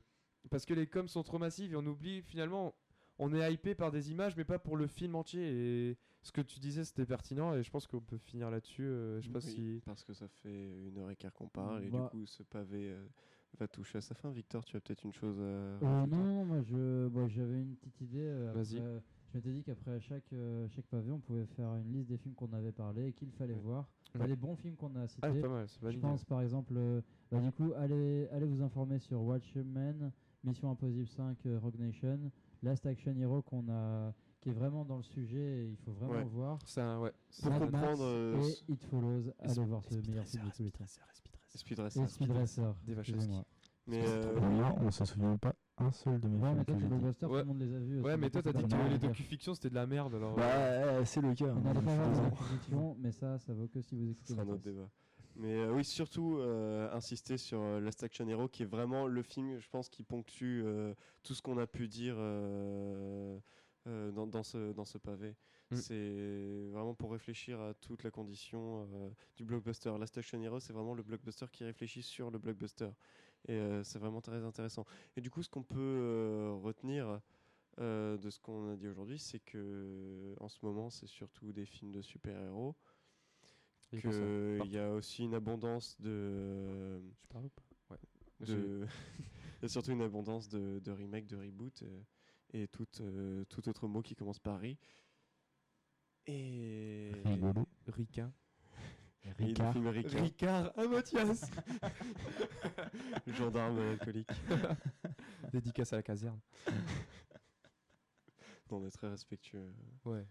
Speaker 2: parce que les coms sont trop massives et on oublie finalement, on est hypé par des images mais pas pour le film entier. Et ce que tu disais c'était pertinent et je pense qu'on peut finir là-dessus. euh, je sais pas
Speaker 1: Oui,
Speaker 2: si.
Speaker 1: Parce que ça fait une heure et quart qu'on parle et
Speaker 8: Bah.
Speaker 1: du coup ce pavé euh, va toucher à sa fin. Victor, tu as peut-être une chose à
Speaker 8: Euh, non, non, moi je, bon, j'avais une petite idée. euh,
Speaker 2: Vas-y.
Speaker 8: après- Je m'étais dit qu'après chaque, euh, chaque pavé, on pouvait faire une liste des films qu'on avait parlé et qu'il fallait voir.
Speaker 2: Ouais.
Speaker 8: les bons films qu'on a cités.
Speaker 2: Ah, pas mal, c'est
Speaker 8: Je pense par exemple, euh, bah, du coup, allez, allez vous informer sur Watchmen, Mission Impossible 5, euh, Rogue Nation, Last Action Hero qu'on a, qui est vraiment dans le sujet et il faut vraiment
Speaker 1: Ouais.
Speaker 8: voir.
Speaker 2: C'est un- ouais.
Speaker 1: Pour
Speaker 8: Mad Max
Speaker 1: comprendre, euh,
Speaker 8: et It Follows, allez
Speaker 2: Speed-
Speaker 8: voir ce
Speaker 2: Speed
Speaker 8: meilleur
Speaker 2: Racer,
Speaker 8: film de tous les
Speaker 2: Speed
Speaker 8: temps.
Speaker 2: Racer, Speed Racer.
Speaker 1: Speed
Speaker 8: Et
Speaker 1: Racer.
Speaker 2: Des.
Speaker 1: Mais euh,
Speaker 7: on se souvient pas un seul de mes
Speaker 8: Ouais,
Speaker 7: films
Speaker 8: mais toi,
Speaker 7: que
Speaker 8: tu
Speaker 7: j'ai dit.
Speaker 8: blockbuster, tout
Speaker 2: Ouais.
Speaker 8: le monde les a vus.
Speaker 2: Ouais, mais toi, t'as dit que les docu-fictions c'était de la merde alors.
Speaker 7: Bah, c'est le cas.
Speaker 8: On a pas
Speaker 7: je suis
Speaker 8: parlé de
Speaker 7: désolé.
Speaker 8: docu-fiction, mais ça, ça vaut que si vous
Speaker 1: ce
Speaker 8: écoutez
Speaker 1: sera
Speaker 8: le
Speaker 1: notre débat. Mais euh, oui, surtout euh, insister sur euh, Last Action Hero, qui est vraiment le film, je pense, qui ponctue euh, tout ce qu'on a pu dire dans, dans ce, dans ce pavé.
Speaker 2: Mm.
Speaker 1: C'est vraiment pour réfléchir à toute la condition du blockbuster. Last Action Hero, c'est vraiment le blockbuster qui réfléchit sur le blockbuster. Et c'est vraiment très intéressant. Et du coup, ce qu'on peut retenir de ce qu'on a dit aujourd'hui, c'est que en ce moment, c'est surtout des films de super-héros. Qu'il y a aussi une abondance de.
Speaker 2: Je parle ou pas Ouais.
Speaker 1: de il y a surtout une abondance de, de remakes, de reboots euh, et tout, euh, tout autre mot qui commence par ri. Et.
Speaker 7: Rigolo.
Speaker 1: Le
Speaker 7: Ricard.
Speaker 1: film Ricard,
Speaker 2: Ricard à Mathias
Speaker 1: le gendarme alcoolique.
Speaker 2: Dédicace à la caserne.
Speaker 1: On est très respectueux.
Speaker 2: Ouais.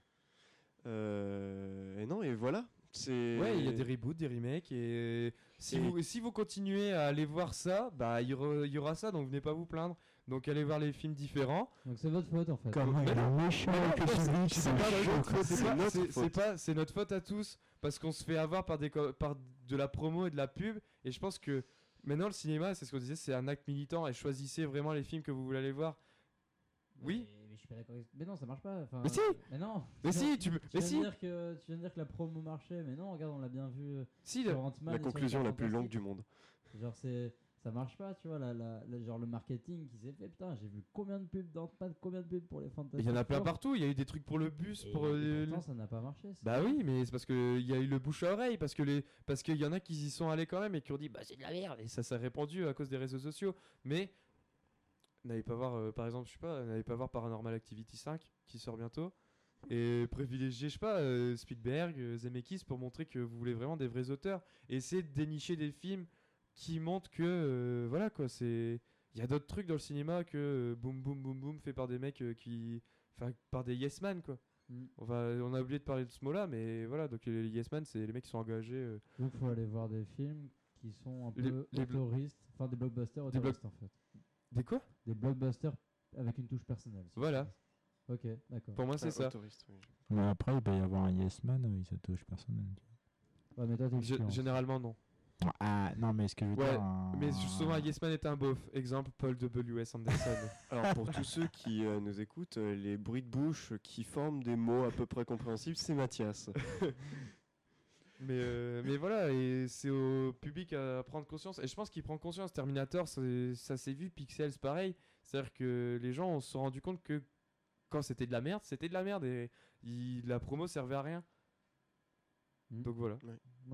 Speaker 1: Euh, et non, et voilà. C'est.
Speaker 2: Ouais, il y a des reboots, des remakes et si
Speaker 1: Et-
Speaker 2: vous si vous continuez à aller voir ça, bah il y aura, il y aura ça donc venez pas vous plaindre. Donc allez voir les films différents.
Speaker 8: Donc c'est votre faute en fait.
Speaker 7: Comment il est méchant
Speaker 2: C'est
Speaker 7: c'est
Speaker 2: pas, c'est
Speaker 1: notre
Speaker 2: c'est-
Speaker 1: faute.
Speaker 2: c'est pas c'est notre faute à tous parce qu'on se fait avoir par des co- par de la promo et de la pub et je pense que maintenant le cinéma, c'est ce qu'on disait, c'est un acte militant et choisissez vraiment les films que vous voulez aller voir. Oui?
Speaker 8: Mais, mais je suis pas d'accord. avec- Mais non, ça marche pas. Enfin,
Speaker 2: Mais si
Speaker 8: Mais non.
Speaker 2: Mais
Speaker 8: Tu
Speaker 2: si, tu mais
Speaker 8: viens de
Speaker 2: si.
Speaker 8: dire que tu viens de dire que la promo marchait, mais non, regarde, on l'a bien vu. euh,
Speaker 2: Si
Speaker 8: sur
Speaker 2: le-
Speaker 8: Ant-Man
Speaker 1: La
Speaker 8: et sur les
Speaker 1: conclusion la plus longue du monde.
Speaker 8: Genre c'est ça marche pas, tu vois, la, la, la- genre le marketing qui s'est fait, putain, j'ai vu combien de pubs d'Ant-Man, combien de pubs pour les
Speaker 2: il y en a plein
Speaker 8: Four.
Speaker 2: partout, il y a eu des trucs pour le bus,
Speaker 8: Et-
Speaker 2: pour
Speaker 8: et
Speaker 2: euh,
Speaker 8: pourtant, ça n'a pas marché.
Speaker 2: Bah oui, mais c'est parce que il y a eu le bouche à oreille, parce que les, parce qu'il y en a qui y sont allés quand même et qui ont dit bah c'est de la merde et ça s'est répandu à cause des réseaux sociaux. Mais n'allez pas voir, euh, par exemple, je sais pas, n'allez pas voir Paranormal Activity 5 qui sort bientôt et privilégiez, je sais pas, euh, Spielberg, euh, Zemeckis pour montrer que vous voulez vraiment des vrais auteurs et essayer de dénicher des films qui montrent que euh, voilà quoi, c'est il y a d'autres trucs dans le cinéma que euh, boum boum boum boum fait par des mecs euh, qui enfin par des yes man quoi.
Speaker 8: Mm.
Speaker 2: On, va, on a oublié de parler de ce mot-là, mais voilà, donc les Yes Man, c'est les mecs qui sont engagés. euh,
Speaker 8: Donc faut aller voir des films qui sont un peu
Speaker 2: Les- les blo-
Speaker 8: autoristes, enfin des blockbusters
Speaker 2: Des
Speaker 8: autoristes en fait.
Speaker 2: Des quoi
Speaker 8: Des blockbusters avec une touche personnelle. si
Speaker 2: Voilà.
Speaker 8: Ok, d'accord.
Speaker 2: Pour moi, c'est ça.
Speaker 1: autoriste, oui.
Speaker 7: Mais après, il peut y avoir un Yes Man, euh, il se touche personnel.
Speaker 8: Ouais, mais toi t'es
Speaker 2: Gé-
Speaker 8: client.
Speaker 2: généralement, non.
Speaker 7: Ah, non, mais ce que je veux
Speaker 2: Ouais,
Speaker 7: dire. un-
Speaker 2: Mais justement, un Yes Man est un beauf. Exemple, Paul W.S. Anderson.
Speaker 1: Alors pour tous ceux qui euh, nous écoutent, euh, les bruits de bouche qui forment des mots à peu près compréhensibles, c'est Mathias.
Speaker 2: mais, euh, mais voilà, et c'est au public à prendre conscience. Et je pense qu'il prend conscience. Terminator, ça s'est vu. Pixels, pareil. C'est-à-dire que les gens se sont rendu compte que quand c'était de la merde, c'était de la merde. Et il- la promo servait à rien.
Speaker 8: Mm.
Speaker 2: Donc voilà.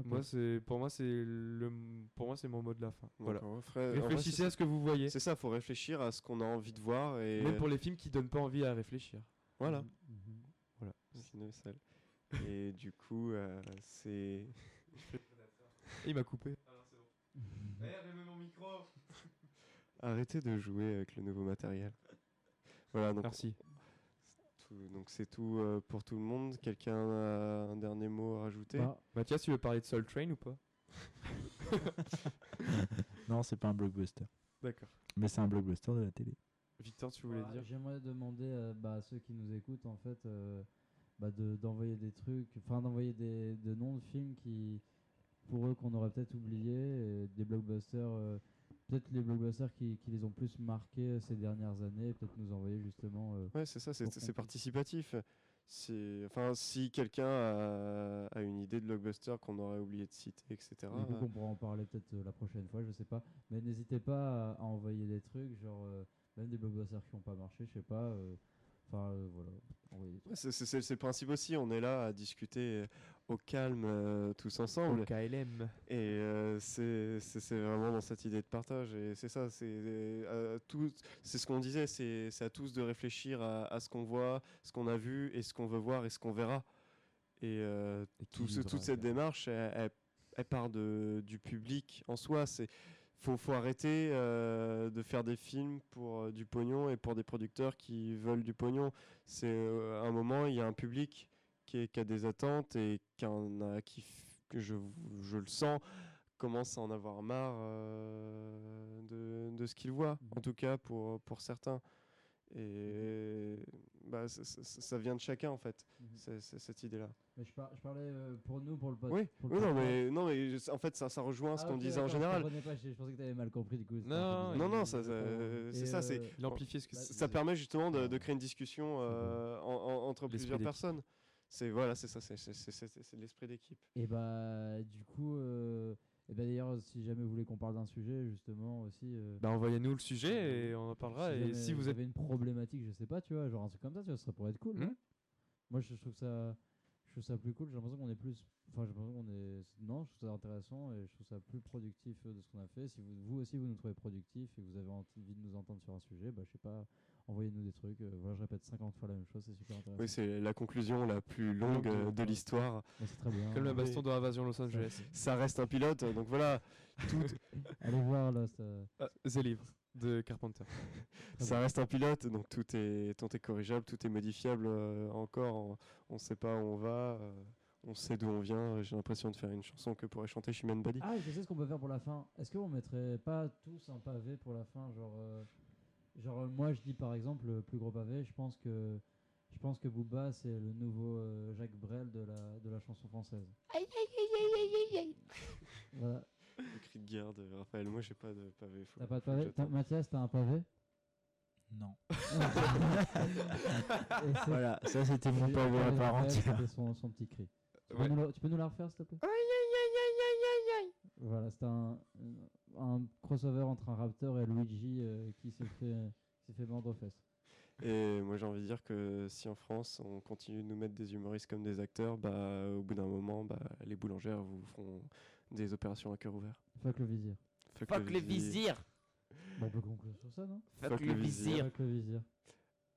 Speaker 2: Moi, c'est pour moi, c'est le, pour moi, c'est mon mot de la fin. Voilà.
Speaker 1: Vrai,
Speaker 2: Réfléchissez à ce que vous voyez.
Speaker 1: C'est ça, faut réfléchir à ce qu'on a envie de voir et
Speaker 2: Même pour les films qui donnent pas envie à réfléchir.
Speaker 1: voilà. Film de salle. Et du coup, euh, c'est
Speaker 2: Il m'a coupé.
Speaker 8: Mhm.
Speaker 2: mon micro.
Speaker 1: arrêtez de jouer avec le nouveau matériel. Voilà, donc
Speaker 2: Merci.
Speaker 1: tout- donc c'est tout euh, pour tout le monde. Quelqu'un a un dernier mot à rajouter?
Speaker 8: Bah,
Speaker 2: Mathias, tu veux parler de Soul Train ou pas?
Speaker 7: Non, c'est pas un blockbuster.
Speaker 2: D'accord.
Speaker 7: Mais c'est un blockbuster de la télé.
Speaker 2: Victor, tu voulais
Speaker 8: Bah,
Speaker 2: dire?
Speaker 8: J'aimerais demander euh, bah, à ceux qui nous écoutent en fait euh, bah, de- d'envoyer des trucs, enfin d'envoyer des, des noms de films qui, pour eux qu'on aurait peut-être oublié, et des blockbusters, euh, peut-être les blockbusters qui, qui les ont plus marqués euh, ces dernières années, peut-être nous envoyer justement. euh,
Speaker 1: Ouais, c'est ça, c'est participatif. Enfin si quelqu'un a, a une idée de blockbuster qu'on aurait oublié de citer, etc.
Speaker 8: Du coup, qu'on pourra en parler peut-être euh, la prochaine fois, je sais pas. Mais n'hésitez pas à, à envoyer des trucs, genre euh, même des blockbusters qui n'ont pas marché, je sais pas. Euh, Enfin euh, voilà.
Speaker 1: Ouais, c'est- le principe aussi. On est là à discuter au calme euh, tous ensemble.
Speaker 2: KLM.
Speaker 1: Et euh, c'est vraiment dans cette idée de partage. Et c'est ça, c'est euh, tout- c'est ce qu'on disait, c'est c'est à tous de réfléchir à, à ce qu'on voit, ce qu'on a vu, et ce qu'on veut voir, et ce qu'on verra. Et, euh, tout ce- toute cette démarche, elle, elle- elle part de, du public en soi. C'est faut, faut arrêter euh, de faire des films pour euh, du pognon et pour des producteurs qui veulent du pognon. C'est euh, un moment, il y a un public qui, qui a des attentes et qui en a, qui, que je, je le sens, commence à en avoir marre de, de ce qu'il voit, en tout cas pour, pour certains. Et bah, ça, ça- vient de chacun en fait, c'est cette idée-là.
Speaker 8: Mais je, par- je parlais euh, pour nous, pour le pod-
Speaker 1: Oui,
Speaker 8: pour le
Speaker 1: oui non, mais, non, mais je- en fait, ça, ça rejoint ce
Speaker 8: Ah,
Speaker 1: qu'on disait en général.
Speaker 8: Je, pas, je, je pensais que tu avais mal compris du coup.
Speaker 2: Non,
Speaker 1: Non, non, ça, ça-
Speaker 8: Et,
Speaker 1: c'est ça, c'est-
Speaker 2: Il amplifiait ce que
Speaker 8: Bah,
Speaker 2: c'est.
Speaker 1: ça permet justement de, de créer une discussion euh, en- en- entre plusieurs personnes. C'est voilà, c'est ça, c'est c'est- c'est- c'est- c'est l'esprit d'équipe.
Speaker 8: Et bah, du coup, euh, et bah d'ailleurs, si jamais vous voulez qu'on parle d'un sujet, justement aussi. euh,
Speaker 2: Bah, envoyez-nous le sujet et on en parlera.
Speaker 8: si
Speaker 2: et si vous
Speaker 8: avez une problématique, je sais pas, tu vois, genre un truc comme ça, tu vois, ça pourrait être cool.
Speaker 2: Hmm.
Speaker 8: Moi, je, je trouve ça, je trouve ça plus cool. J'ai l'impression qu'on est plus, enfin, j'ai l'impression qu'on est, non, je trouve ça intéressant et je trouve ça plus productif euh, de ce qu'on a fait. Si vous, vous aussi, vous nous trouvez productif et que vous avez envie de nous entendre sur un sujet, bah, je sais pas, envoyez-nous des trucs. euh, voilà, je répète 50 fois la même chose, c'est super intéressant.
Speaker 1: Oui, c'est la conclusion la plus longue
Speaker 2: de-
Speaker 1: euh, de l'histoire.
Speaker 8: C'est très bien.
Speaker 2: Comme la baston dans Invasion Los Angeles.
Speaker 1: Ça reste un pilote, donc voilà, tout,
Speaker 8: Allez voir là, ça.
Speaker 2: Ah, The Livre de Carpenter.
Speaker 1: ça reste un pilote, donc tout est, tout est corrigeable, tout est modifiable euh, encore. On ne sait pas où on va, euh, on sait d'où on vient. J'ai l'impression de faire une chanson que pourrait chanter Chimène Badi.
Speaker 8: Ah, je sais ce qu'on peut faire pour la fin. Est-ce qu'on mettrait pas tous un pavé pour la fin Genre, euh, genre euh, moi je dis par exemple le plus gros pavé, je pense que je pense que Booba c'est le nouveau euh, Jacques Brel de la, de la chanson française. Voilà.
Speaker 1: Le cri de guerre de Raphaël. Moi, j'ai pas de pavé. faut-
Speaker 8: T'as pas de pavé. T'as- Mathias, t'as un pavé?
Speaker 7: Non.
Speaker 8: C'est-
Speaker 7: Voilà, ça c'était mon pavé à part entière.
Speaker 8: C'était son, son petit cri. Tu,
Speaker 2: Ouais.
Speaker 8: peux nous la, tu peux nous la refaire s'il te plaît? Voilà, c'était un, un crossover entre un Raptor et Luigi euh, qui s'est fait, s'est fait mordre aux fesses.
Speaker 1: Et moi j'ai envie de dire que si en France on continue de nous mettre des humoristes comme des acteurs, bah au bout d'un moment, bah, les boulangères vous feront des opérations à cœur ouvert.
Speaker 8: Fuck le vizir.
Speaker 6: Fuck le vizir.
Speaker 8: Bon, on peut conclure sur ça, non
Speaker 6: Fuck le vizir.
Speaker 8: Fuck le vizir.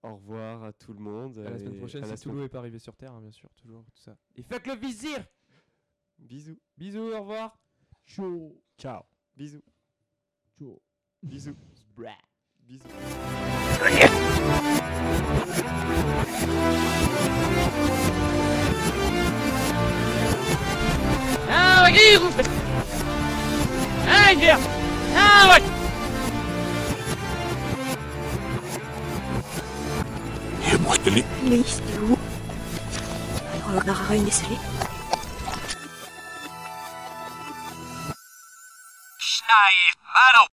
Speaker 1: Au revoir à tout le monde.
Speaker 2: À la semaine prochaine, si Toulouse est pas arrivé sur Terre, hein, bien sûr, toujours, tout ça.
Speaker 6: Et fuck le vizir.
Speaker 1: Bisous,
Speaker 2: Bisous, au revoir.
Speaker 8: Chaud.
Speaker 7: Ciao.
Speaker 1: Bisous,
Speaker 8: Chaud.
Speaker 1: bisous, bisous.
Speaker 6: Ah, ouais, vous faites. Ah, je dire. Ah, ouais.
Speaker 4: Oui, c'est où? On en aura une
Speaker 3: I don't